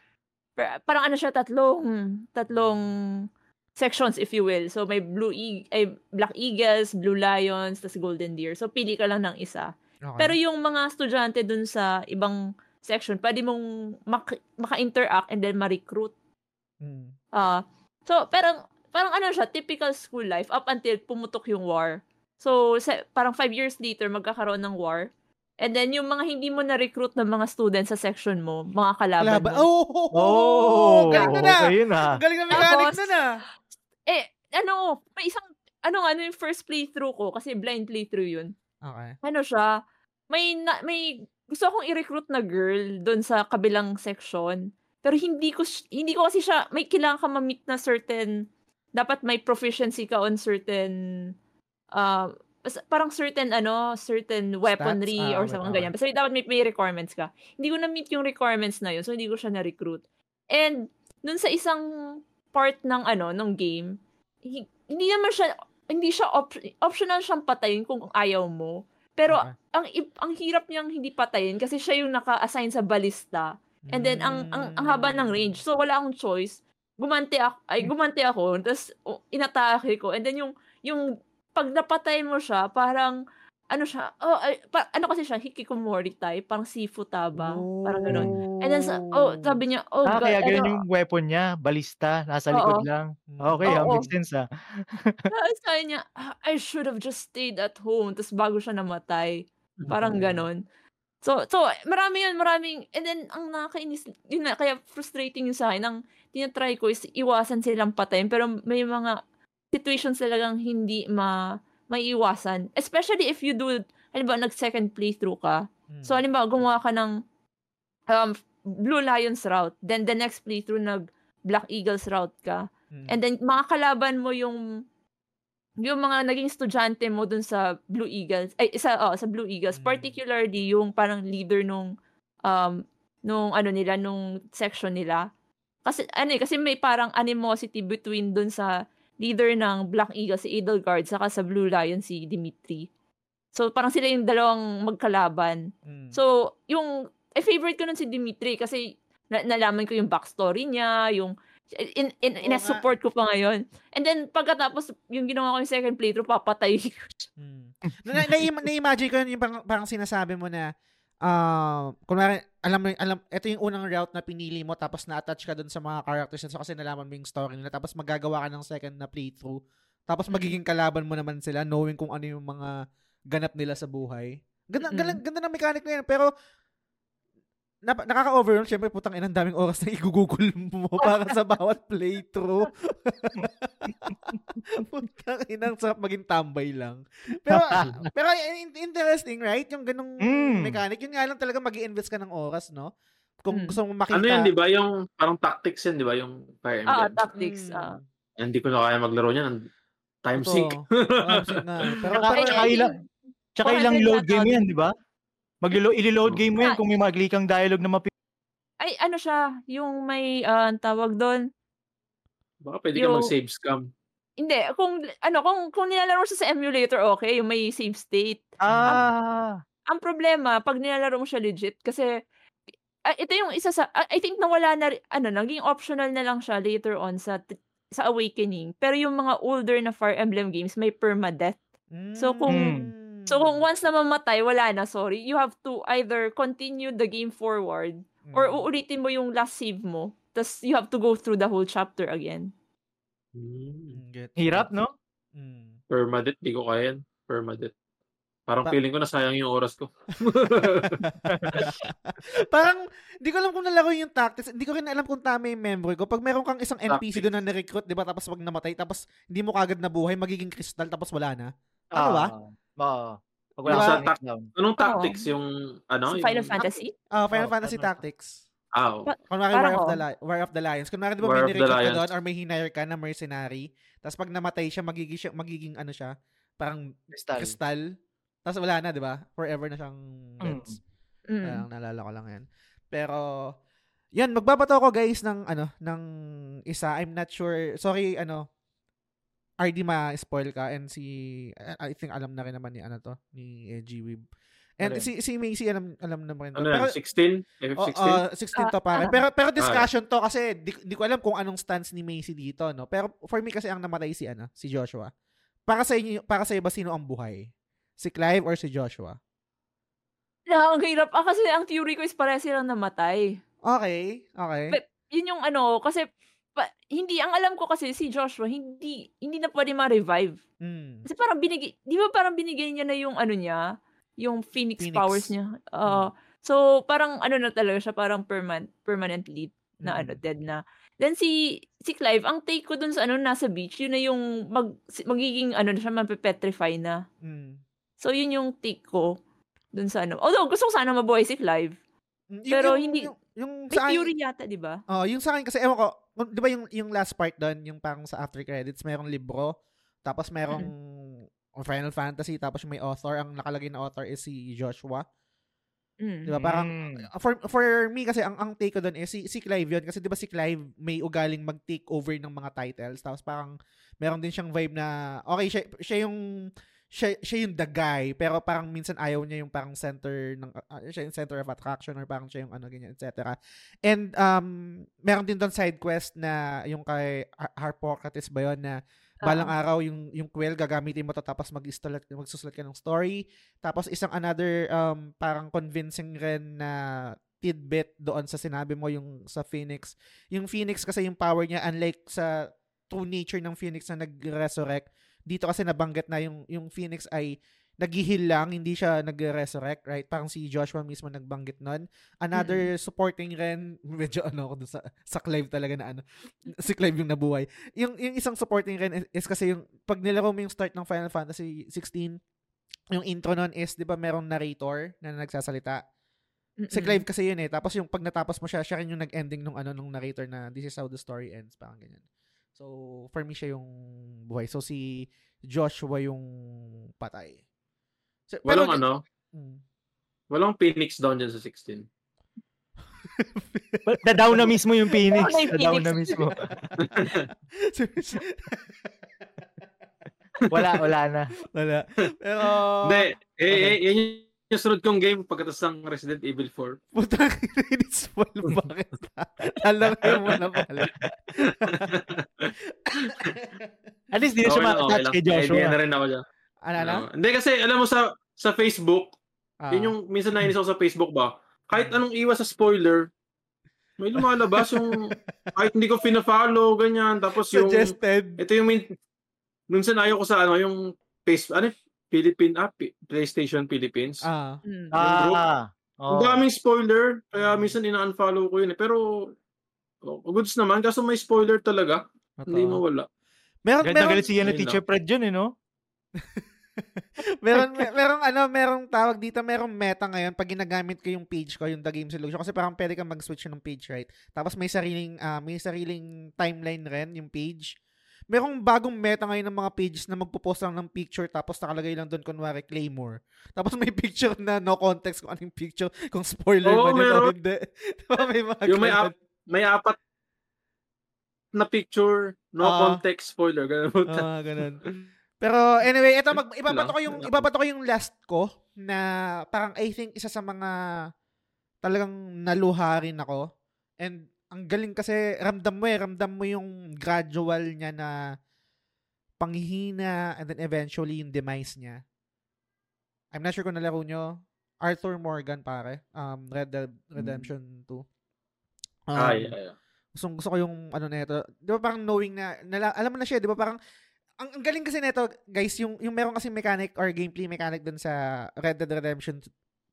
per, parang ano siya, tatlong, tatlong, sections if you will. So may blue e- ay, Black Eagles, Blue Lions, tas Golden Deer. So pili ka lang ng isa. Okay. Pero yung mga estudyante dun sa ibang section, pwede mong mak- maka-interact and then ma-recruit. Mm. Ah, so parang parang ano siya, typical school life up until pumutok yung war. So sa, parang five years later magkakaroon ng war. And then yung mga hindi mo na-recruit ng mga students sa section mo, mga kalaban Laban. mo. Oh, oh, Oh, galing na na. Galing na mechanic Tapos, na na. Eh, ano, may isang, ano ano yung first playthrough ko, kasi blind playthrough yun. Okay. Ano siya, may, na, may, gusto akong i-recruit na girl doon sa kabilang section. Pero hindi ko, hindi ko kasi siya, may kailangan ka ma-meet na certain, dapat may proficiency ka on certain, uh, parang certain, ano, certain weaponry ah, or something ganyan. Basta dapat may, may requirements ka. Hindi ko na-meet yung requirements na yun, so hindi ko siya na-recruit. And, dun sa isang part ng ano ng game hi- hindi naman siya hindi siya op- optional siyang patayin kung ayaw mo pero Okay. ang ang hirap niyang hindi patayin kasi siya yung naka-assign sa balista. And then ang ang, ang haba ng range. So wala akong choice. Gumante ako ay gumante ako tapos inatake ko. And then yung yung pag napatay mo siya parang ano siya oh ay, pa- ano kasi siya hikikomori type parang sifu taba parang ganun and then sa, oh sabi niya oh Ah, God, kaya ganun ano, yung weapon niya, balista, nasa Oo. likod lang. Okay, ah, Oo. makes sense ah. Sabi niya, "Ah, I should have just stayed at home. Tapos bago siya namatay. Parang ganon. So, so marami yun, maraming, and then, ang nakakainis, yun na, kaya frustrating yun sa akin, ang tinatry ko is iwasan silang patayin, pero may mga situations talagang hindi ma, maiiwasan. Especially if you do, halimbawa, nag-second playthrough ka. Mm. So, halimbawa, gumawa ka ng um, Blue Lions route, then the next playthrough, nag Black Eagles route ka. Mm. And then, mga kalaban mo yung yung mga naging estudyante mo dun sa Blue Eagles, ay, sa, oh, sa Blue Eagles, Mm. particularly yung parang leader nung, um, nung ano nila, nung section nila. Kasi, ano eh, kasi may parang animosity between dun sa leader ng Black Eagles, si Edelgard, saka sa Blue Lion, si Dimitri. So, parang sila yung dalawang magkalaban. Mm. So, yung, eh, favorite ko nun si Dimitri kasi na- nalaman ko yung backstory niya, yung, in, in, in, nga. support ko pa ngayon. And then, pagkatapos, yung ginawa ko yung second playthrough, papatay ko siya. Mm. na, na, na, na-imagine ko yun yung parang, parang sinasabi mo na uh, kunwari, alam mo, alam, ito yung unang route na pinili mo tapos na-attach ka dun sa mga characters so kasi nalaman mo yung story nila tapos magagawa ka ng second na playthrough tapos magiging kalaban mo naman sila knowing kung ano yung mga ganap nila sa buhay. Ganda, Mm. ganda, ganda ng mechanic na yan. Pero, na, nakaka-overwhelm. Siyempre, putang inang daming oras na igugugol mo para sa bawat playthrough. putang inang sarap maging tambay lang. Pero, pero in- interesting, right? Yung ganong Mm. mechanic. Yun nga lang talaga mag invest ka ng oras, no? Kung Mm. gusto mong makita. Ano yan, di ba? Yung parang tactics yan, di ba? Yung Fire Ah, Emblem. tactics. Mm. ah. Hindi ko na kaya maglaro niyan. Time Totoo. sink. Time sync nga. Pero, pero, tsaka ilang, tsaka 400 ilang load game yan, di ba? Maglo i-load game mo yan Ah. kung may maglikang dialogue na mapi... Ay, ano siya, yung may, ang tawag doon, Baka pwede ka Yung- mag-save scam. hindi, kung, ano, kung, kung nilalaro siya sa emulator, okay, yung may save state. Ah! Ang problema, pag nilalaro mo siya legit, kasi, ah, ito yung isa sa, ah, I think nawala na, ano, naging optional na lang siya later on sa, sa Awakening. Pero yung mga older na Fire Emblem games, may permadeath. So, kung- Mm. So, kung once na mamatay, wala na, sorry. You have to either continue the game forward, or Mm. uulitin mo yung last save mo. Tapos, you have to go through the whole chapter again. Hmm. Mm, Hirap, no? Mm. Permadeath, di ko kaya yan. Permadeath. Parang Pa- feeling ko nasayang yung oras ko. Parang, di ko alam kung nalaro yung tactics. Hindi ko rin alam kung tama yung memory ko. Pag meron kang isang NPC doon na na-recruit, di ba? Tapos pag namatay, tapos hindi mo kagad nabuhay, magiging crystal, tapos wala na. Ano ba? Oo. Pag Diba? wala Sa kang tac- down. Anong tactics yung, ano? Sa yung, Final Fantasy? Ah, Final Oh, Fantasy. Tactics. Ah, oh. Kunwari, War of, the Li- War of the Lions. Kunwari, di ba, War may nirecruit ka doon or may hinire ka na mercenary. Tapos pag namatay siya, magiging, siya, magiging ano siya, parang Crystal. crystal. Tapos wala na, di ba? Forever na siyang Reds. Mm. Parang naalala ko lang yan. Pero, yan, magbabato ako guys ng, ano, ng isa. I'm not sure. Sorry, ano, RD ma-spoil ka and si, I think alam na rin naman ni, ano to, ni eh, G-Wib. And Alin? si si Macy alam alam naman Ano Pero yan? 16? oh, FF16? uh, 16 to pare. Ah, Pero pero discussion to kasi di, di ko alam kung anong stance ni Macy dito, no. Pero for me kasi ang namatay si ano, si Joshua. Para sa inyo, para sa iba sino ang buhay? Si Clive or si Joshua? Na, ang hirap. Ah, kasi ang theory ko is pareha silang namatay. Okay, okay. But, yun yung ano, kasi pa, hindi, ang alam ko kasi si Joshua, hindi, hindi na pwede ma-revive. Mm. Kasi parang binigay, di ba parang binigay niya na yung ano niya, yung Phoenix, Phoenix. powers niya. Uh, So, parang ano na talaga siya, parang permanent, permanently na Mm. ano, dead na. Then si, si Clive, ang take ko dun sa ano, nasa beach, yun na yung mag, magiging ano na siya, mapepetrify na. Mm. So, yun yung take ko dun sa ano. Although, gusto ko sana mabuhay si Clive. Mm, Pero hindi- yung, yung May sa akin- theory yata, di ba? Oh, yung sa akin kasi ewan ko, 'di ba yung yung last part doon, yung parang sa after credits, merong libro, tapos merong Final Fantasy, tapos may author, ang nakalagay na author is si Joshua. Mm. 'Di ba? Parang Mm. for for me kasi ang ang take ko doon is si, si Clive 'yun kasi 'di ba si Clive may ugaling mag-take over ng mga titles, tapos parang meron din siyang vibe na okay siya siya yung siya, siya yung the guy pero parang minsan ayaw niya yung parang center ng uh, siya yung center of attraction or parang siya yung ano ganyan etc. And um meron din doon side quest na yung kay Har- Harpocrates ba yun na balang Ah. araw yung yung quill gagamitin mo to tapos mag-install magsusulat ka ng story tapos isang another um parang convincing rin na tidbit doon sa sinabi mo yung sa Phoenix yung Phoenix kasi yung power niya unlike sa true nature ng Phoenix na nag-resurrect dito kasi nabanggit na yung yung Phoenix ay naghihil lang, hindi siya nag-resurrect, right? Parang si Joshua mismo nagbanggit nun. Another supporting rin, medyo ano ako sa, sa Clive talaga na ano, si Clive yung nabuhay. Yung, yung isang supporting rin is, is kasi yung, pag nilaro mo yung start ng Final Fantasy 16, yung intro nun is, di ba, merong narrator na nagsasalita. Si Mm-mm. Clive kasi yun eh. Tapos yung pag natapos mo siya, siya rin yung nag-ending nung ano nung narrator na this is how the story ends, parang ganyan. So, for me siya yung buhay. So, si Joshua yung patay. So, Walang ano, Mm. walang Phoenix down dyan sa 16. But Da-down na mismo yung Phoenix. Down na mismo. Wala, wala na. Wala. Pero, Hindi, eh, okay. eh, yan yung sunod kong game pagkatapos ng Resident Evil 4. putang inis mo bakit? Lalaki mo na pala. At least di na siya Okay lang, okay lang. kay Joshua. Idea na rin ako dyan. ano na? Ano, Hindi kasi, alam mo sa sa Facebook, Ah. yun yung minsan nainis ako sa Facebook ba, kahit anong iwas sa spoiler, may lumalabas yung kahit hindi ko fina-follow, ganyan. Tapos yung, suggested. ito yung min, minsan ayaw ko sa ano, yung face, ano, Philippine, ah, P- PlayStation Philippines. Ah. Mm. Ah, Ang oh. daming spoiler, kaya minsan ina-unfollow ko yun eh. Pero, oh, goods naman, kaso may spoiler talaga. Hindi Totoo. mawala. Meron, na meron, galit si ano, Ayun Teacher Fred yun, eh, no? meron, mer- merong ano, merong tawag dito, merong meta ngayon pag ginagamit ko yung page ko, yung The Game Solution. Kasi parang pwede kang mag-switch ng page, right? Tapos may sariling, ah, may sariling timeline rin yung page. Merong bagong meta ngayon ng mga pages na magpo-post lang ng picture tapos nakalagay lang doon kunwari Claymore. Tapos may picture na no context kung anong picture, kung spoiler Oo, man yun o hindi. Diba may mga Yung may, ap- may apat na picture, no Ah. context spoiler. Ganun. Ah, ganun. Pero anyway, ito mag ibabato ko yung ibabato ko yung last ko na parang I think isa sa mga talagang naluha rin ako. And ang galing kasi ramdam mo eh, ramdam mo yung gradual niya na panghihina and then eventually yung demise niya. I'm not sure kung nalaro nyo. Arthur Morgan pare. Um, Red Dead Redemption 2. Um, Ay, ay, ay. gusto, gusto ko yung ano nito. 'Di ba parang knowing na, nala, alam mo na siya, 'di ba parang ang, ang galing kasi nito, guys, yung yung meron kasi mechanic or gameplay mechanic dun sa Red Dead Redemption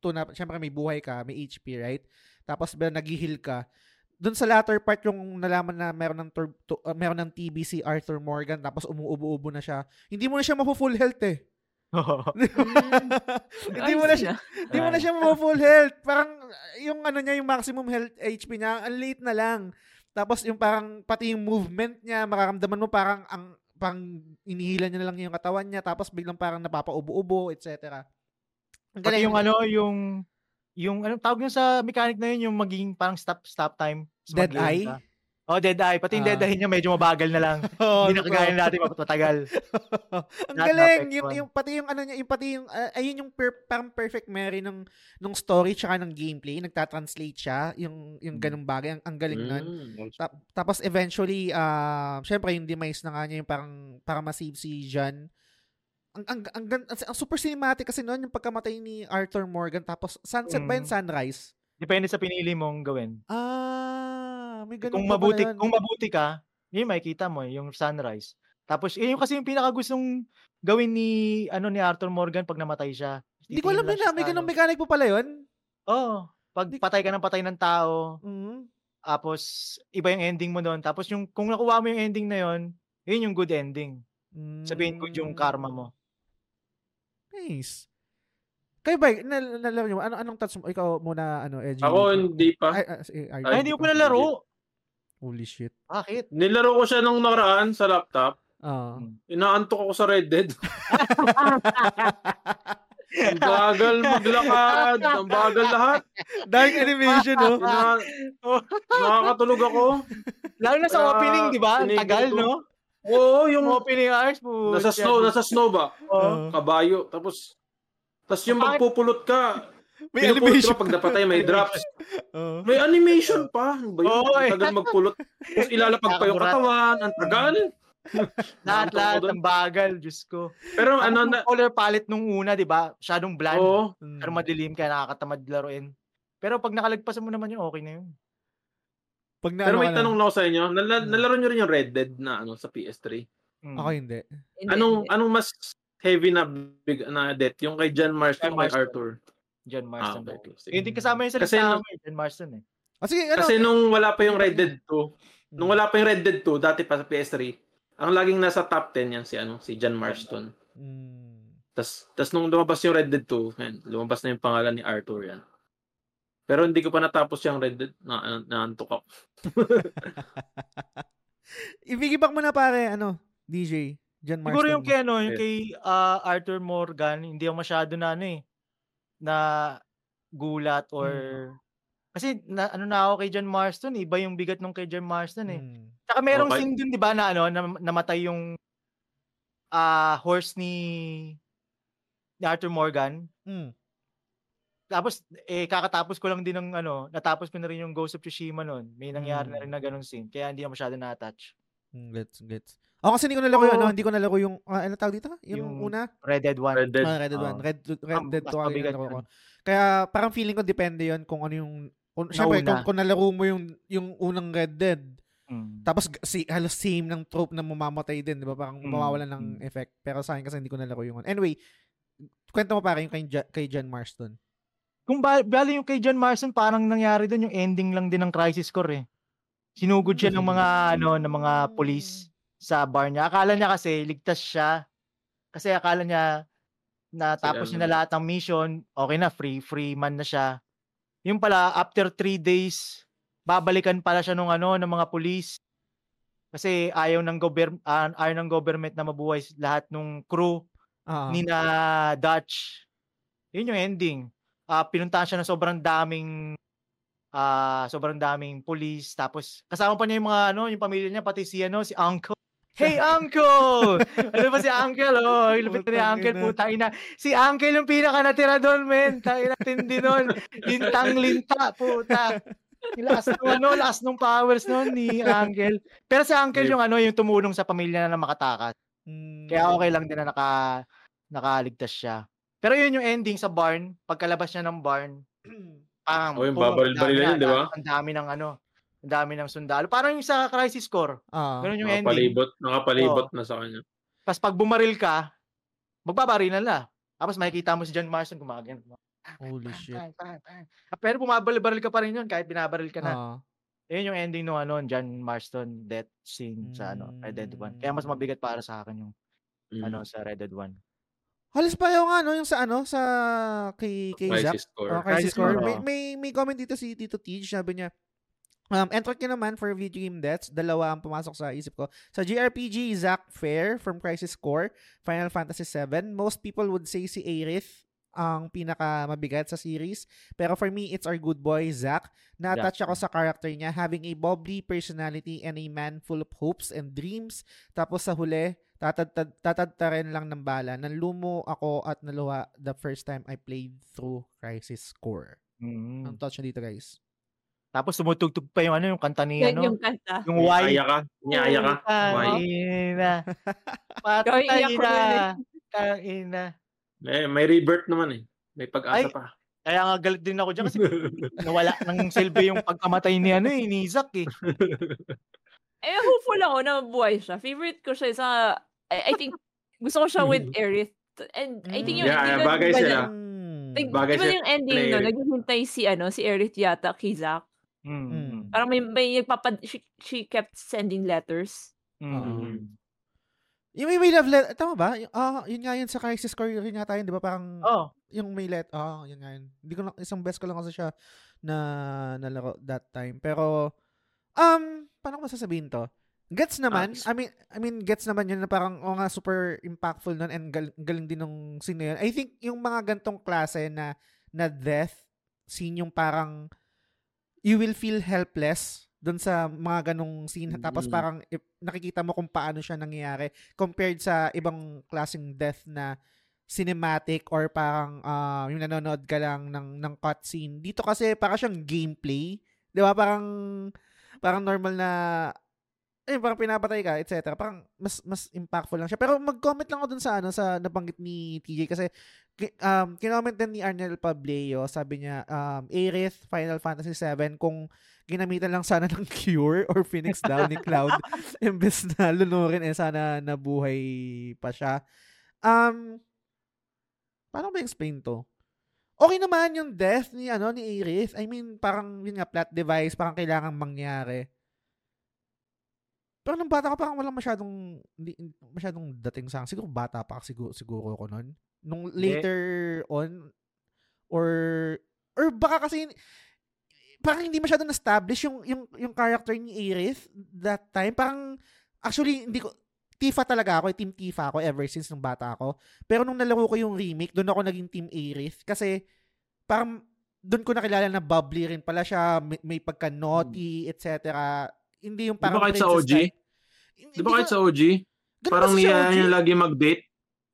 2 na syempre may buhay ka, may HP, right? Tapos ba nag-heal ka. Doon sa latter part yung nalaman na meron ng tur- tu- uh, meron ng TBC Arthur Morgan tapos umuubo-ubo na siya. Hindi mo na siya mafu-full health eh. Hindi mo na siya hindi mo na siya mafu-full health. Parang uh, yung ano niya, yung maximum health HP niya, ang late na lang. Tapos yung parang pati yung movement niya, makaramdaman mo parang ang parang inihila niya na lang yung katawan niya tapos biglang parang napapaubo-ubo, etc. Ang Pati galing. yung ano, yung yung ano tawag nyo sa mechanic na yun, yung maging parang stop stop time. Dead eye? ka. Oh, Dead Eye. Pati yung Dead Ah. Eye niya medyo mabagal na lang. Oh, Hindi na kagaya natin matagal. Ang galing. Yung, yung pati yung ano niya, yung pati yung ah, ayun yung per, parang perfect marry ng nung story tsaka ng gameplay, nagta-translate siya, yung yung Mm. ganung bagay, ang, ang galing nun. Mm. Ta- tapos eventually uh, syempre yung demise na nga niya yung parang para ma-save si John. Ang ang ang, ang, ang super cinematic kasi noon yung pagkamatay ni Arthur Morgan tapos sunset ba yun Mm. sunrise? Depende sa pinili mong gawin. Ah, may ganun Kung mabuti, yun. kung mabuti ka, yun makikita mo, eh, yung sunrise. Tapos, yun yung kasi yung pinakagustong gawin ni, ano, ni Arthur Morgan pag namatay siya. Hindi ko alam yun na, may ganung ano. mechanic po pala yun. Oo. pag Di- patay ka ng patay ng tao, Mm. tapos, iba yung ending mo doon. Tapos, yung, kung nakuha mo yung ending na yun, yun yung good ending. Sabihin good yung karma mo. Nice. Kayo ba, nal- nalaro nyo, ano, anong touch mo? Ikaw muna, ano, Edgy. Ako hindi pa. Ay, ah, ay, Ay, hindi ko pa nalaro. Holy shit. Bakit? Nilaro ko siya nung nakaraan sa laptop. Ah. Inaantok ako sa Red Dead. Ang bagal maglakad. Ang bagal lahat. Dying animation, no? Ina- nakakatulog ako. Lalo na sa Kaya, opening, di ba? Ang tinigil tagal, ko. no? Oo, yung Yung opening hours po. nasa snow, nasa snow ba? Oo. Kabayo. Tapos, tapos yung magpupulot ka, May animation. ka pag napatay, may drops. Oo. May animation pa. Ano ba yun? Ang eh. tagal magpulot. Tapos ilalapag pa yung katawan. Ang tagal. Lahat, lahat, ang bagal, Diyos ko. Pero Ano ano na, color palette nung una, di ba? Masyadong bland. Mm. Pero madilim kaya nakakatamad laruin. Pero pag nakalagpasan mo naman yun, okay na yun. Pag na, Pero ano may ka na- tanong na ako sa inyo. Nala, Hmm. nalaro nyo rin yung Red Dead na ano sa PS3. Mm. Ako hindi. Hindi, Anong hindi. anong mas heavy na big na death? Yung kay John Marston John kay Marston. Arthur? John Marston. Ah, okay, sige. Eh, Hindi kasama yun sa Kasi listahan John Marston eh. Ah, sige, ano? Kasi nung wala pa yung Red Dead 2, Mm. nung wala pa yung Red Dead 2, dati pa sa PS3, ang laging nasa top 10 yan si ano, si John Marston. Mm. Tas tas nung lumabas yung Red Dead 2, yan, lumabas na yung pangalan ni Arthur yan. Pero hindi ko pa natapos yung Red Dead, na, na naantok ako. Ibigibak mo na pare, ano, DJ, John Marston. Siguro yung kay ano, yung kay ah, Arthur Morgan, hindi ako masyado na ano eh, na gulat or kasi na, ano na ako kay John Marston, iba yung bigat nung kay John Marston eh. Mm. Tsaka merong Okay. scene dun, 'di ba, na ano, na, namatay yung ah horse ni ni Arthur Morgan. Mm. Tapos eh kakatapos ko lang din ng ano, natapos ko na rin yung Ghost of Tsushima noon. May nangyari na Mm. rin na ganung scene, kaya hindi ako masyado na-attach. Mm, Gets, gets. Ako kasi hindi ko nalaro yung Oo. ano, hindi ko nalaro yung, ah, ano tawag dito? Yung, Yung una? Red Dead 1. Red Dead. Ah, Red Dead Oo. 1. Red, Red Dead mas 2 ang ko. yun. Kaya parang feeling ko depende yon kung ano yung, kung, syempre, kung, kung nalaro mo yung, yung unang Red Dead, Mm. tapos si, halos same ng trope na mamamatay din, di ba? Parang Mm, mawawalan ng mm. effect. Pero sa akin kasi hindi ko nalaro yung one. Anyway, kwento mo pare yung kay, kay John Marston. Kung ba, bali yung kay John Marston, parang nangyari doon yung ending lang din ng Crisis Core eh. Sinugod siya ng mga ano ng mga police sa bar niya. Akala niya kasi ligtas siya. Kasi akala niya na tapos niya na lahat ng mission, okay na, free free man na siya. Yung pala after three days, babalikan pala siya nung ano ng mga police. Kasi ayaw ng gober ah, ayaw ng government na mabuhay lahat ng crew ni na Dutch. Yun yung ending. Ah, pinuntahan siya ng sobrang daming ah sobrang daming police tapos kasama pa niya yung mga ano, yung pamilya niya pati si ano, si Uncle. Hey Uncle! ano ba si Uncle? Oh, ilupit na ni Uncle, ina. putang ina. Si Uncle yung pinaka natira doon, men. Tayo natin din doon. Lintang linta, puta. Lakas nung ano, lakas nung powers noon ni Uncle. Pero si Uncle yung ano, yung tumulong sa pamilya na makatakas. Mm. Kaya okay lang din na naka, nakaligtas siya. Pero yun yung ending sa barn, pagkalabas niya ng barn, pang, Oh, yung dami yun, di ba? Ang dami ng ano, ang dami ng sundalo. Parang yung sa Crisis Core, Ah. ganun yung ending. Nakapalibot, nakapalibot na sa kanya. Tapos pag bumaril ka, magbabarilan na. Tapos makikita mo si John Marston gumagano. Holy shit. Bang, bang, bang. Ah, Pero bumabaril ka pa rin yun kahit binabaril ka na. Ah. Yun yung ending no ano, John Marston death scene sa ano, Red Dead 1. Kaya mas Mm. mabigat para sa akin yung Mm. ano sa Red Dead 1. Halos pa yung ano, yung sa ano, sa kay, kay Zack. Crisis Core. Oh, Crisis Crisis Core. Core, May, may, may comment dito si Tito Tej, sabi niya, um, enter ka naman for video game deaths. Dalawa ang pumasok sa isip ko. Sa JRPG, Zack Fair from Crisis Core, Final Fantasy VII. Most people would say si Aerith ang pinaka mabigat sa series. Pero for me, it's our good boy, Zack. Na-attach ako sa character niya, having a bubbly personality and a man full of hopes and dreams. Tapos sa huli, tatadta rin lang ng bala. Nanlumo ako at naluha the first time I played through Crisis Core. Mm. Ang touch na dito, guys. Tapos tumutugtog pa yung ano, yung kanta ni ano. Yung kanta. Yung why. Iaya ka. Iaya ka. Why. Patay na. Kain na. Eh, may rebirth naman eh. May pag-asa Ay, pa. Kaya nga galit din ako dyan kasi nawala ng silbi yung pagkamatay ni ano eh, ni Zack eh. eh, hopeful ako na buhay siya. Favorite ko siya sa, I, I think, gusto ko siya with Aerith. And I think yung, yeah, yeah, bagay sila. Like, bagay diba yung ending no, naghihintay si, ano, si Aerith yata kay Zack. Mm. Parang may, may nagpapad, she, she kept sending letters. Mm. Yung may, may love letter, tama ba? Ah, yun nga yun sa Crisis Core rin nga tayo, di ba? Parang, oh. yung may let, ah, oh, yun nga yun. Hindi ko lang, isang best ko lang kasi siya na nalaro that time. Pero, um, paano ko masasabihin to? Gets naman. Uh, I mean, I mean, gets naman yun na parang, oh nga, super impactful nun and gal- galing din nung scene yun. I think yung mga gantong klase na, na death scene yung parang, you will feel helpless doon sa mga ganong scene. Mm-hmm. Tapos parang if, nakikita mo kung paano siya nangyayari compared sa ibang klaseng death na cinematic or parang uh, yung nanonood ka lang ng ng cutscene. Dito kasi para siyang gameplay. 'Di ba? Parang parang normal na eh parang pinapatay ka, etc. Parang mas mas impactful lang siya. Pero mag-comment lang ako dun sa ano sa nabanggit ni TJ kasi um kinoment din ni Arnel Pableo, sabi niya um Aerith Final Fantasy 7 kung ginamitan lang sana ng Cure or Phoenix Down ni Cloud imbes na lunurin eh sana nabuhay pa siya. Um, paano ba explain to? Okay naman yung death ni ano ni Aerith. I mean, parang yun nga plot device, parang kailangan mangyari. Pero nung bata ka parang walang masyadong hindi, masyadong dating sa siguro bata pa siguro siguro ko noon. Nung later yeah. on or or baka kasi parang hindi masyado na-establish yung, yung, yung character ni Aerith that time. Parang, actually, hindi ko, Tifa talaga ako, team Tifa ako ever since nung bata ako. Pero nung nalaro ko yung remake, doon ako naging team Aerith kasi parang doon ko nakilala na bubbly rin pala siya, may, may pagka-naughty, etc. Hindi yung parang... Di ba kahit sa OG? Di ba kahit sa OG? Parang niya niya lagi mag-date.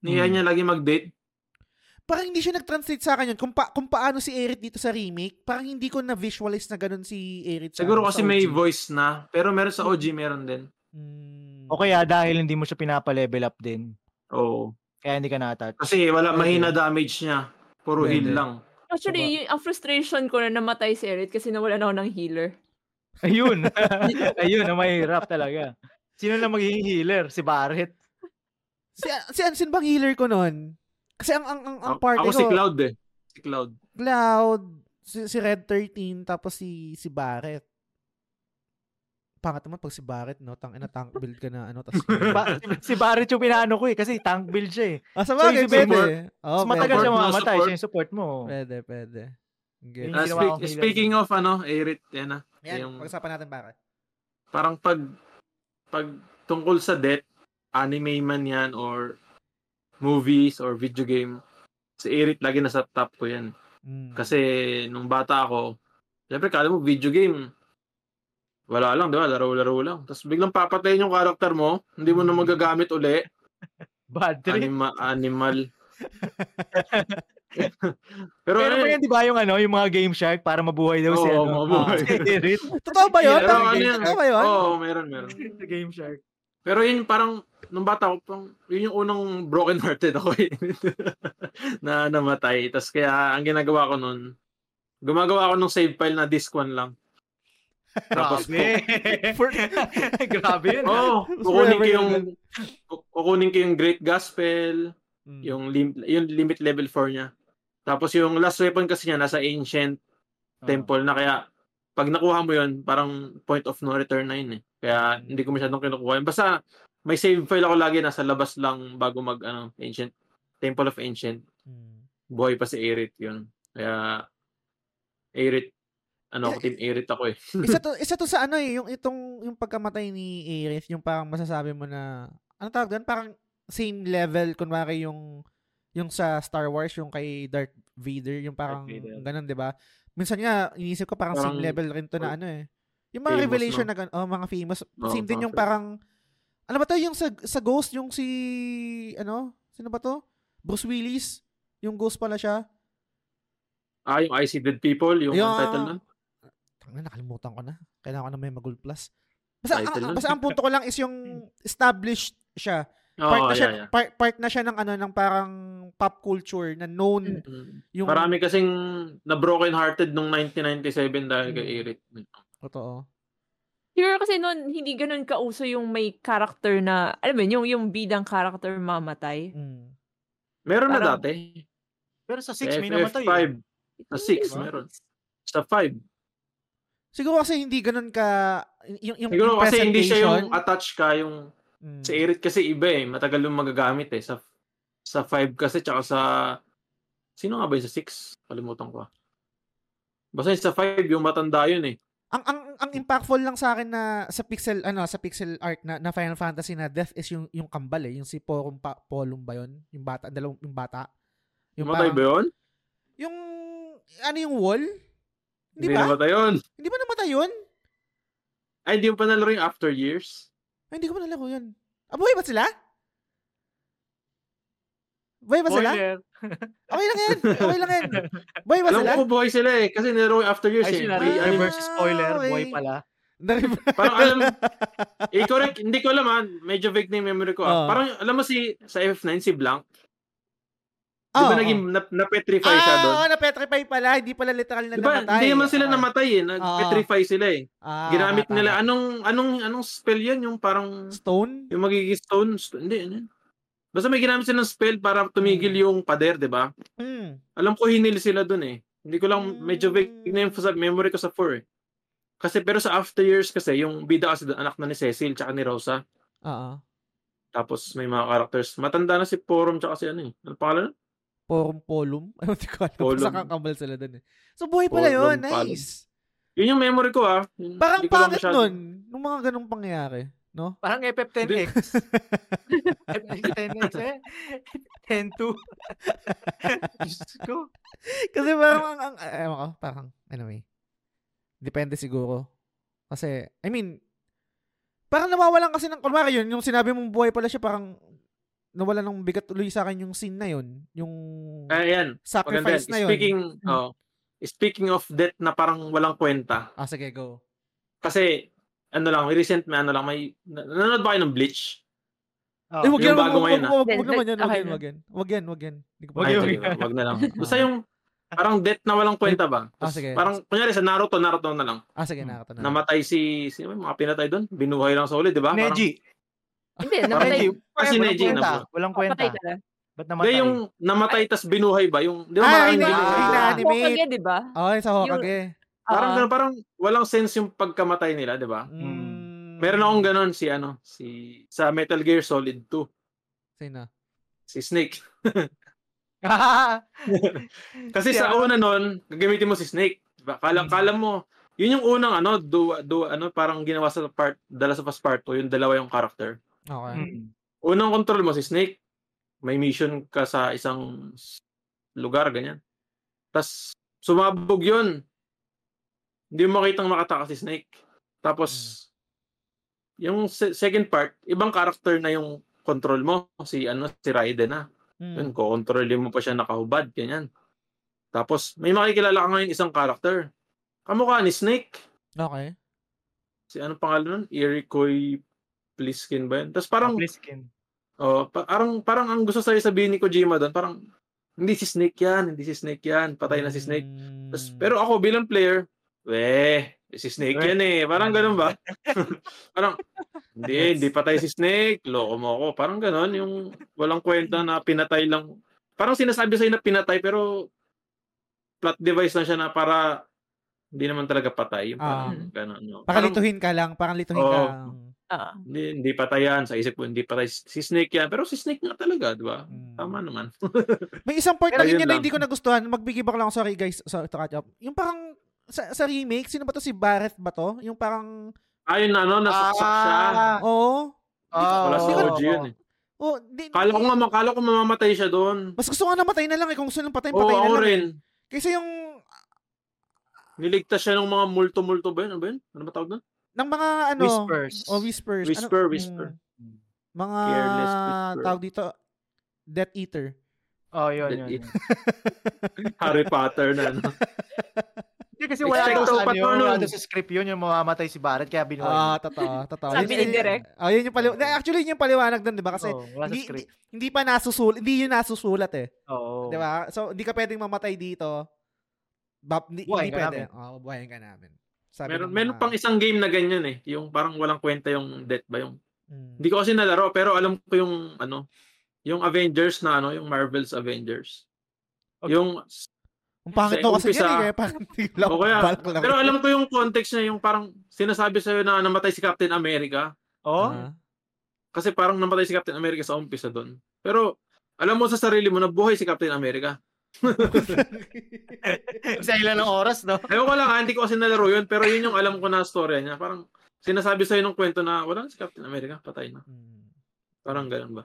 Niya hmm. niya lagi mag-date parang hindi siya nag-translate sa akin yun. Kung, pa, kung paano si Eric dito sa remake, parang hindi ko na-visualize na ganun si Eric. Siguro kasi may voice na, pero meron sa OG meron din. Hmm. O kaya dahil hindi mo siya pinapa-level up din. Oo. Kaya hindi ka na-attach. Kasi wala, mahina damage niya. Puro Pwede. heal lang. Actually, diba? yung, ang frustration ko na namatay si Eric kasi nawalan ako ng healer. Ayun. Ayun, ang mahirap talaga. Sino na magiging healer? Si Barret. Si, si Ansin bang healer ko noon? Kasi ang ang ang, ang party ako, ko... si Cloud eh. Si Cloud. Cloud, si, si Red 13, tapos si si Barret. Pangat naman pag si Barret, no? Tang ina tank build ka na, ano, tapos... ba- si, si Barret yung pinaano ko eh, kasi tank build siya eh. Ah, sa bagay, so, pwede. Oh, matagal siya mamamatay, siya yung support mo. Pwede, pwede. Okay. Uh, speak, speaking of ano, Erit, yan na. Yan, yung, pag-usapan natin bakit. Parang pag pag tungkol sa death, anime man yan or movies or video game, si Eric lagi nasa top ko yan. Mm. Kasi nung bata ako, syempre kala mo video game, wala lang, di ba? Laro-laro lang. Tapos biglang papatayin yung karakter mo, hindi mo na hmm. magagamit uli. Bad trip. Anima, animal. Pero, Pero ano, yan, di ba yung ano, yung mga Game Shark para mabuhay daw oh, si ano? mabuhay. Uh, Totoo ba yun? Totoo ba yun? Oo, oh, meron, meron. Game Shark. Pero yun parang nung bata ko, pang, yun yung unang broken hearted ako eh. na namatay. Tapos kaya ang ginagawa ko nun, gumagawa ako ng save file na disk 1 lang. Tapos Grabe. For... Grabe yun. Oo. Oh, kukunin ko yung kukunin ko yung Great Gospel, mm. yung lim, yung limit level 4 niya. Tapos yung last weapon kasi niya nasa ancient uh. temple na kaya pag nakuha mo yun, parang point of no return na yun eh. Kaya hindi ko masyadong kinukuha. Basta may save file ako lagi nasa labas lang bago mag ano, Ancient Temple of Ancient. Hmm. Buhay pa si Aerith 'yun. Kaya Aerith ano ako, team Aerith ako eh. isa to isa to sa ano eh, yung itong yung pagkamatay ni Aerith, yung parang masasabi mo na ano tawag doon, parang same level kunwari yung Yung sa Star Wars, yung kay Darth Vader, yung parang Vader. ganun, 'di ba? Minsan nga iniisip ko parang, same Parang- level rin to na ano eh. Yung mga revelation no? na oh, mga famous. Oo, same din yung parang ano ba to yung sa sa Ghost yung si ano? Sino ba to? Bruce Willis. Yung Ghost pala siya. Ah, yung I See Dead People, yung Yung- title nun. Tangina, nakalimutan ko na. Kailangan ko na may Magul Plus. Basta, ang, basta ang punto ko lang is yung established siya. Oo, Part na siya, yeah, yeah. Part, part na siya ng ano ng parang pop culture na known Mm. yung Marami kasing na broken hearted nung 1997 dahil kay Mm. Eric. totoo. Siguro kasi noon, hindi ganun kauso yung may character na, alam mo yun, yung, yung bidang character mamatay. Mm. Meron na Parang- dati. Pero sa 6 Sa may namatay. FF5. eh. Sa 6 Diba? meron. Sa 5. Siguro kasi hindi ganun ka yung yung, Siguro kasi hindi siya yung presentation, attach ka yung mm, sa Eric kasi iba eh. Matagal yung magagamit eh. Sa sa 5 kasi tsaka sa Sino nga ba yung sa 6? Kalimutan ko. ah. Basta yung sa 5 yung matanda yun eh. ang ang ang impactful lang sa akin na sa pixel ano sa pixel art na, na Final Fantasy na death is yung yung kambal eh, yung si Porum pa, Polum ba yun? Yung bata, dalawang yung bata. Yung matay ba yun? Yung ano yung wall? Hindi Hindi ba? namatay yun. Hindi ba namatay yun? Ay, hindi mo pa nalaro yung After Years? Ay, hindi ko pa nalaro yun. Ah, buhay ba sila? Buhay ba sila? Spoiler. Okay lang yan. Okay lang yan. Buhay ba Alam sila? ko buhay sila eh. Kasi nilaro After Years Ay, eh. sinari. May Ah, Reverse spoiler. okay. Boy pala. Parang alam, eh correct, hindi ko alam ah. Medyo vague na yung memory ko. Oo. Parang alam mo si, sa F9, si Blanc. Di ba naging, na, na-petrify siya ah, doon? oo, na-petrify pala. Hindi pala literal na Di ba, namatay. hindi naman sila Ah. namatay eh. Nag-petrify sila eh. Ah, Ginamit tama. nila, anong, anong, anong spell yan? Yung parang, Stone? yung magiging stone, st- hindi, ano yun? Basta may ginamit silang spell para tumigil yung pader, di ba? Hmm. Alam ko hinil sila doon eh. Hindi ko lang, medyo vague na yung sa memory ko sa 4 eh. Kasi pero sa After Years kasi, yung bida kasi doon, anak na ni Cecil tsaka ni Rosa. Oo. Tapos may mga characters. Matanda na si Porum tsaka si ano eh. Ano pangalan? Forum Polum. Ay, hindi ko alam. Polum. Basta kakambal sila dun eh. So, buhay pala Polum, yun. Nice. Yun yung memory ko ah. Yun, Parang pangit masyado- nun. Nung mga ganong pangyayari. No? Parang FF10X. FF10X eh. 10-2. Diyos ko. Kasi parang, ang, ang, ewan ko, parang, anyway. Depende siguro. Kasi, I mean, parang nawawalan kasi ng, kunwari yun, yung sinabi mong buhay pala siya, parang, nawala ng bigat tuloy sa akin yung scene na yun. Yung Ayan. Maganda. sacrifice na yun. Speaking, oh, speaking of death na parang walang kwenta. Ah, sige, go. Kasi, ano lang, recent may ano lang, may, na- nanonood ba kayo ng Bleach? Oh, Eh, wag yung yan, wag, bago wag, ngayon, wag, ah. wag, wag Then, naman yan, wag okay yan, na. wag yan. Wag yan, wag yan. Wag wag wag na lang. Ah. Basta yung, parang death na walang kwenta ba? Ah, sige. Parang, kunyari sa Naruto, Naruto na lang. Ah, sige, nakakata na. Namatay si, yung mga pinatay doon? Binuhay lang sa ulit, di ba? Parang- Neji. Hindi, Parang namatay. Neji. Si Walang Neji kwenta. na Walang Patay kwenta. ka na. Ba't Hindi, namatay? yung namatay tas binuhay ba? Yung, di ba Ah, maraming hindi, binuhay? hindi na. Ah, Animate. Hokage, di ba? Okay, sa Hokage. Parang, Ah. ganun, parang walang sense yung pagkamatay nila, di ba? Mm. Meron akong ganon si ano, si sa Metal Gear Solid 2, Sino? si Snake. Kasi sa Yeah. una nun, gagamitin mo si Snake. Diba? Kala, Mm. kala mo, yun yung unang ano, do, do, ano, parang ginawa sa part, dala sa Us Part 2, yung dalawa yung character. Okay. Mm. Unang control mo si Snake. May mission ka sa isang lugar, ganyan. Tapos, sumabog yun. Hindi mo makitang makataka si Snake. Tapos, yung se- second part, ibang character na yung control mo. Si, ano, si Raiden na. Mm. Yun, kukontrolin mo pa siya nakahubad, ganyan. Tapos, may makikilala ka ngayon isang character. Kamukha ni Snake. Okay. Si ano pangalan nun? Irikoy Pliskin ba yun? Tapos parang, oh, pa- parang, parang ang gusto sa'yo sabihin ni Kojima doon, parang, hindi si Snake yan, hindi si Snake yan, patay na si Snake. Mm. Tas, pero ako bilang player, weh, si Snake yan eh. Parang ganun ba? parang, hindi, hindi patay si Snake. Loko mo ako. Parang ganun, yung walang kwenta na pinatay lang. Parang sinasabi sa'yo na pinatay, pero plot device lang siya na para hindi naman talaga patay. Yung parang Ah. ganun. No? Parang Parang, lituhin ka lang, parang lituhin ka. Oo. lang. Ah. hindi, hindi patay yan. Sa isip ko, hindi patay si Snake yan. Pero si Snake nga talaga, di ba? Mm. Tama naman. May isang part Pero lang yun na lang. hindi ko nagustuhan. Magbigay lang ako, sorry guys, sorry to catch up. Yung parang, sa, sa remake, sino ba to? Si Barrett ba to? Yung parang, Ayun na, ano, nasaksak siya. Ah, oo. oh, Wala si ko- OG yun eh. Oh, di, Kala ko nga, kala ko mamamatay siya doon. Mas gusto nga namatay na lang eh. Kung gusto nang patay, Oo, patay na ako lang. rin. Eh. Kasi yung Niligtas siya ng mga multo-multo ba yun? Ano ba yun? Ano ba tawag doon? Ng mga ano Whispers. oh whispers Whisper, ano, whisper. mm, mga Careless whisper. tawag dito Death Eater Oh, yun, That yun. yun. Harry Potter na, no? Hindi kasi wala Expecto daw sa, ano, yun, wala sa script yun, yung mamamatay si Barrett, kaya binuhay. ah totoo totoo Sabi Yun- ni Direk. oh yun yung paliwanag actually yun yung paliwanag doon 'di ba kasi sa hindi, script. hindi, hindi pa nasusulat hindi yun nasusulat eh Oo. 'di ba so hindi ka pwedeng mamatay dito Bap, hindi, Buhayin hindi ka pwede. namin. Oo, buhayin ka namin. Sabi Meron, ng meron pang isang game na ganyan eh. Yung parang walang kwenta yung death ba yung... Mm. Hindi ko kasi nalaro pero alam ko yung ano, yung Avengers na ano, yung Marvel's Avengers. Okay. Yung Ang pangit mo kasi umpisa- yan eh, parang biglang o kaya, balak lang. pero alam ko yung context niya yung parang sinasabi sa'yo na namatay si Captain America Oh? Ah. kasi parang namatay si Captain America sa umpisa doon. Pero alam mo sa sarili mo na buhay si Captain America. Sa ilan ng oras, no? Ewan ko lang, ha, hindi ko kasi nalaro yun, pero yun yung alam ko na storya niya. Parang sinasabi sa'yo ng kwento na wala si Captain America, patay na. Parang ganun ba?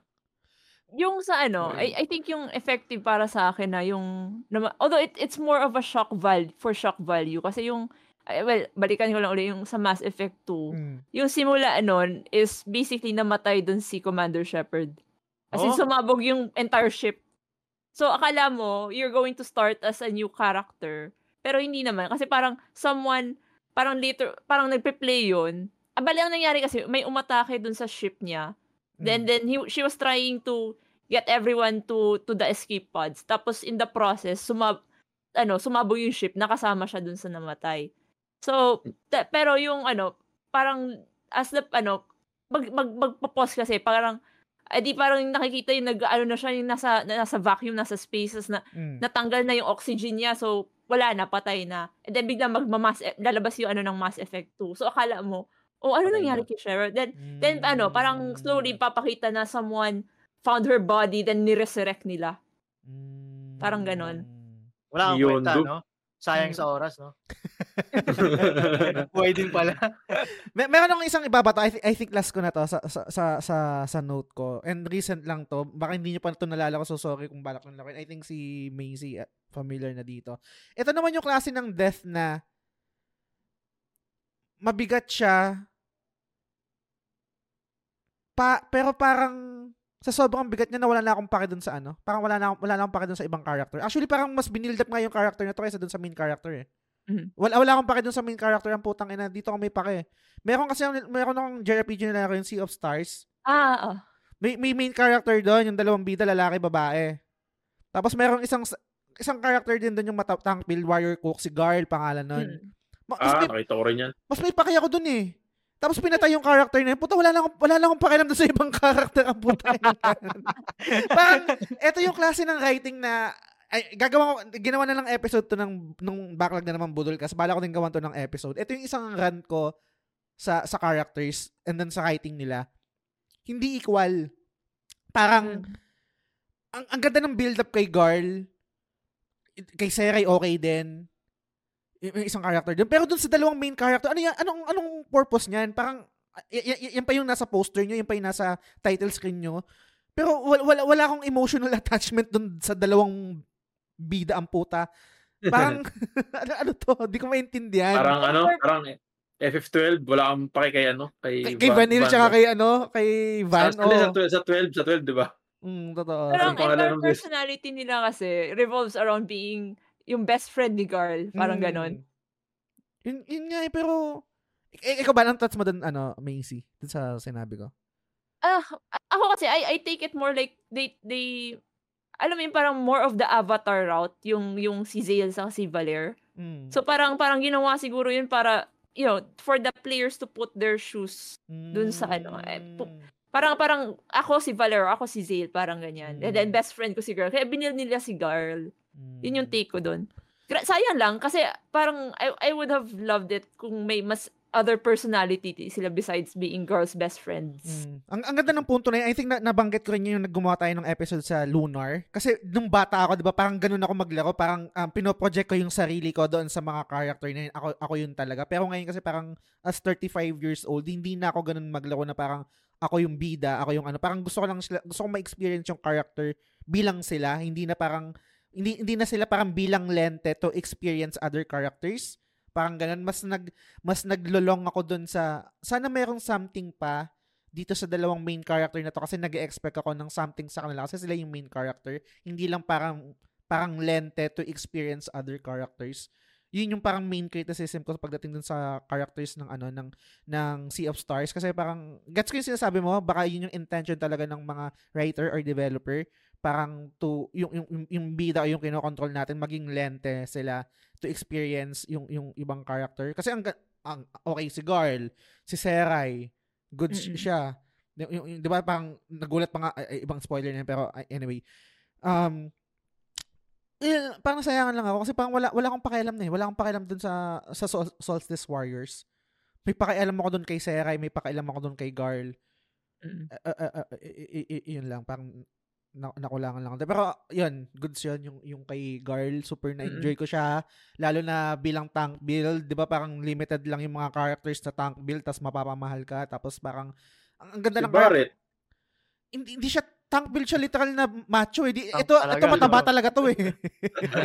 Yung sa ano, Okay. I, I think yung effective para sa akin na yung, na, although it, it's more of a shock value, for shock value. Kasi yung, well, balikan ko lang ulit yung sa Mass Effect 2. Mm. Yung simula nun is basically namatay dun si Commander Shepard. As in, Oh. sumabog yung entire ship. So, akala mo, you're going to start as a new character. Pero hindi naman. Kasi parang someone, parang later, parang nagpe-play yun. Ah, bali, ang nangyari kasi, may umatake dun sa ship niya. Then, Mm. then he, she was trying to get everyone to to the escape pods. Tapos, in the process, sumab, ano, sumabog yung ship, nakasama siya dun sa namatay. So, ta- pero yung ano, parang, as the, ano, mag, mag, magpo-pause kasi, parang, eh di parang nakikita yung nag, ano na siya, yung nasa, nasa vacuum, nasa spaces na, Mm. natanggal na yung oxygen niya, so, wala na, patay na. And then, biglang magmamas, e- lalabas yung ano ng Mass Effect 2. So, akala mo, oh, ano Patay nangyari na. kay Shepard? Then, then, ano, parang slowly papakita na someone found her body, then ni-resurrect nila. Mm. parang ganon. Wala Yun, kwenta, no? Sayang Mm. sa oras, no? Buhay din pala. May, meron akong isang ibabato. I, thi- I think last ko na to sa, sa, sa, sa, sa note ko. And recent lang to. Baka hindi nyo pa ito nalala ko. So sorry kung balak nyo lakin. I think si Maisie uh, familiar na dito. Ito naman yung klase ng death na mabigat siya pa, pero parang sa sobrang bigat niya na wala na akong pake dun sa ano. Parang wala na, akong- wala na akong pake dun sa ibang character. Actually, parang mas binild up nga yung character na to kaysa dun sa main character eh. Mhm. Wala, wala akong pake dun sa main character. Ang putang ina. Dito ako may pake. Meron kasi, meron akong JRPG na laro yung Sea of Stars. Ah, ah. May, may main character doon, yung dalawang bida, lalaki, babae. Tapos meron isang isang character din doon yung matatang build warrior cook, si Garl, pangalan nun. Hmm. Ma- Mas, ah, may, nakita ko rin yan. mas may paki ako doon eh. Tapos pinatay yung character na yun. Puta, wala lang, akong- wala lang akong pakialam doon sa ibang character ang puta. Parang, eto yung klase ng writing na, ay, gagawa ko, ginawa na lang episode to ng, nung backlog na naman budol kasi bala ko din gawan to ng episode. Ito yung isang run ko sa sa characters and then sa writing nila. Hindi equal. Parang, Hmm. ang, ang ganda ng build-up kay Garl, kay Seray okay din, y- yung isang character din. Pero dun sa dalawang main character, ano yan, anong, anong purpose niyan? Parang, y- y- y- yan pa yung nasa poster nyo, yan pa yung nasa title screen nyo. Pero wala, wala, wala akong emotional attachment dun sa dalawang bida ang puta. Parang, ano, ano to? Di ko maintindihan. parang ano, parang FF12, wala kang pake kay ano, kay, kay, kay Vanille, tsaka kay ano, kay Van. Sa, sa, oh. 12, sa 12, sa 12, di ba? Mm, totoo. Pero ang entire personality nila kasi revolves around being yung best friend ni Carl. Parang Mm. ganon. Yun, yun nga eh, pero, ik- ikaw ba, ang thoughts mo dun, ano, Macy, dun sa sinabi ko? Ah, ako kasi, I, I take it more like, they, they, alam mo yun, parang more of the avatar route, yung, yung si Zale sa si Valer. Mm. So parang, parang ginawa siguro yun para, you know, for the players to put their shoes. dun sa ano, eh, pu- Mm. Parang, parang, ako si Valer, ako si Zale, parang ganyan. And then, Mm. best friend ko si Girl. Kaya binil nila si Girl. Yun yung Mm. take ko doon. Sayang lang kasi parang I, I would have loved it kung may mas other personality sila besides being girls' best friends. Mm. Ang, ang ganda ng punto na yun, I think na, nabanggit ko rin yun yung naggumawa tayo ng episode sa Lunar. Kasi nung bata ako, di ba, parang ganun ako maglaro. Parang um, pinoproject ko yung sarili ko doon sa mga character na yun. Ako, ako yun talaga. Pero ngayon kasi parang as 35 years old, hindi na ako ganun maglaro na parang, ako yung bida, ako yung ano, parang gusto ko lang sila, gusto ko ma-experience yung character bilang sila, hindi na parang hindi hindi na sila parang bilang lente to experience other characters. Parang ganun, mas nag mas naglolong ako dun sa sana merong something pa dito sa dalawang main character na to kasi nag-expect ako ng something sa kanila kasi sila yung main character. Hindi lang parang parang lente to experience other characters yun yung parang main criticism ko pagdating dun sa characters ng ano ng ng Sea of Stars kasi parang gets ko yung sinasabi mo baka yun yung intention talaga ng mga writer or developer parang to yung yung yung, bida o yung kinokontrol natin maging lente sila to experience yung yung ibang character kasi ang, ang okay si Garl si Serai good mm-hmm. siya yung, yung, yung, 'di ba parang nagulat pa nga ay, ibang spoiler na pero anyway um eh, parang sayangan lang ako kasi parang wala wala akong pakialam na eh. Wala akong pakialam dun sa sa Sol- Solstice Warriors. May pakialam ako dun kay Serai, may pakialam ako dun kay Garl. Mm. Uh, uh, uh, uh, yun lang, parang na, nakulangan lang. Pero yun, goods yun yung, yung kay Garl. Super na-enjoy ko siya. Lalo na bilang tank build. Di ba parang limited lang yung mga characters na tank build tapos mapapamahal ka. Tapos parang ang, ang ganda si ng Barret. Hindi, hindi siya tank build siya literal na macho eh. Di, ito, ito mataba talaga to eh.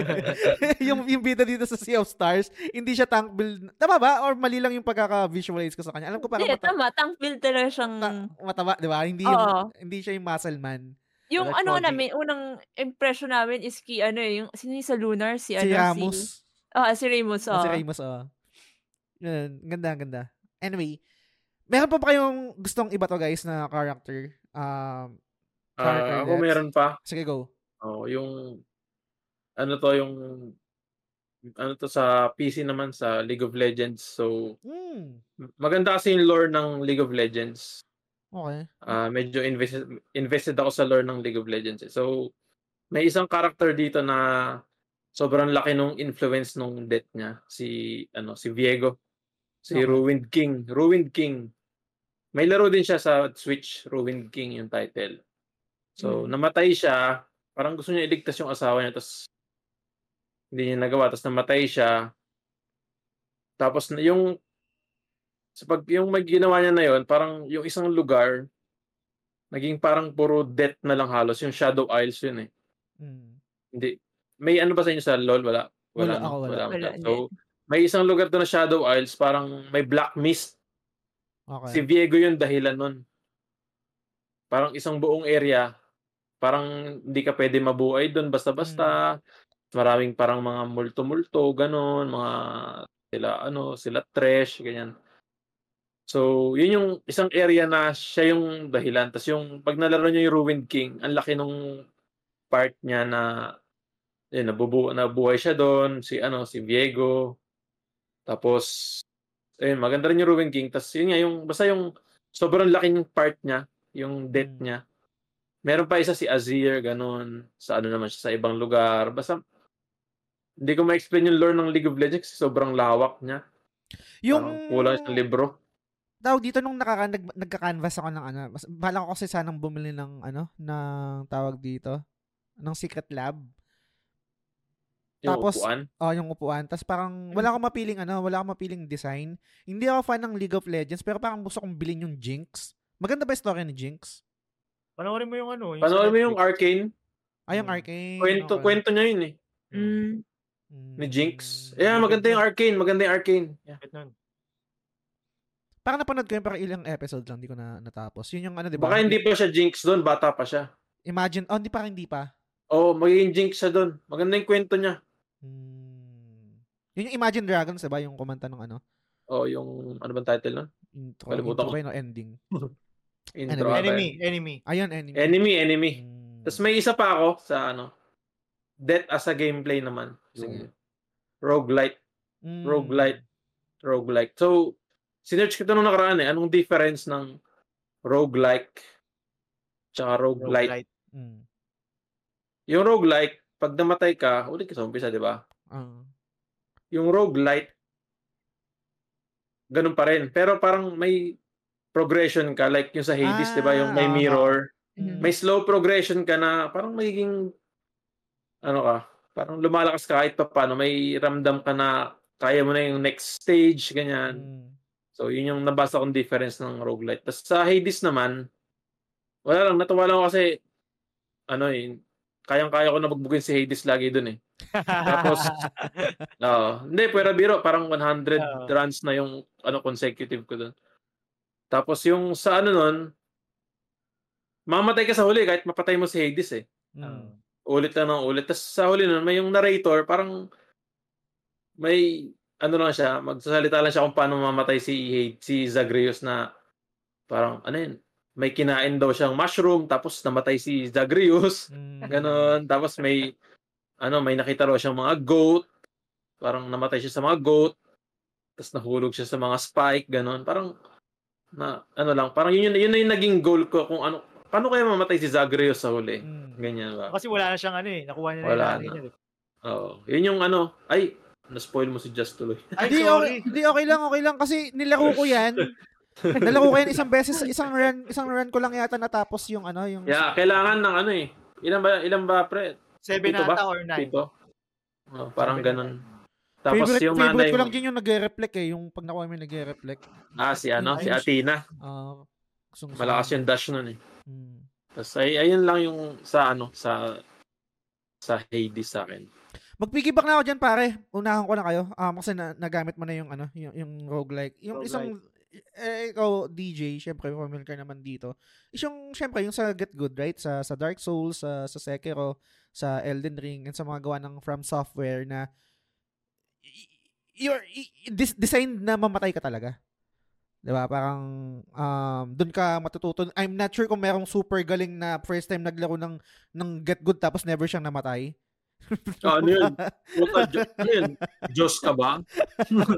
yung, yung bida dito sa Sea of Stars, hindi siya tank build. Tama ba? Or mali lang yung pagkaka-visualize ko sa kanya? Alam ko parang yeah, mata- tama. Tank build talaga siyang... Ta- mataba, di ba? Hindi, yung, hindi siya yung muscle man. Yung ano namin, unang impression namin is ki, ano eh, yung, sino yung sa Lunar? Si, si ano, Ramos. Si, oh, si Ramos, oh. Si Ramos, oh. Yun, ganda, ganda. Anyway, meron pa ba kayong gustong iba to guys na character? Um, Uh, ako meron pa. Sige, go. Oh, yung ano to yung ano to sa PC naman sa League of Legends. So mm. maganda kasi yung lore ng League of Legends. Okay. Uh, medyo invested invested ako sa lore ng League of Legends. Eh. So may isang character dito na sobrang laki nung influence nung death niya, si ano si Viego. Si okay. Ruined King, Ruined King. May laro din siya sa Switch, Ruined King yung title. So, mm. namatay siya. Parang gusto niya iligtas yung asawa niya. Tapos, hindi niya nagawa. Tapos, namatay siya. Tapos, yung sa pag yung may ginawa niya na yon parang yung isang lugar naging parang puro death na lang halos yung Shadow Isles yun eh. Mm. Hindi may ano ba sa inyo sa LoL wala wala wala, ako, wala. wala. wala. So may isang lugar doon na Shadow Isles parang may black mist. Okay. Si Viego yung dahilan nun. Parang isang buong area Parang hindi ka pwede mabuhay doon basta-basta. Mm. Maraming parang mga multo-multo, gano'n, mga sila ano, sila trash, ganyan. So, yun yung isang area na siya yung dahilan. Tapos yung pag nalaro niyo yung Ruined King, ang laki nung part niya na yun, nabubu nabuhay siya doon, si ano, si Viego. Tapos ayun, maganda rin yung Ruined King. Tapos yun nga, yung, basta yung sobrang laking part niya, yung death mm. niya. Meron pa isa si Azir, ganun. Sa ano naman siya, sa ibang lugar. Basta, hindi ko ma-explain yung lore ng League of Legends sobrang lawak niya. Yung... Uh, kulang sa libro. Daw dito nung nakaka, nag, nagka-canvas ako ng ano, mas, bala ko kasi sanang bumili ng ano, ng tawag dito, ng Secret Lab. Yung Tapos, upuan? Oh, yung upuan. Tapos parang wala akong mapiling ano, wala akong mapiling design. Hindi ako fan ng League of Legends pero parang gusto kong bilhin yung Jinx. Maganda ba yung story ni Jinx? Panoorin mo yung ano. Yung Panoorin mo yung Arcane. Ah, yung Arcane. Kwento, okay. kwento niya yun eh. Mm. Ni Jinx. Yeah, maganda yung Arcane. Maganda yung Arcane. Yeah. Parang napanood ko yun, parang ilang episode lang, hindi ko na natapos. Yun yung ano, di ba? Baka hindi pa siya Jinx doon, bata pa siya. Imagine, oh, hindi pa, hindi pa. Oo, oh, magiging Jinx siya doon. Maganda yung kwento niya. Hmm. Yun yung Imagine Dragons, diba? Yung kumanta ng ano? Oo, oh, yung, ano bang title nun? Intro, Kalimutan intro ko. Ba, no, ending. Intro. Enemy, enemy. Ayun, enemy. Enemy, enemy. Hmm. Tapos may isa pa ako sa ano, Death as a gameplay naman. Sige. Roguelite. Mm. Roguelite. Roguelite. So, sinerch ko ito nung nakaraan eh. Anong difference ng roguelike tsaka roguelite? roguelite. Mm. Yung roguelike, pag namatay ka, ulit ka sa umpisa, di ba? Uh. Yung roguelite, ganun pa rin. Pero parang may progression ka like yung sa Hades, ah, 'di ba, yung may mirror. Uh-huh. May slow progression ka na parang magiging ano ka, parang lumalakas ka kahit pa paano, may ramdam ka na kaya mo na yung next stage, ganyan. Mm. So, yun yung nabasa kong difference ng roguelite. Tapos sa Hades naman, wala lang, natuwa lang ako kasi, ano eh, kayang-kaya ko na bugbugin si Hades lagi dun eh. Tapos, oo. hindi, pwera biro, parang 100 Oo. runs na yung ano consecutive ko dun. Tapos yung sa ano nun, mamatay ka sa huli kahit mapatay mo si Hades eh. Mm. Ulit lang ng ulit. Tapos sa huli nun, may yung narrator, parang may ano lang siya, magsasalita lang siya kung paano mamatay si si Zagreus na parang ano yun, may kinain daw siyang mushroom tapos namatay si Zagreus. Mm. Ganon. Tapos may, ano, may nakita raw siyang mga goat. Parang namatay siya sa mga goat. Tapos nahulog siya sa mga spike. Ganon. Parang, na, ano lang, parang yun, yun, yun na yung naging goal ko kung ano, paano kaya mamatay si Zagreus sa huli. Mm. Ganyan ba? Kasi wala na siyang ano eh. Nakuha niya na Wala yung nanay na. eh. Oo. Yun yung ano, ay, na-spoil mo si Just tuloy. Ay, Hindi, okay, hindi, okay lang, okay lang. Kasi nilaro ko yan. nilaro ko yan isang beses, isang run, isang run ko lang yata natapos yung ano, yung... Yeah, kailangan ng ano eh. Ilan ba, ilan ba pre? Seven Pito ba? ata or nine. Pito? Oh, parang Sabi ganun. Tapos favorite, yung favorite nanay ko lang din yung nagre-reflect eh. Yung pag nakuha mo yung nagre-reflect. Ah, si ano, si Ayun. Athena. Ah, gusto Malakas yung dash nun eh. Hmm. Tapos ay, ayun lang yung sa ano, sa sa Hades sa akin. Mag-piggyback na ako dyan, pare. Unahan ko na kayo. Um, kasi na, nagamit mo na yung, ano, yung, yung roguelike. Yung Roguelike. isang, eh, ikaw, DJ, syempre, familiar ka naman dito. Is yung, syempre, yung sa Get Good, right? Sa, sa Dark Souls, sa, sa Sekiro, sa Elden Ring, and sa mga gawa ng From Software na you're dis- designed na mamatay ka talaga. 'Di ba? Parang um doon ka matututo. I'm not sure kung merong super galing na first time naglaro ng ng Get Good tapos never siyang namatay. Ah, ano yun? Puta, ano yun? Diyos ka ba?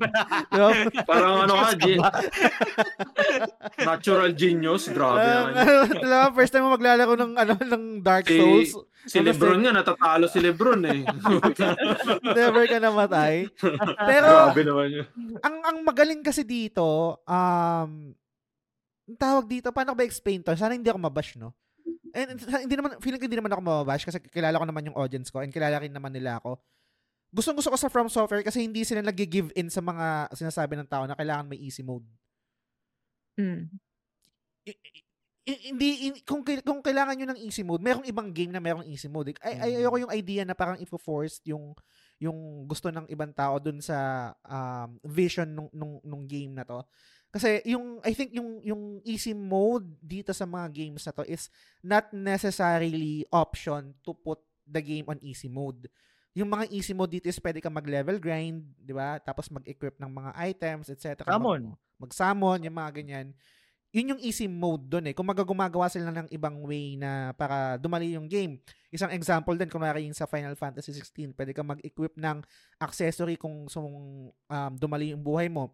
Parang ano ka, G- natural genius. Grabe Um, naman. first time mo maglalaro ng ano ng Dark Si- Souls, Si Lebron nga, natatalo si Lebron eh. never ka namatay. Pero Grabe naman yun. ang ang magaling kasi dito, um ang tawag dito, paano ba explain to? Sana hindi ako mabash, no? And hindi naman feeling ko hindi naman ako mababash kasi kilala ko naman yung audience ko and kilala rin naman nila ako. Gustong gusto ko sa From Software kasi hindi sila nag-give in sa mga sinasabi ng tao na kailangan may easy mode. Mm. I- i- i- hindi kung kung kailangan niyo ng easy mode, merong ibang game na merong easy mode. Ay, ay Mm. ayoko yung idea na parang ifo-force yung yung gusto ng ibang tao dun sa um, vision nung, nung nung game na to. Kasi yung I think yung yung easy mode dito sa mga games na to is not necessarily option to put the game on easy mode. Yung mga easy mode dito is pwede ka mag-level grind, di ba? Tapos mag-equip ng mga items, etc. Summon. Mag, mag-summon, yung mga ganyan. Yun yung easy mode doon eh. Kung magagumagawa sila ng ibang way na para dumali yung game. Isang example din, kunwari yung sa Final Fantasy 16, pwede ka mag-equip ng accessory kung sung um, dumali yung buhay mo.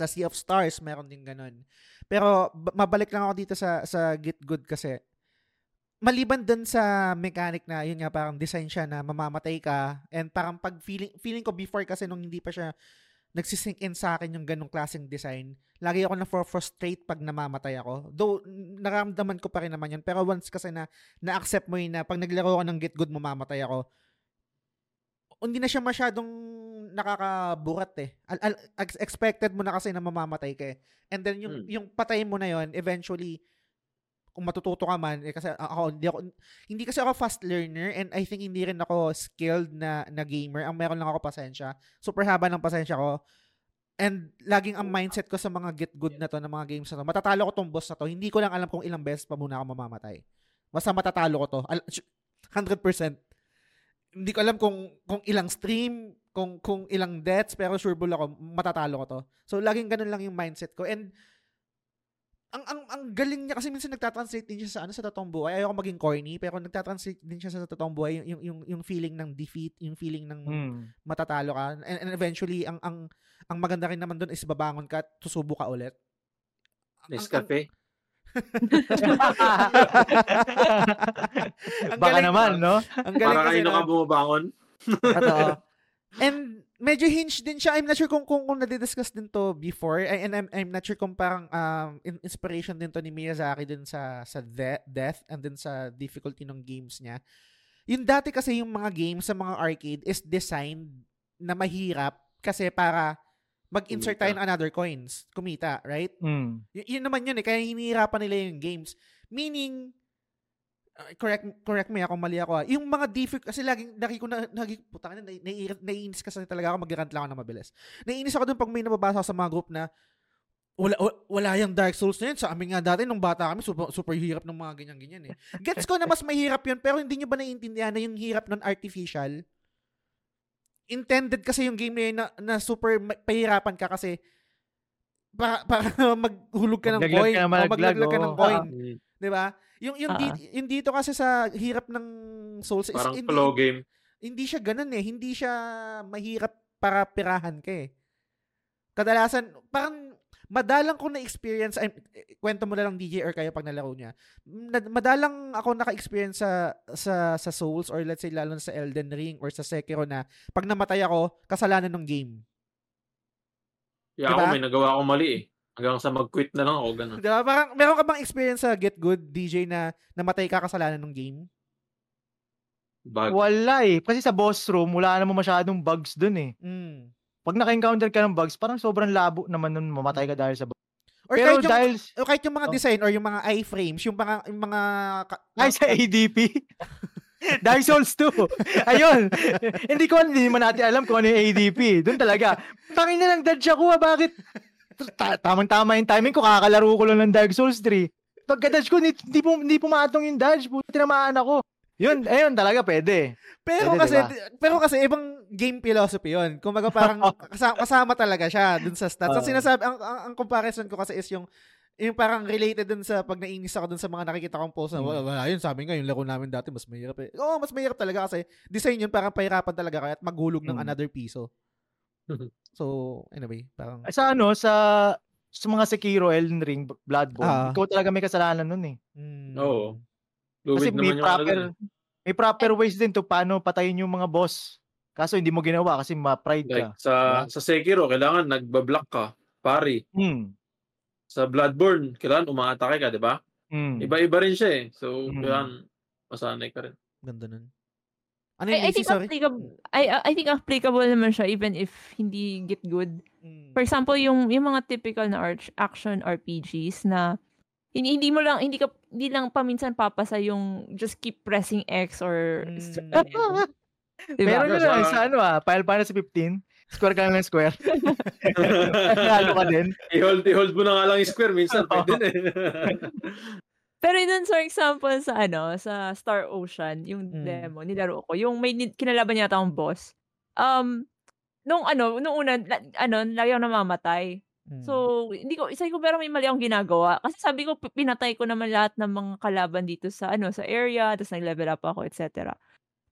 Sa Sea of Stars, meron din ganun. Pero ba- mabalik lang ako dito sa sa Get Good kasi maliban dun sa mechanic na yun nga parang design siya na mamamatay ka and parang pag feeling feeling ko before kasi nung hindi pa siya nagsisink in sa akin yung ganong klaseng design lagi ako na frustrate pag namamatay ako though n- nararamdaman ko pa rin naman yun pero once kasi na na-accept mo yun na pag naglaro ako ng get good mamamatay ako hindi na siya masyadong nakakaburat eh. Al- al- ex- expected mo na kasi na mamamatay ka eh. And then yung Hmm. yung patay mo na yon eventually kung matututo ka man eh, kasi ako hindi ako hindi kasi ako fast learner and I think hindi rin ako skilled na na gamer. Ang meron lang ako pasensya. Super haba ng pasensya ko. And laging ang mindset ko sa mga get good na to, na mga games na to, matatalo ko tong boss na to. Hindi ko lang alam kung ilang beses pa muna ako mamamatay. Basta matatalo ko to. Al- 100%. Hindi ko alam kung kung ilang stream, kung kung ilang deaths, pero sure bull ako matatalo ko to. So laging ganun lang yung mindset ko. And ang ang ang galing niya kasi minsan nagta-translate din siya sa ano sa totoong buhay. Ayoko maging corny, pero nagta-translate din siya sa totoong buhay yung yung yung, yung feeling ng defeat, yung feeling ng Hmm. matatalo ka. And, and eventually ang ang ang maganda rin naman doon is babangon ka at tusubo ka ulit. Nescafe. Ang Baka galing- naman, no? Ang galing Para kasi kanino ka bumabangon. Totoo. And medyo hinge din siya. I'm not sure kung kung, kung nadidiscuss din to before. I- And I'm, I'm not sure kung parang um, in- inspiration din to ni Miyazaki din sa sa de- death and then sa difficulty ng games niya. Yung dati kasi yung mga games sa mga arcade is designed na mahirap kasi para mag-insert tayo ng another coins, kumita, right? Mm. Y- yun naman yun eh, kaya hinihirapan nila yung games. Meaning, uh, correct correct me ako mali ako ah. Yung mga difficult kasi laging lagi ko na lagi puta na nai- naiinis kasi talaga ako mag-rant lang ako na mabilis. Naiinis ako dun pag may nababasa sa mga group na wala, wala, yung Dark Souls na yun. Sa amin nga dati, nung bata kami, super, super hirap ng mga ganyan-ganyan eh. Gets ko na mas mahirap yun, pero hindi nyo ba naiintindihan na yung hirap ng artificial? Intended kasi yung game na yun na, na super pahirapan ka kasi para, para maghulog ka ng Maglaglag coin. ka na o malaglag, maglaglag ka ng oo. coin. Mm. 'Di ba? Yung yung, Ah. di- yung dito kasi sa hirap ng Souls is Parang hindi, flow game. hindi siya ganun eh. Hindi siya mahirap para pirahan ka eh. Kadalasan, parang madalang ko na-experience, ay, kwento mo na lang DJ or kayo pag nalaro niya. Madalang ako naka-experience sa, sa, sa Souls or let's say lalo na sa Elden Ring or sa Sekiro na pag namatay ako, kasalanan ng game. Yeah, Diba? ako may nagawa ako mali eh. Hanggang sa mag-quit na lang ako, ganun. Di ba? Parang, meron ka bang experience sa Get Good, DJ, na namatay ka kasalanan ng game? Bag. Wala eh. Kasi sa boss room, wala naman masyadong bugs dun eh. Mm. Pag naka-encounter ka ng bugs, parang sobrang labo naman nun mamatay ka dahil sa bugs. Or Pero kahit yung, dahil o kahit yung mga Oh. design or yung mga iframes, yung mga, yung mga ay sa ADP, Dark Souls 2. Ayun. hindi ko hindi naman natin alam kung ano yung ADP. Doon talaga. Tangin na lang dodge ako. Bakit? Ta- tamang-tama yung timing ko. Kakalaro ko lang ng Dark Souls 3. Pagka-dodge ko, hindi, hindi pumatong yung dodge. Puti tinamaan ako. Yun, ayun talaga pwede. Pero Pwede, kasi diba? pero kasi ibang game philosophy 'yon. Kumbaga parang kasama, kasama talaga siya dun sa stats. Ang Oo. sinasabi ang, ang, ang comparison ko kasi is yung yung parang related dun sa pag nainis ako dun sa mga nakikita kong post na Mm. wala, wala yun sabi nga yung laro namin dati mas mahirap eh. Oo, mas mahirap talaga kasi design yun parang pahirapan talaga kaya at maghulog ng Mm. another piso. So, anyway, parang Sa ano, sa sa mga Sekiro, Elden Ring, Ah. Bloodborne, ikaw talaga may kasalanan nun eh. mm, Oo. Kasi may ano proper, eh. may proper ways din to paano patayin yung mga boss. Kaso hindi mo ginawa kasi ma-pride ka. Like, sa, sa Sekiro, kailangan nagbablock ka. Pari. Hmm. Sa Bloodborne, kailangan umaatake ka, di ba? Hmm. Iba-iba rin siya eh. So, Mm. kailangan masanay ka rin. ganda nun. Ano I, yung I Macy, think sorry? applicable I I think applicable naman siya even if hindi get good. Mm. For example, yung yung mga typical na arch, action RPGs na hindi, hindi mo lang hindi ka hindi lang paminsan papasa yung just keep pressing X or Mm. Diba? Meron Diba? na lang sa ano ah, Final Fantasy 15. Square ka lang ng square. Nalo ka din. i-hold, i-hold mo na nga lang yung square minsan. Pwede na eh. Pero dun for example sa ano, sa Star Ocean, yung Mm. demo, nilaro ko, yung may kinalaban yata akong boss. Um, nung ano, nung una, la- ano, lagi ako namamatay. Mm. So, hindi ko, isa ko pero may mali akong ginagawa. Kasi sabi ko, pi- pinatay ko naman lahat ng mga kalaban dito sa, ano, sa area, tapos nag-level up ako, etc.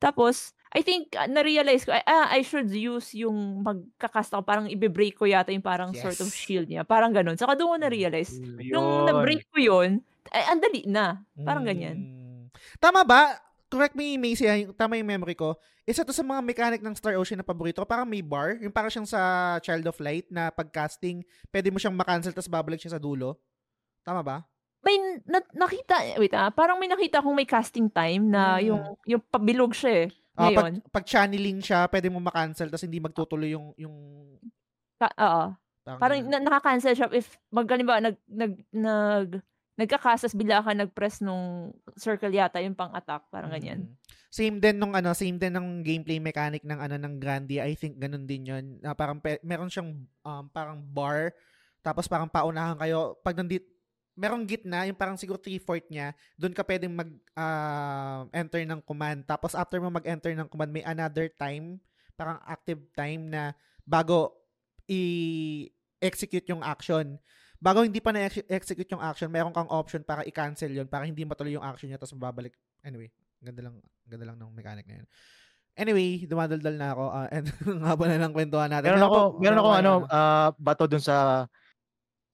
Tapos, I think, uh, na-realize ko, ah, I should use yung magkakast ako, parang ibe-break ko yata yung parang sort of Yes. shield niya. Parang ganun. Saka doon ko na-realize. Mm. Nung na-break ko yun, ay, ang dali na. Parang ganyan. Mm. Tama ba? Correct me, Macy, ah, yung- tama yung memory ko. Isa to sa mga mechanic ng Star Ocean na paborito ko. Parang may bar. Yung parang siyang sa Child of Light na pag-casting, pwede mo siyang makancel tapos babalik siya sa dulo. Tama ba? May na- nakita, wait ah, parang may nakita akong may casting time na Mm. yung, yung pabilog siya eh. Ah, pag, pag channeling siya, pwede mo makancel tapos hindi magtutuloy yung... yung Ka- oo. Parang na, naka-cancel siya if magkaliba nag nag nag nagkakasas bila ka nag-press nung circle yata yung pang-attack, parang ganyan. Mm. Same din nung ano, same din ng gameplay mechanic ng ano ng Grandia. I think ganun din 'yon. Na parang pe- meron siyang um, parang bar tapos parang paunahan kayo pag nandit merong gitna, yung parang siguro 3/4 niya, doon ka pwedeng mag ah, enter ng command. Tapos after mo mag-enter ng command, may another time, parang active time na bago i-execute yung action. Bago hindi pa na-execute yung action, meron kang option para i-cancel yun, para hindi matuloy yung action niya, tapos mababalik. Anyway, ganda lang, ganda lang ng mechanic na yun. Anyway, dumadaldal na ako. ah, and nga ba na lang kwentuhan natin. Meron ako, meron ako pa- ano, ah, bato dun sa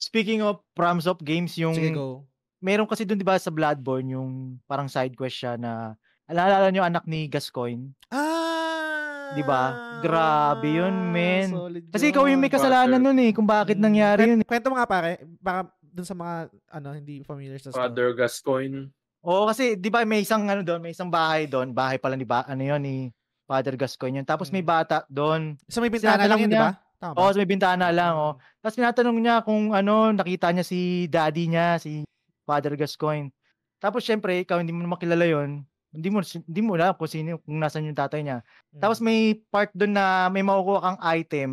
Speaking of Proms of Games, yung Sige, go. meron kasi dun 'di ba sa Bloodborne yung parang side quest siya na alala niyo anak ni Gascoigne? Ah! 'Di ba? Grabe yun, men. Kasi ikaw yung may kasalanan nun eh kung bakit Mm. nangyari yun. eh. Kwento mo nga pare, para dun sa mga ano hindi familiar sa story. Father Gascoigne. Oo, kasi 'di ba may isang ano doon, may isang bahay doon, bahay pala ni ba, ano yun ni Father Gascoigne yun. Tapos may Mm. bata doon. So may bintana lang yun, di niya. ba? Tama Oo, sa may bintana lang, oh. Tapos tinatanong niya kung ano, nakita niya si daddy niya, si Father Gascoigne. Tapos syempre, ikaw hindi mo naman kilala yon hindi mo hindi mo alam kung sino kung nasaan yung tatay niya. Tapos Mm. may part doon na may makukuha kang item.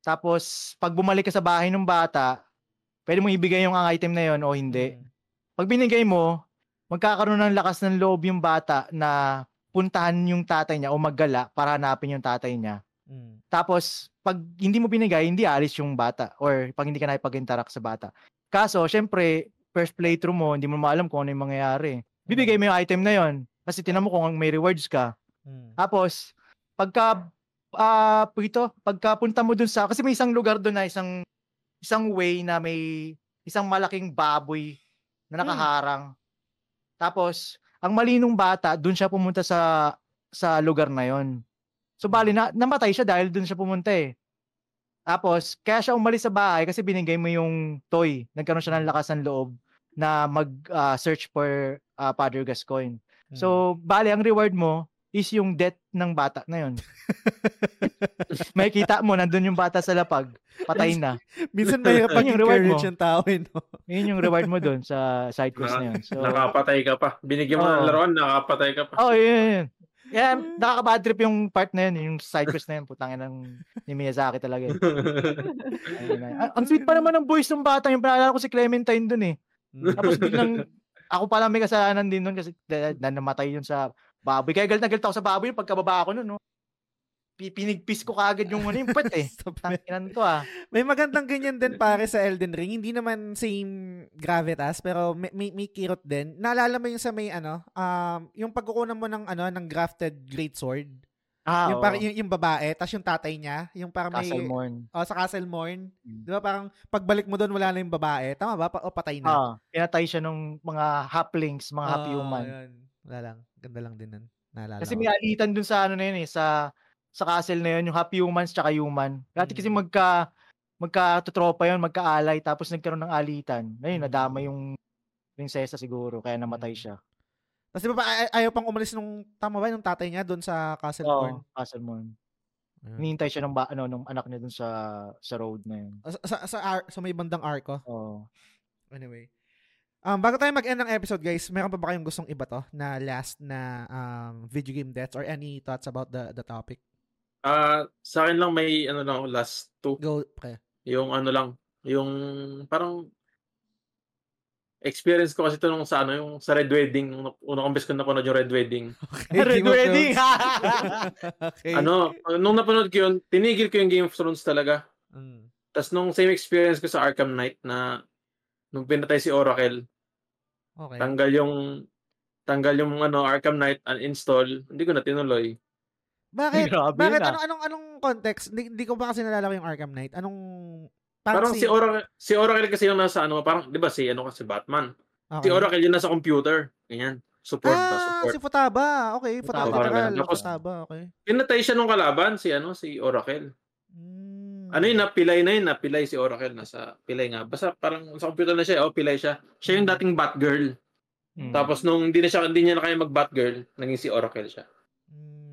Tapos pag bumalik ka sa bahay ng bata, pwede mong ibigay yung ang item na yon o hindi. Mm. Pag binigay mo, magkakaroon ng lakas ng loob yung bata na puntahan yung tatay niya o maggala para hanapin yung tatay niya. Mm. Tapos, pag hindi mo binigay, hindi alis yung bata or pag hindi ka nakipag-interact sa bata. Kaso, syempre, first playthrough mo, hindi mo maalam kung ano yung mangyayari. Bibigay mo yung item na yon kasi tinan mo kung may rewards ka. Mm. Tapos, pagka, ah, ito, pagka punta mo dun sa, kasi may isang lugar dun na isang, isang way na may isang malaking baboy na nakaharang. Tapos, ang malinong bata, dun siya pumunta sa, sa lugar na yon So, bali, na, namatay siya dahil dun siya pumunta eh. Tapos, kaya siya umalis sa bahay kasi binigay mo yung toy. Nagkaroon siya ng lakas ng loob na mag-search for ah, Father Gascoigne. Mm. So, bali, ang reward mo is yung death ng bata na yun. May kita mo, nandun yung bata sa lapag, patay na. Minsan may pag Yun yung reward mo. yung tao, eh, no? Yun yung reward mo dun sa side quest na yun. So, Nakapatay ka pa. Binigyan mo ng Oo. laruan, nakapatay ka pa. oh, yun, yun. Yeah, nakaka-bad trip yung part na yun, yung side quest na yun, putangin ng ni Miyazaki talaga. eh. Ayun. Ah, Ang sweet pa naman ng voice ng bata, yung paalala ko si Clementine dun eh. Mm. Tapos biglang, ako pala may kasalanan din nun kasi na, na namatay yun sa baboy. Kaya galit na galit ako sa baboy yung pagkababa ko nun, no. Pi- Pinigpis ko kagad yung ano yung pet eh. Tanginan to ah. May magandang ganyan din pare sa Elden Ring. Hindi naman same gravitas pero may, may, may kirot din. Naalala mo yung sa may ano, um, yung pagkukunan mo ng ano ng grafted great sword. Ah, yung parang yung, yung babae, tapos yung tatay niya, yung parang may Castle Morn. oh, sa Castle Morn. Mm. 'Di ba parang pagbalik mo doon wala na yung babae. Tama ba? Pa- o patay na. Ah, pinatay siya nung mga halflings, mga half Ah, human. yun. Wala lang. Ganda lang din nun. Naalala Kasi ko. may alitan dun sa ano na yun eh, sa sa castle na yun, yung half humans tsaka human. Dati kasi Mm. magka magka-tropa yun, magka-alay, tapos nagkaroon ng alitan. Ayun, Mm. nadama yung prinsesa siguro, kaya namatay Mm. siya. Tapos di ba ay- ayaw pang umalis nung tama ba nung tatay niya doon sa Castle? Oo, Castle Morn. Ayun. Hinihintay siya ng ba, ano, nung anak niya dun sa sa road na yun. Sa, sa, sa, ar- sa may bandang arko. Oo. Anyway. Um, bago tayo mag-end ng episode, guys, meron pa ba kayong gustong iba to na last na um, video game deaths or any thoughts about the the topic? Ah, sa akin lang may ano lang last two. Go, pre. Yung ano lang, yung parang experience ko kasi ito nung sa ano, yung sa Red Wedding, nung unang beses ko napanood yung Red Wedding. Okay, Red Game of Wedding! Okay. Ano, nung napanood ko yun, tinigil ko yung Game of Thrones talaga. Mm. Tapos nung same experience ko sa Arkham Knight na nung pinatay si Oracle, Okay. tanggal yung tanggal yung ano Arkham Knight uninstall, hindi ko na tinuloy. Bakit? Grabe Bakit? yun, ah. Anong, anong, anong context? Hindi, hindi ko pa kasi nalala ko yung Arkham Knight. Anong... Parang si Oracle, si Oracle kasi yung nasa ano, parang 'di ba si ano kasi Batman. Si Okay. Oracle yung nasa computer. Ganyan. Support ba? Ah, Support. si Futaba. Okay, Futaba. Futaba, Futaba. Tapos- Futaba, okay. Pinatay siya nung kalaban si ano si Oracle. Mm. Ano yun, napilay na yun, napilay si Oracle nasa pilay nga. Basta parang sa computer na siya, oh, pilay siya. Siya yung dating Batgirl. Mm. Tapos nung hindi na siya hindi niya na kaya mag Batgirl, naging si Oracle siya.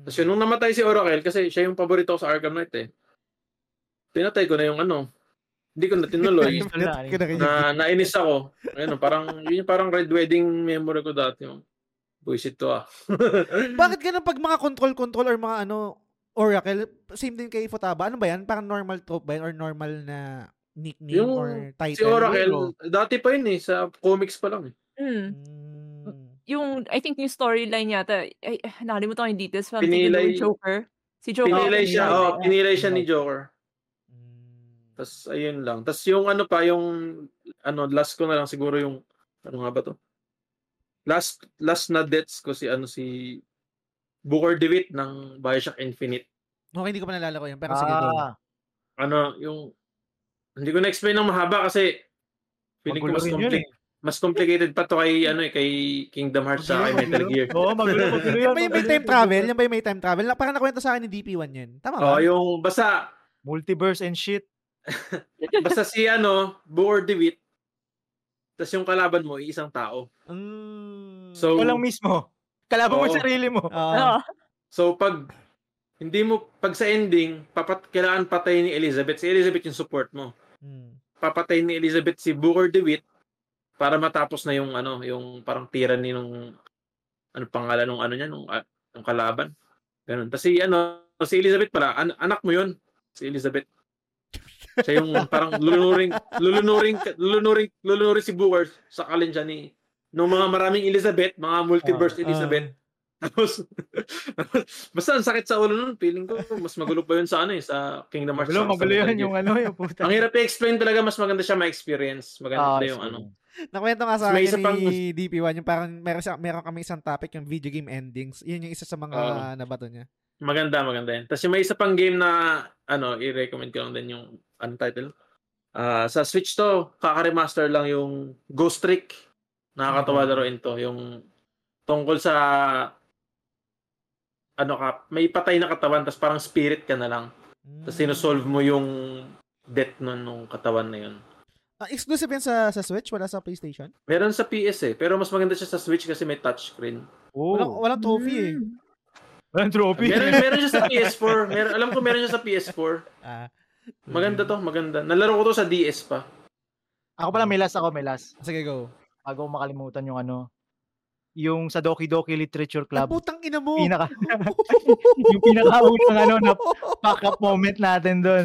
Mm. Tapos yun, nung namatay si Oracle, kasi siya yung paborito ko sa Arkham Knight eh. Pinatay ko na yung ano. Hindi ko na tinuloy. Na nainis ako. Ayun, parang yun yung parang Red Wedding memory ko dati. Yung, Buisit to ah. Bakit ganun pag mga control-control or mga ano, Oracle, same din kay Futaba. Ano ba yan? Parang normal trope ba yan? Or normal na nickname Yung or title? si Oracle, dati pa yun eh, sa comics pa lang eh. Mm. Yung, I think yung storyline yata, ay, ay, nakalimutan ko yung details. Thinking Pinilay- yung Joker. Si Joker. Pinilay siya, pinilay. oh, pinilay siya ni Joker. Mm. Tapos ayun lang. Tapos yung ano pa, yung ano, last ko na lang siguro yung, ano nga ba to? Last, last na deaths ko si ano si Booker DeWitt ng Bioshock Infinite. Okay, hindi ko pa nalala ko yan. Pero sige, go. Ah, Ano, yung, hindi ko na-explain ng mahaba kasi feeling ko mas, rin yun compli- eh. Mas complicated pa to kay, ano eh, kay Kingdom Hearts sa kay Metal Gear. Oo, magulo, magulo Yan ba yung may time travel? Yan ba yung may time travel? Na- Parang nakwento sa akin ni DP1 yan. Tama ba? Oh, yung basta Multiverse and shit. basta si ano, Booker DeWitt. Tapos yung kalaban mo, isang tao. Mm. So, Ikaw lang mismo. Kalaban mo Oo. yung sarili mo. Ah. So pag hindi mo, pag sa ending, papat, kailangan patayin ni Elizabeth. Si Elizabeth yung support mo. Hmm. Papatayin ni Elizabeth si Booker DeWitt para matapos na yung ano, yung parang tyranny nung ano pangalan nung ano niya nung, uh, nung kalaban. Ganun. Tapos si ano, si Elizabeth pala, an- anak mo yun. Si Elizabeth. Siya yung parang lulunuring, lulunuring, lulunuring, lulunuring si Booker sa kalin siya ni nung mga maraming Elizabeth, mga multiverse Ah, Elizabeth. Tapos, basta ang sakit sa ulo nun. Feeling ko, mas magulo pa yun sa ano eh, sa Kingdom Hearts. Magulo, magulo yun yung ano, yung puta. Ang hirap i-explain talaga, mas maganda siya ma-experience. Maganda Ah, yung ano. Nakwento nga sa akin pang- ni DP1, yung parang meron, siya, meron kami isang topic, yung video game endings. Yun yung isa sa mga Oo. nabato niya. Maganda, maganda yan. Tapos yung may isa pang game na, ano, i-recommend ko lang din yung, ano title? Ah, sa Switch to, kaka-remaster lang yung Ghost Trick. Nakakatawa Mhm. laruin to. Yung tungkol sa, ano ka, may patay na katawan, tapos parang spirit ka na lang. Tapos Mm. sinusolve mo yung death nun nung katawan na yun. Ah, exclusive yan sa, sa Switch? Wala sa PlayStation? Meron sa PS eh, pero mas maganda siya sa Switch kasi may touchscreen. Walang, Oh, walang trophy eh. Mm. walang trophy. Meron, meron siya sa PS4. Meron, alam ko meron siya sa PS4. Ah. Maganda to, maganda. Nalaro ko to sa DS pa. Ako pala, may last ako, may last. Sige, go. Bago makalimutan yung ano, yung sa Doki Doki Literature Ah, Club. putang ina mo! Pinaka, yung pinakaunang ano, na pack up moment natin doon.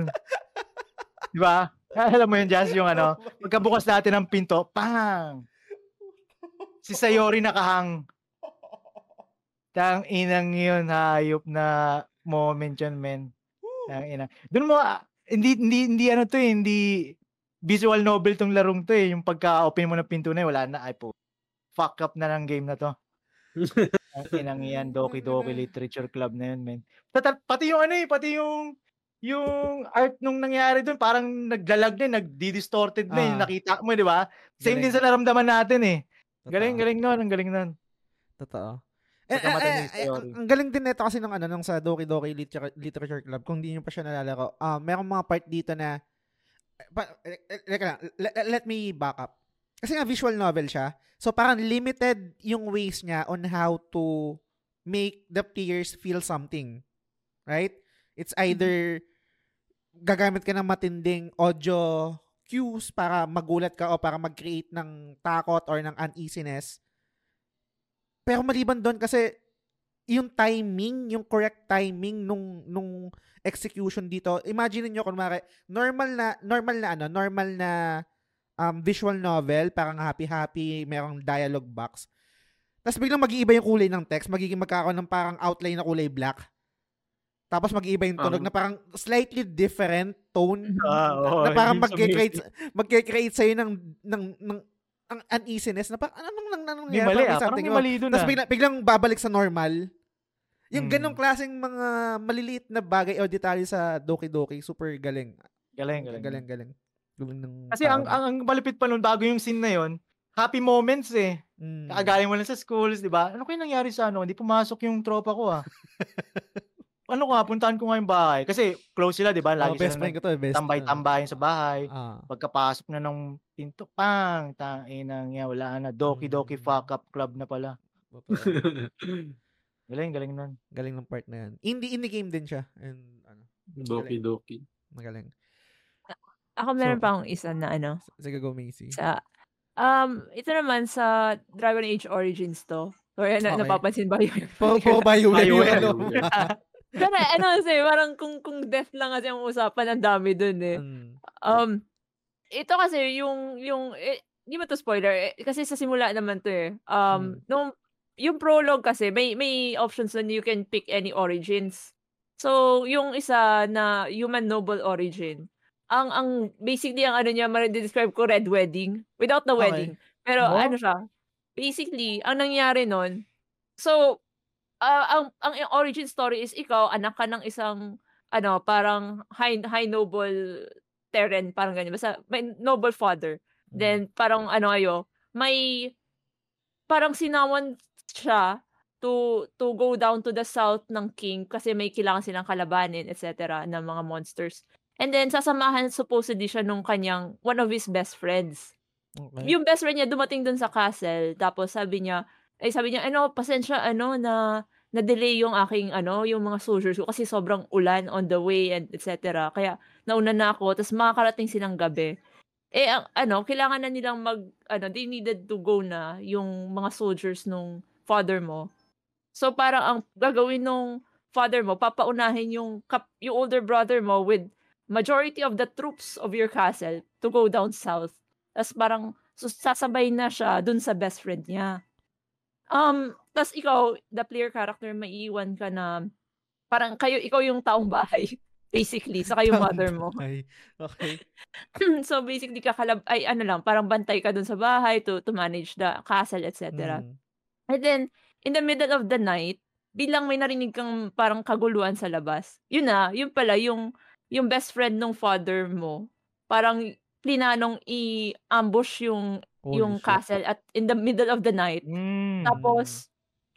Di ba? Alam mo yun, Jazz, yung ano, pagkabukas natin ng pinto, pang! Si Sayori nakahang. Tang inang yun, hayop na moment yun, men. Tang ina. Doon mo, ah, hindi, hindi, hindi ano to eh, hindi visual novel tong larong to eh. Yung pagka-open mo ng pinto na wala na. Ay po, fuck up na ng game na to. Ang inang yan, Doki Doki Literature Club na yun, men. Pati, pati yung ano eh, pati yung yung art nung nangyari doon, parang naglalag na, nagdi-distorted na, yung Ah. nakita mo, di ba? Same Galing. din sa naramdaman natin eh. Totoo. Galing, galing nun, ang galing nun. Totoo. Eh, eh, eh, yung eh, ang, galing din nito kasi nung ano nung sa Doki Doki Literature, Literature Club kung hindi niyo pa siya nalalaro. Um, merong mga part dito na pa, eh, eh, lang, let, let me back up. Kasi nga visual novel siya. So parang limited yung ways niya on how to make the players feel something. Right? It's either gagamit ka ng matinding audio cues para magulat ka o para mag-create ng takot or ng uneasiness. Pero maliban doon kasi yung timing, yung correct timing nung nung execution dito. Imagine niyo kunwari normal na normal na ano, normal na um, visual novel, parang happy-happy, merong dialogue box. Tapos biglang mag-iiba yung kulay ng text, magiging magkakaroon ng parang outline na kulay black. Tapos mag-iiba yung tunog Um, na parang slightly different tone Ah, oo, na parang sa magke-create magke-create sa'yo ng ng ng ang uneasiness na parang anong nang nang nangyari mali Parang ah, parang something, oh. mali doon Tapos ah. bigla, biglang babalik sa normal. Yung Hmm. ganong klaseng mga maliliit na bagay o detalye sa Doki Doki, super galing. Galing, galing. Galing, galing. Galing ng Kasi ang, tao. ang, ang malupit pa nun, bago yung scene na yon happy moments eh. Mm. Kakagaling mo lang sa schools, di ba? Ano kayo nangyari sa ano? Hindi pumasok yung tropa ko ah. ano ko nga, puntahan ko nga yung bahay. Kasi close sila, di ba? Oh, Lagi best sila friend ko to, eh, best. tambay-tambayin sa bahay. Ah. Pagkapasok na ng pinto, pang, tanginang yan, wala na. Doki Doki Mm. Fuck Up Club na pala. Galing, galing nun. galing ng part na yan. Indie indie game din siya. And ano, Doki Doki. magaling. Ako meron So- pa akong isa na ano. Sige, go Macy. Sa, um, ito naman sa Dragon Age Origins to. Or na, Okay. napapansin ba yun? Puro, puro Bioware. ano. Pero ano kasi, parang kung, kung death lang kasi ang usapan, ang dami dun eh. Mm. Um, ito kasi yung, yung, eh, di ba to spoiler? Eh, kasi sa simula naman to eh. Um, nung, yung prologue kasi, may, may options na you can pick any origins. So, yung isa na human noble origin, ang, ang, basically, ang ano niya, ma-describe ko red wedding. Without the Okay. wedding. Pero, Mo? ano siya, basically, ang nangyari nun, so, ah, ang, ang origin story is ikaw, anak ka ng isang, ano, parang high, high noble Terran, parang ganyan. Basta, may noble father. Mm. Then, parang ano ayo, may, parang sinawan siya to to go down to the south ng king kasi may kailangan silang kalabanin, etc. ng mga monsters. And then, sasamahan supposedly siya nung kanyang, one of his best friends. Okay. Yung best friend niya dumating dun sa castle, tapos sabi niya, ay sabi niya, ano, pasensya, ano, na, na-delay yung aking ano, yung mga soldiers ko kasi sobrang ulan on the way and etc. Kaya nauna na ako, tapos makakarating silang gabi. Eh, ang, ano, kailangan na nilang mag, ano, they needed to go na yung mga soldiers nung father mo. So, parang ang gagawin nung father mo, papaunahin yung, kap, yung older brother mo with majority of the troops of your castle to go down south. Tapos parang sasabay na siya dun sa best friend niya. Um, tas ikaw, the player character, maiiwan ka na parang kayo, ikaw yung taong bahay. Basically, sa yung mother mo. Okay. so basically, kakalab, ay ano lang, parang bantay ka dun sa bahay to, to manage the castle, etc. Mm. And then, in the middle of the night, bilang may narinig kang parang kaguluhan sa labas, yun na, yun pala, yung, yung best friend ng father mo, parang plinanong i-ambush yung Holy yung shit. castle at in the middle of the night. Mm. Tapos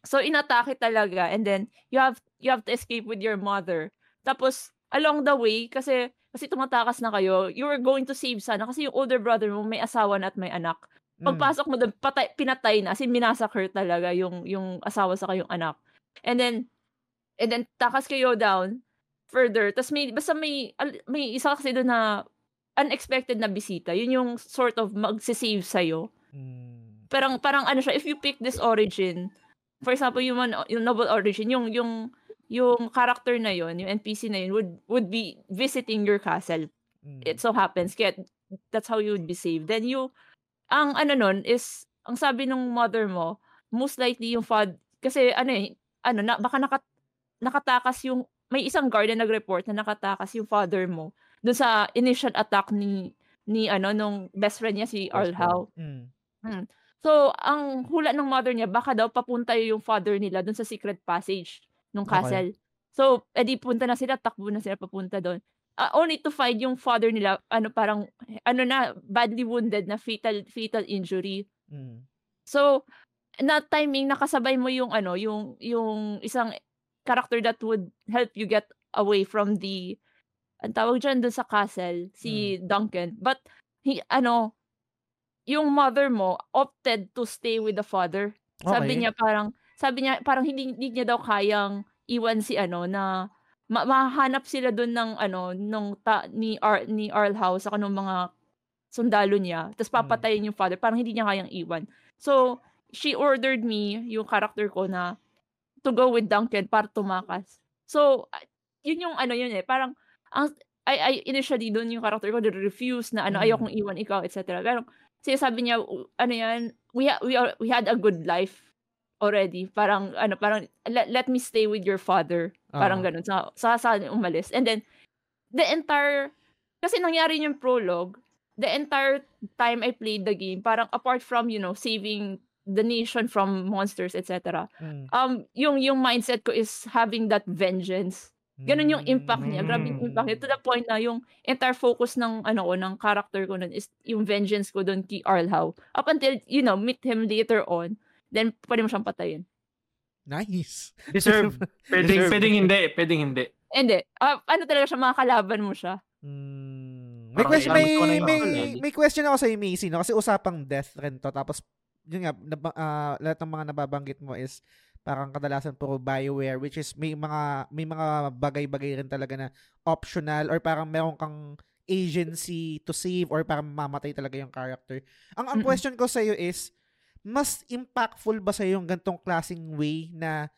so inatake talaga and then you have you have to escape with your mother. Tapos along the way kasi kasi tumatakas na kayo, you were going to save sana kasi yung older brother mo may asawa na at may anak. Mm. Pagpasok mo doon, patay, pinatay na, as in minasakher talaga yung yung asawa sa kayong anak. And then and then takas kayo down further. Tapos may basta may may isa kasi doon na unexpected na bisita, yun yung sort of magse-save sa'yo. Mm. Parang, parang ano siya, if you pick this origin, for example, yung, yung novel origin, yung, yung, yung character na yun, yung NPC na yun, would, would be visiting your castle. Mm. It so happens, kaya that's how you would be saved. Then you, ang ano nun is, ang sabi nung mother mo, most likely yung fad, kasi ano eh, ano, na, baka nakat, nakatakas yung, may isang guard na nag-report na nakatakas yung father mo doon sa initial attack ni ni ano nung best friend niya si Earl Howe. Mm. Hmm. So, ang hula ng mother niya, baka daw papunta yung father nila doon sa secret passage ng castle. Okay. So, edi punta na sila, takbo na sila papunta doon. Uh, only to find yung father nila, ano parang, ano na, badly wounded na fatal, fatal injury. Mm. So, na timing, nakasabay mo yung, ano, yung, yung isang character that would help you get away from the ang tawag dyan dun sa castle, si mm. Duncan. But, he, ano, yung mother mo opted to stay with the father. Okay. Sabi niya parang, sabi niya parang hindi, hindi niya daw kayang iwan si ano na ma- mahanap sila doon ng ano nung ta, ni Ar, ni Earl House sa kanong mga sundalo niya tapos hmm. papatayin mm. yung father parang hindi niya kayang iwan so she ordered me yung character ko na to go with Duncan para tumakas so yun yung ano yun eh parang ang I, I initially doon yung character ko refuse na ano mm. ayokong iwan ikaw etc. Pero sabi niya ano yan we ha, we are, we had a good life already. Parang ano parang let, let me stay with your father. Parang uh-huh. ganun. Sa sa, sa umalis. And then the entire kasi nangyari yung prologue, the entire time I played the game, parang apart from, you know, saving the nation from monsters, etc. Mm. Um, yung yung mindset ko is having that vengeance Ganun yung impact niya. Grabe yung impact niya. To the point na yung entire focus ng ano ko, ng character ko nun is yung vengeance ko doon kay Arlhow. Up until, you know, meet him later on, then pwede mo siyang patayin. Nice. Deserve. pwedeng, Deserve. pwedeng hindi. Pwedeng hindi. Hindi. Uh, ano talaga siya, mga kalaban mo siya. Mm. May, okay, question, may, may, may, question ako sa Macy, no? Kasi usapang death rin to. Tapos, yun nga, uh, lahat ng mga nababanggit mo is parang kadalasan puro Bioware which is may mga may mga bagay-bagay rin talaga na optional or parang meron kang agency to save or parang mamatay talaga yung character. Ang ang question ko sa iyo is mas impactful ba sa yung gantong klasing way na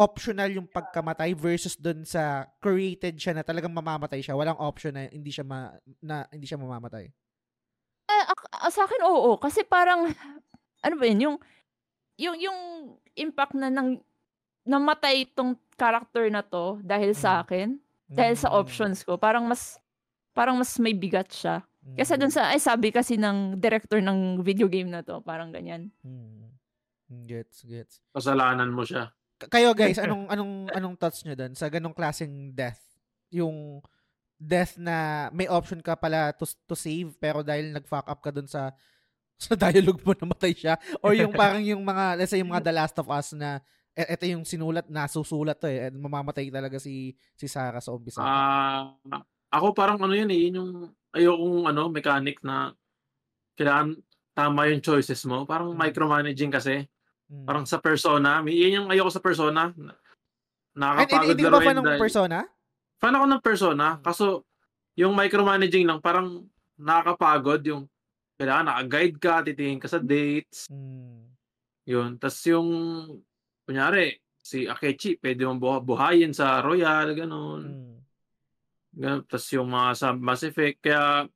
optional yung pagkamatay versus dun sa created siya na talagang mamamatay siya, walang option na hindi siya ma, na hindi siya mamamatay? Eh, uh, sa akin oo kasi parang ano ba yun yung yung yung impact na nang namatay itong character na to dahil sa mm. akin, dahil sa mm. options ko, parang mas parang mas may bigat siya. Kasi dun mm. sa ay sabi kasi ng director ng video game na to, parang ganyan. Hmm. Gets, gets. Kasalanan mo siya. Kayo guys, anong anong anong thoughts niyo doon sa ganong klaseng death? Yung death na may option ka pala to, to save pero dahil nag-fuck up ka doon sa sa dialogue mo namatay siya or yung parang yung mga let's say yung mga The Last of Us na ito yung sinulat nasusulat to eh mamamatay talaga si si Sarah sa umpisa. Ah, uh, ako parang ano yun eh, yun yung ayokong ano mechanic na kailangan tama yung choices mo. Parang hmm. micromanaging kasi. Hmm. Parang sa persona, yun yung ayoko sa persona. nakakapagod hindi ka ba fan ng Persona? Fan ako ng Persona, kaso yung micromanaging lang, parang nakakapagod yung kailangan naka-guide ka, titingin ka sa dates, Mm. yun. Tapos yung, kunyari, si Akechi, pwede mong buha- buhayin sa Royal, ganun. Mm. Ganun. Tapos yung mga sa Mass Effect, kaya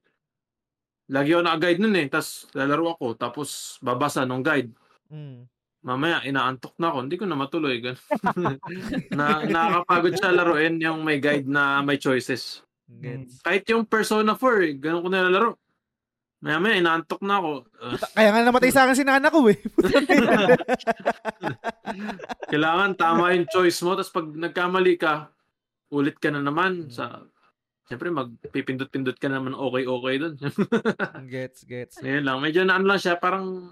lagi ako naka-guide nun eh. Tapos lalaro ako, tapos babasa nung guide. Mm. Mamaya, inaantok na ako. Hindi ko na matuloy. Na, nakakapagod siya laruin yung may guide na may choices. Gets. Kahit yung Persona 4, eh, ganun ko nilalaro. Maya maya, inaantok na ako. Uh, Kaya nga namatay sa akin si nana ko eh. kailangan tama yung choice mo. Tapos pag nagkamali ka, ulit ka na naman sa... Siyempre, magpipindot-pindot ka na naman okay-okay doon. gets, gets. Ngayon lang. Medyo na ano lang siya, parang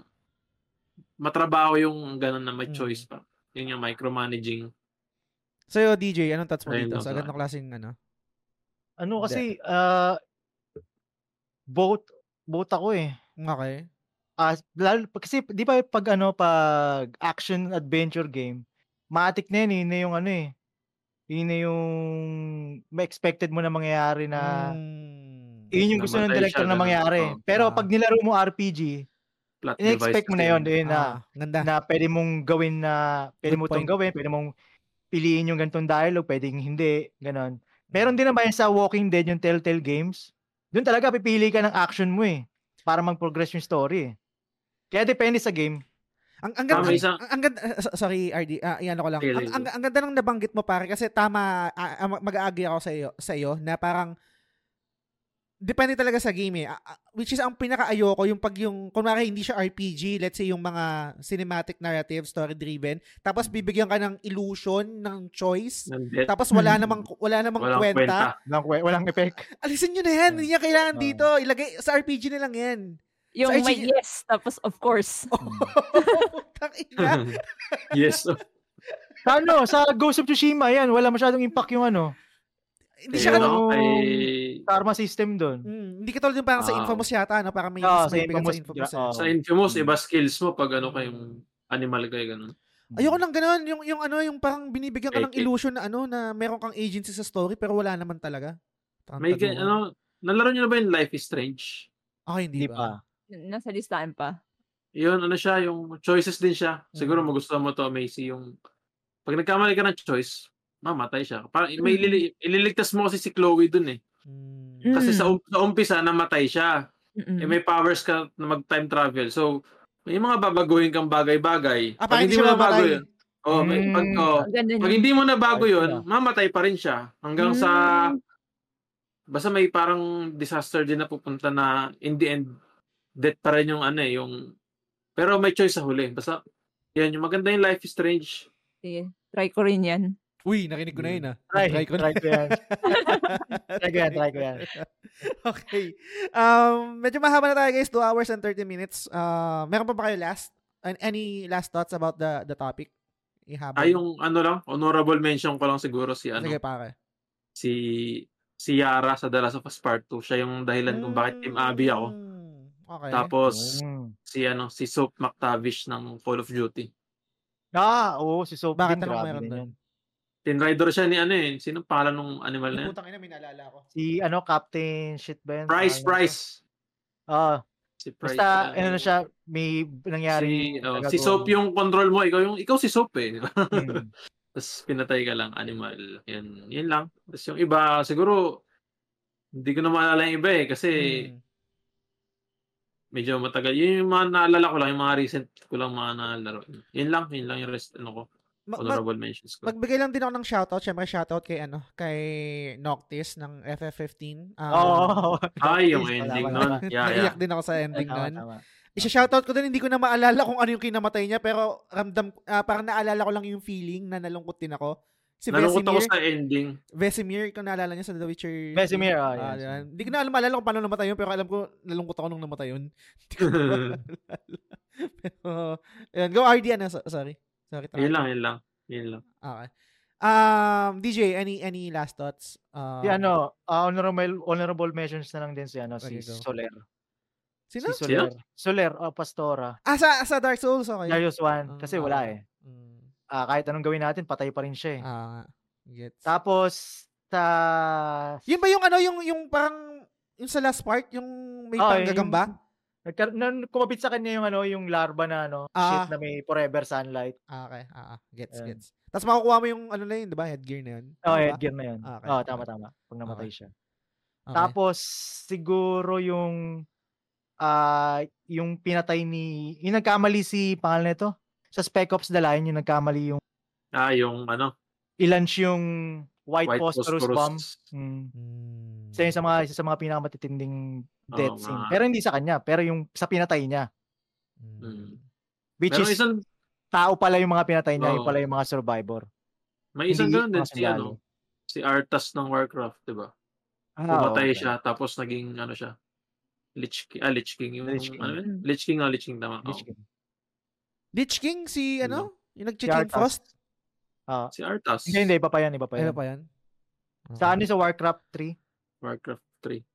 matrabaho yung ganun na may Mm. choice pa. Yun yung micromanaging. Sa'yo, DJ, anong thoughts mo Ayun dito? Sa sa ganong klaseng ano? Ano kasi, ah, both, both ako eh. Okay. Ah, lalo, kasi di ba pag ano, pag action adventure game, matik na yun, yun na yung ano eh. Yun na yung may expected mo na mangyayari na Mm. yun yung gusto ng director na ganun. mangyari. Oo. Pero Ah. pag nilaro mo RPG, Plot in-expect mo na yun, yun na, Ah, ganda. na pwede mong gawin na, pwede Good mo itong gawin, pwede mong piliin yung ganitong dialogue, pwedeng hindi, ganon. Meron Mm. din naman yan sa Walking Dead, yung Telltale Games. Doon talaga pipili ka ng action mo eh, para mag-progress yung story eh. Kaya depende sa game. Ang ang ganda, isang- ang, ang ganda so- sorry RD, ah, iyan ko lang. Ang, ang, ang ganda ng nabanggit mo pare kasi tama ah, ah, mag-aagi ako sa iyo sa iyo na parang depende talaga sa game eh. Which is ang pinaka-ayoko yung pag yung kunwari hindi siya RPG, let's say yung mga cinematic narrative, story driven, tapos bibigyan ka ng illusion ng choice, Nandit. tapos wala Hmm. namang wala namang Walang kwenta. kwenta. Walang, walang effect. Alisin nyo na yan, hindi niya kailangan Ah. dito. Ilagay sa RPG na lang yan. Yung Sa may yes, tapos of course. Tangina. yes. Sa ano, sa Ghost of Tsushima, yan, wala masyadong impact yung ano, Hindi siya ano, karma system doon. Mm, hindi ka tulad yung parang sa Ah. Infamous yata, no? Parang may Ah, mas sa Infamous, sa Infamous. yeah, ah. Sa Infamous, Mm. iba skills mo pag ano kayong animal kayo, ganun. Ayoko lang ganun, yung, yung ano, yung parang binibigyan ka ng illusion na ano, na meron kang agency sa story, pero wala naman talaga. Parang May, ga- taguan. ano, nalaro nyo na ba yung Life is Strange? Okay, hindi Hindi ba? pa. Nasa listahan pa. Yun, ano siya, yung choices din siya. Siguro Mm. magustuhan mo to, Macy, yung pag nagkamali ka ng choice, mamatay siya. Parang may Mm. ilili- ililigtas mo kasi si Chloe dun eh. Mm. Kasi Mm. sa, um- sa umpisa, namatay siya. Mm-mm. Eh, may powers ka na mag-time travel. So, may mga babaguhin kang bagay-bagay. Ah, pag parang hindi hindi mo siya na bago mamatay. yun, oh, may, pag, Mm. oh, pag hindi mo na bago Ayos yun, mamatay pa rin siya. Hanggang sa, Mm. basta may parang disaster din na pupunta na in the end, death pa rin yung ano eh, yung, pero may choice sa huli. Basta, yan, yung maganda yung Life is Strange. Sige, try ko rin yan. Uy, narinig ko na yun ah. Try, Try ko na. try ko yan. try ko yan, try ko yan. okay. Um, medyo mahaba na tayo guys, 2 hours and 30 minutes. Uh, meron pa ba kayo last? an- Any last thoughts about the the topic? Ihabol. Ay, yung ano lang, honorable mention ko lang siguro si ano, Sige, pare. si si Yara sa The Last of Us Part 2. Siya yung dahilan kung bakit Team Abby ako. Mm, Okay. Tapos, Mm. si ano, si Soap McTavish ng Call of Duty. Ah, oo, si Soap Bakit grabe meron doon? Yan. Tin rider siya ni ano eh. Sino pangalan ng animal na yan? Putang ina, may naalala ko. Si, ano, Captain shit ba yan? Price, Price. nito? Ah, Si Price. basta, ano na siya, may nangyari. Si, oh, si Soap yung control mo. Ikaw, yung, ikaw si Soap eh. di ba? Mm. Tapos pinatay ka lang, animal. Yan, yan lang. Tapos yung iba, siguro, hindi ko na maalala yung iba eh. Kasi Mm. medyo matagal. Yun yung mga naalala ko lang, yung mga recent ko lang mga naalaro. Yun lang, yun lang yung rest, ano ko, Ma- ma- honorable mentions ko. Magbigay lang din ako ng shoutout. Siyempre, shoutout kay, ano, kay Noctis ng FF15. Um, Oo. Ay, yung ending nun. Yeah, yeah. Naiyak din ako sa ending Tama, nun. tama. Isa-shoutout ko din, hindi ko na maalala kung ano yung kinamatay niya, pero ramdam, ah, parang naalala ko lang yung feeling na nalungkot din ako. Si Nalungkot ako sa ending. Vesemir, kung naalala niya sa The Witcher. Vesemir, ah, Ah, yes. yan. Hindi ko na alam, maalala kung paano namatay yun, pero alam ko, nalungkot ako nung namatay yun. Hindi ko maalala. pero, yun, go RD, ano, so- sorry. Sorry. yun lang, yun lang. Yun lang. Okay. Um, DJ, any any last thoughts? Um, Si ano, ah, honorable, honorable mentions na lang din si ano, si go. Soler. Sino? Si Soler. Soler, oh, Pastora. Ah, sa, sa Dark Souls, okay. Darius 1. Kasi Ah, wala okay. eh. Mm. ah, kahit anong gawin natin, patay pa rin siya eh. Ah, gets. Tapos, sa... Yun ba yung ano, yung, yung parang, yung sa last part, yung may Oo, panggagamba? Nagkar- nan- kumapit sa kanya yung ano, yung larva na ano, Ah. shit na may forever sunlight. Ah, okay. Ah, ah. Gets, Ayan. gets. Tapos makukuha mo yung ano na yun, di ba? Headgear na yun. Oh, headgear na yun. Ah, okay. Oh, tama tama. Pag namatay Okay. siya. Okay. Tapos siguro yung ah yung pinatay ni yung nagkamali si pangalan nito sa Spec Ops The Line yung nagkamali yung Ah, yung ano, i-launch yung white, white phosphorus, phosphorus. bomb. Mm. Isa sa mga isa sa mga pinakamatitinding death Oo scene. Pero hindi sa kanya, pero yung sa pinatay niya. Hmm. Which Pero is isang, tao pala yung mga pinatay niya, yung Oo. pala yung mga survivor. may isang ganun din si ano, si Artas ng Warcraft, di ba? Ah, Pumatay okay. siya, tapos naging ano siya, Lich King, ah, Lich King, yung, Lich King. ano yun? Mm. Lich King, oh, Lich King, tama. Lich. King. Lich King, si Ano? ano? Yung Si nag-Chain Arthas. Frost? Ah, Si Artas, hindi, hindi, iba pa yan, iba pa yan. pa yan? Sa ano sa Warcraft 3, Warcraft 3.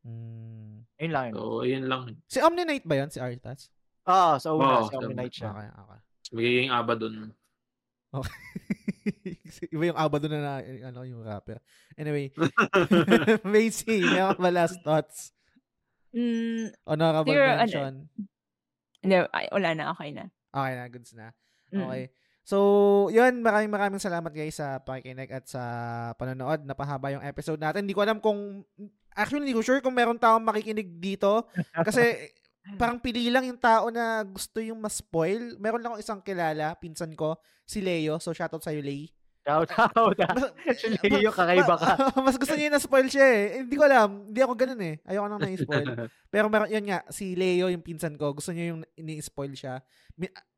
Hmm. ayun lang yun. So, ayun lang. Si Omni Knight ba yun? Si Arthas? Ah, sa una, Oo, sa Omni sa- Knight siya. Okay, okay. Magiging aba dun. Iba yung aba doon na, na ano, yung rapper. Anyway, Macy, meron ka ba last thoughts? Mm, Honorable ano, mention. hindi, ay, wala na, okay na. Okay na, goods na. Mm. So, yun, maraming maraming salamat guys sa pakikinig at sa panonood. Napahaba yung episode natin. Hindi ko alam kung, actually, hindi ko sure kung meron taong makikinig dito. Kasi, parang pili lang yung tao na gusto yung ma-spoil. Meron lang akong isang kilala, pinsan ko, si Leo. So, shoutout sa'yo, Lay. Shout out. Si Leo, kakaiba ka. Mas gusto niya na-spoil siya eh. Hindi ko alam. Hindi ako ganun eh. Ayoko nang na-spoil. Pero meron, yun nga, si Leo, yung pinsan ko, gusto niya yung ini-spoil siya.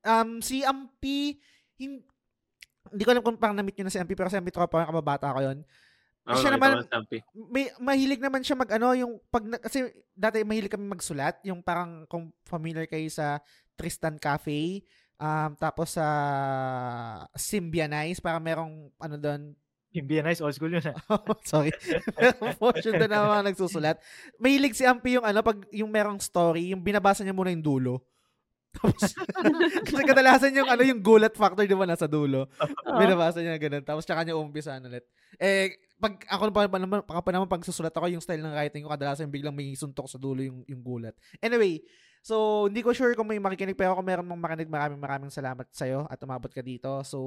Um, si Ampi, hin- hindi ko alam kung parang na-meet nyo na si Ampi, pero si Ampi tropa, kababata ko yun. Oh, Siya naman-. May, mahilig naman siya mag, ano, yung, pag, na- kasi dati mahilig kami magsulat, yung parang, kung familiar kayo sa Tristan Cafe, um, tapos sa Symbianize, parang merong, ano doon, BNI's old school yun. ah. Sorry. Merong portion doon na mga nagsusulat. Mahilig si Ampi yung ano, pag yung merong story, yung binabasa niya muna yung dulo. Tapos, kasi kadalasan yung ano, yung gulat factor, di ba, nasa dulo. Oo. Binabasa niya ganun. Tapos, tsaka niya umpisahan ulit. Eh, pag ako pa, naman, pa, pa naman pag susulat ako, yung style ng writing ko, kadalasan biglang may suntok sa dulo yung, yung gulat. Anyway, so, hindi ko sure kung may makikinig, pero kung meron mong makinig, maraming maraming salamat sa'yo at umabot ka dito. So,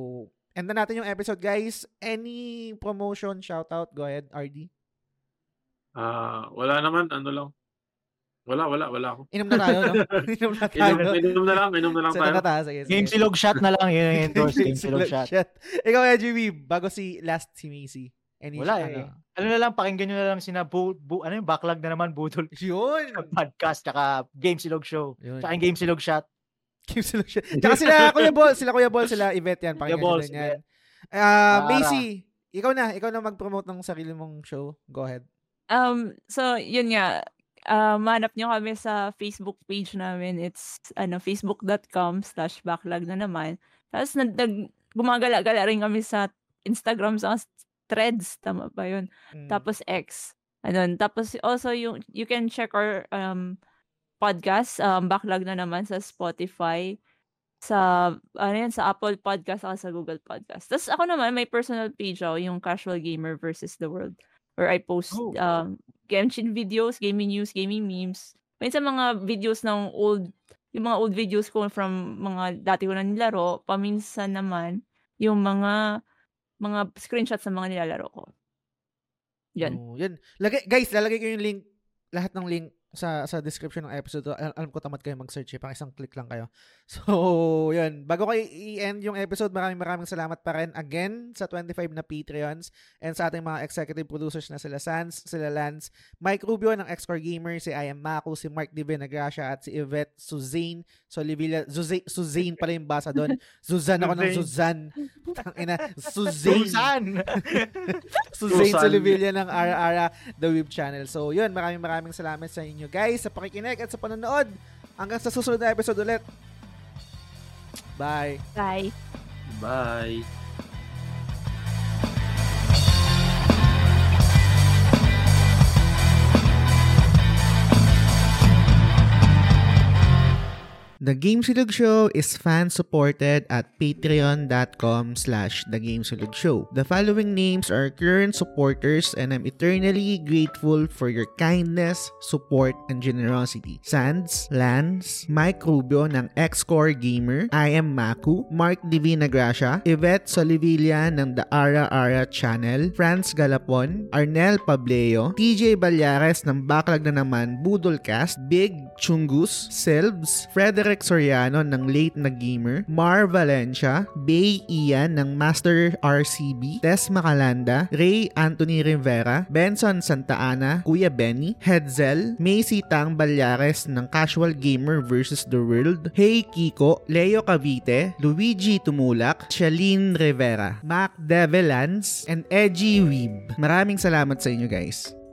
end na natin yung episode, guys. Any promotion, shoutout, go ahead, RD. Ah, wala naman, ano lang. Wala, wala, wala ako. Inom na tayo, no? Inom na tayo. Inom, inom na lang, inom na lang Sa tayo. na tayo, sige, sige. Game silog shot na lang. Yun yung endorse. Game silog shot. Shit. Ikaw, EGB, bago si last si Macy. Any, Wala ano? eh. Ano na lang, pakinggan nyo na lang sina bu, bu, ano yung backlog na naman, Budol Yun! podcast, tsaka Game Silog Show. Yun. Tsaka yung Game Silog Shot. Kim sila siya. Tsaka sila Kuya Ball, sila Kuya Ball, sila Yvette yan. Pakinggan nyo Ball, yan. Ah, Ara. Macy, ikaw na, ikaw na mag-promote ng sarili mong show. Go ahead. Um, so, yun nga, uh, manap nyo kami sa Facebook page namin. It's, ano, facebook.com slash backlog na naman. Tapos, nag, nag, gumagala-gala rin kami sa Instagram sa threads. Tama ba yun? Mm. Tapos X. Ano, tapos also yung you can check our um podcast um backlog na naman sa Spotify sa ano yan, sa Apple Podcast at sa Google Podcast. Tapos ako naman may personal page ako, yung Casual Gamer versus the World where I post Oh. um Genshin videos, gaming news, gaming memes. Minsan mga videos ng old yung mga old videos ko from mga dati ko na nilaro, paminsan naman yung mga mga screenshots ng mga nilalaro ko. Yan. Oh, yan. Lagay, guys, lalagay ko yung link, lahat ng link sa sa description ng episode. Al- alam ko tamad kayo mag-search eh. Pang isang click lang kayo. So, yun. Bago ko i- i-end yung episode, maraming maraming salamat pa rin again sa 25 na Patreons and sa ating mga executive producers na sila Sans, sila Lance, Mike Rubio ng Xcore Gamer, si I am Mako, si Mark Di Benagracia at si Yvette Suzane Solivilla. Zuza- Suzane pala yung basa doon. Suzanne ako ng Suzanne. Ina, Suzane. Susan! Suzanne Susan. Solivilla ng Ara Ara The Web Channel. So, yun. Maraming maraming salamat sa inyo guys sa pakikinig at sa panonood. Hanggang sa susunod na episode ulit. Bye. Bye. Bye. The Gamesulog Show is fan-supported at patreon.com slash The. The following names are current supporters and I'm eternally grateful for your kindness, support, and generosity. Sands, Lance, Mike Rubio ng X-Core Gamer, I am Maku, Mark Divina Gracia, Yvette Solivilla ng The Ara Ara Channel, Franz Galapon, Arnel Pableo, TJ Balyares ng Backlog na naman Budolcast, Big Chungus, Selbs, Frederick Soriano ng Late na Gamer, Mar Valencia, Bay Ian ng Master RCB, Tess Macalanda, Ray Anthony Rivera, Benson Santa Ana, Kuya Benny, Hetzel, Macy Tang Balyares ng Casual Gamer vs. The World, Hey Kiko, Leo Cavite, Luigi Tumulak, Shalene Rivera, Mac Develans, and Edgy Weeb. Maraming salamat sa inyo guys.